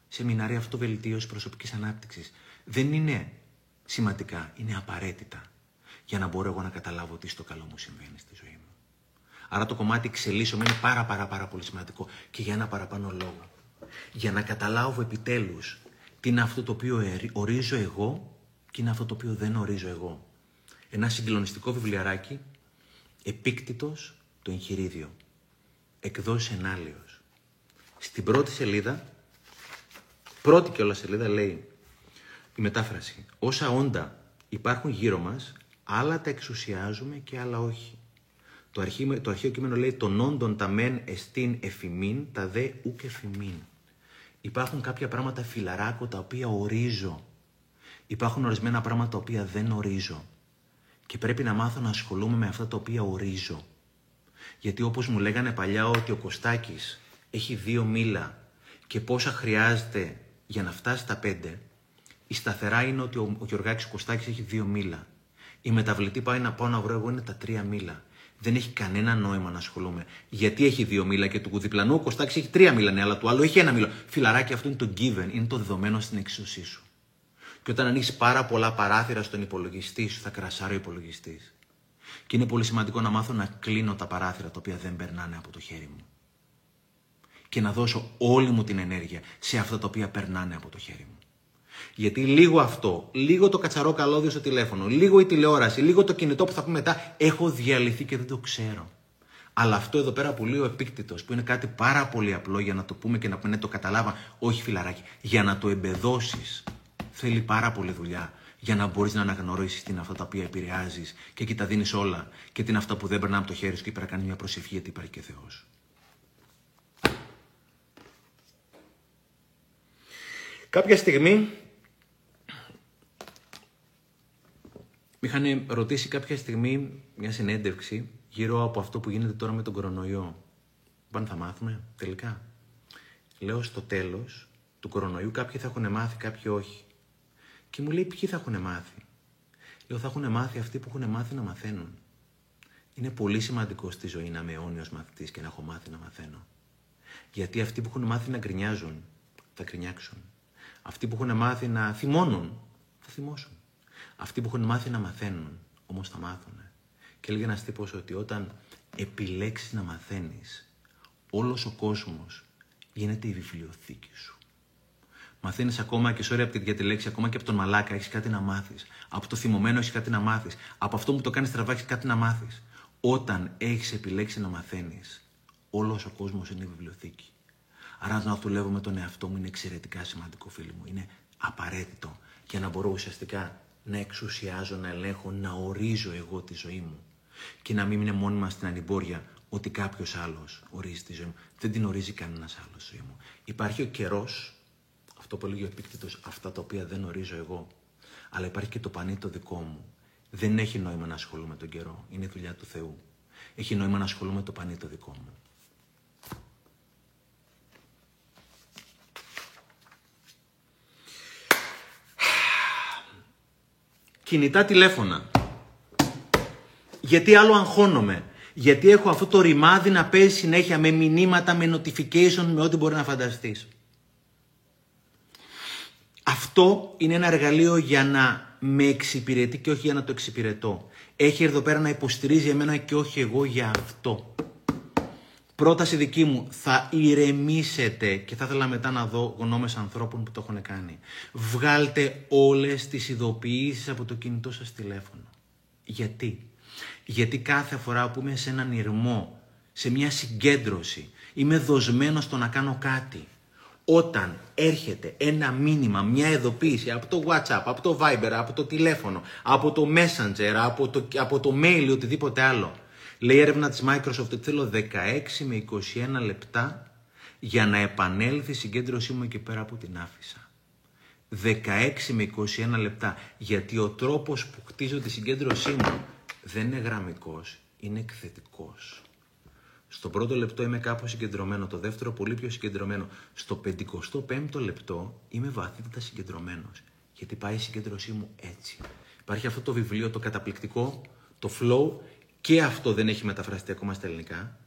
Speaker 1: σεμινάρια αυτοβελτίωσης προσωπικής ανάπτυξης, δεν είναι σημαντικά, είναι απαραίτητα για να μπορώ εγώ να καταλάβω τι στο καλό μου συμβαίνει στη ζωή μου. Άρα το κομμάτι εξελίσσομαι είναι πάρα πάρα πάρα πολύ σημαντικό και για ένα παραπάνω λόγο. Για να καταλάβω επιτέλους τι είναι αυτό το οποίο ορίζω εγώ και είναι αυτό το οποίο δεν ορίζω εγώ. Ένα συγκλονιστικό βιβλιαράκι, επίκτητος το εγχειρίδιο εκδόσει ενάλιος. Στην πρώτη σελίδα, πρώτη και όλα σελίδα λέει η μετάφραση. Όσα όντα υπάρχουν γύρω μας, άλλα τα εξουσιάζουμε και άλλα όχι. Το, αρχή, το αρχαίο κείμενο λέει «Τον όντων τα μεν εστίν εφημίν, τα δε ουκ εφημίν». Υπάρχουν κάποια πράγματα φιλαράκο τα οποία ορίζω. Υπάρχουν ορισμένα πράγματα τα οποία δεν ορίζω. Και πρέπει να μάθω να ασχολούμαι με αυτά τα οποία ορίζω. Γιατί όπως μου λέγανε παλιά ότι ο Κωστάκης έχει δύο μήλα και πόσα χρειάζεται για να φτάσει στα πέντε, η σταθερά είναι ότι ο, ο Γιωργάκης Κωστάκης έχει δύο μήλα. Η μεταβλητή πάει να πάω να βρω εγώ είναι τα τρία μήλα. Δεν έχει κανένα νόημα να ασχολούμαι. Γιατί έχει δύο μήλα και του διπλανού ο Κωστάκης έχει τρία μήλα, ναι, αλλά του άλλου έχει ένα μήλο. Φιλαράκι, αυτό είναι το given, είναι το δεδομένο στην εξουσία σου. Και όταν ανοίξεις πάρα πολλά παράθυρα στον υπολογιστή σου, θα κρασάρει ο υπολογιστής. Και είναι πολύ σημαντικό να μάθω να κλείνω τα παράθυρα τα οποία δεν περνάνε από το χέρι μου. Και να δώσω όλη μου την ενέργεια σε αυτά τα οποία περνάνε από το χέρι μου. Γιατί λίγο αυτό, λίγο το κατσαρό καλώδιο στο τηλέφωνο, λίγο η τηλεόραση, λίγο το κινητό που θα πούμε μετά, έχω διαλυθεί και δεν το ξέρω. Αλλά αυτό εδώ πέρα που λέει ο επίκτητος, που είναι κάτι πάρα πολύ απλό για να το πούμε και να πούμε ναι, το καταλάβα, όχι φιλαράκι, για να το εμπεδώσεις, θέλει πάρα πολύ δουλειά για να μπορείς να αναγνωρίσεις τι είναι αυτά τα οποία επηρεάζεις και εκεί τα δίνεις όλα και τι είναι αυτά που δεν περνά από το χέρι σου και πρέπει να κάνεις μια προσευχή γιατί υπάρχει και Θεός. Κάποια στιγμή με είχαν ρωτήσει κάποια στιγμή μια συνέντευξη γύρω από αυτό που γίνεται τώρα με τον κορονοϊό. Πάνε θα μάθουμε τελικά. Λέω στο τέλος του κορονοϊού κάποιοι θα έχουν μάθει, κάποιοι όχι. Και μου λέει ποιοι θα έχουν μάθει; Λέω θα έχουν μάθει αυτοί που έχουν μάθει να μαθαίνουν. Είναι πολύ σημαντικό στη ζωή να είμαι αιώνιος μαθητής και να έχω μάθει να μαθαίνω. Γιατί αυτοί που έχουν μάθει να γκρινιάζουν θα γκρινιάξουν. Αυτοί που έχουν μάθει να θυμώνουν θα θυμώσουν. Αυτοί που έχουν μάθει να μαθαίνουν όμως θα μάθουν. Και έλεγε ένας τύπος ότι όταν επιλέξεις να μαθαίνεις, όλος ο κόσμος γίνεται η βιβλιοθήκη σου. Μαθαίνεις ακόμα και sorry από τη λέξη, ακόμα και από τον μαλάκα έχεις κάτι να μάθεις. Από το θυμωμένο έχεις κάτι να μάθεις. Από αυτό που το κάνεις τραβά έχεις κάτι να μάθεις. Όταν έχεις επιλέξει να μαθαίνεις, όλος ο κόσμος είναι βιβλιοθήκη. Άρα να δουλεύω με τον εαυτό μου είναι εξαιρετικά σημαντικό, φίλοι μου. Είναι απαραίτητο για να μπορώ ουσιαστικά να εξουσιάζω, να ελέγχω, να ορίζω εγώ τη ζωή μου. Και να μην είναι μόνιμα στην ανημπόρια ότι κάποιος άλλος ορίζει τη ζωή μου. Δεν την ορίζει κανένας άλλος στη ζωή μου. Υπάρχει ο καιρός Αυτό που έλεγε ο Επίκτητος, αυτά τα οποία δεν ορίζω εγώ. Αλλά υπάρχει και το πανί το δικό μου. Δεν έχει νόημα να ασχολούμαι τον καιρό. Είναι δουλειά του Θεού. Έχει νόημα να ασχολούμαι το πανί το δικό μου. Κινητά τηλέφωνα. Γιατί άλλο αγχώνομαι. Γιατί έχω αυτό το ρημάδι να παίζει συνέχεια με μηνύματα, με notification, με ό,τι μπορεί να φανταστείς. Αυτό είναι ένα εργαλείο για να με εξυπηρετεί και όχι για να το εξυπηρετώ. Έχει εδώ πέρα να υποστηρίζει εμένα και όχι εγώ για αυτό. Πρόταση δική μου, θα ηρεμήσετε και θα ήθελα μετά να δω γνώμες ανθρώπων που το έχουν κάνει. Βγάλτε όλες τις ειδοποιήσεις από το κινητό σας τηλέφωνο. Γιατί; Γιατί κάθε φορά που είμαι σε έναν ηρμό, σε μια συγκέντρωση, είμαι δοσμένος στο να κάνω κάτι. Όταν έρχεται ένα μήνυμα, μια ειδοποίηση από το WhatsApp, από το Viber, από το τηλέφωνο, από το Messenger, από το, από το mail ή οτιδήποτε άλλο, λέει η έρευνα της Microsoft ότι θέλω 16 με 21 λεπτά για να επανέλθει η συγκέντρωσή μου εκεί πέρα που την άφησα. 16 με 21 λεπτά, γιατί ο τρόπος που χτίζω τη συγκέντρωσή μου δεν είναι γραμμικός, είναι εκθετικός. Στο πρώτο λεπτό είμαι κάπως συγκεντρωμένο, το δεύτερο πολύ πιο συγκεντρωμένο. Στο 55ο λεπτό είμαι βαθύτατα συγκεντρωμένος, γιατί πάει η συγκέντρωσή μου έτσι. Υπάρχει αυτό το βιβλίο, το καταπληκτικό, το flow, και αυτό δεν έχει μεταφραστεί ακόμα στα ελληνικά.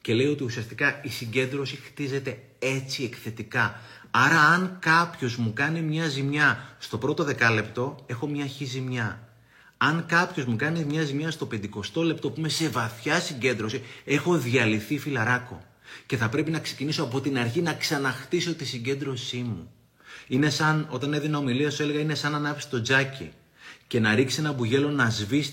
Speaker 1: Και λέει ότι ουσιαστικά η συγκέντρωση χτίζεται έτσι εκθετικά. Άρα αν κάποιος μου κάνει μια ζημιά στο πρώτο δεκάλεπτο, έχω μια χ ζημιά. Αν κάποιος μου κάνει μια ζημιά στο 50 λεπτό που είμαι σε βαθιά συγκέντρωση, έχω διαλυθεί φιλαράκο. Και θα πρέπει να ξεκινήσω από την αρχή να ξαναχτίσω τη συγκέντρωσή μου. Είναι σαν, όταν έδινα ομιλία σου έλεγα, είναι σαν να ανάψεις το τζάκι και να ρίξεις ένα μπουγέλο να σβήσει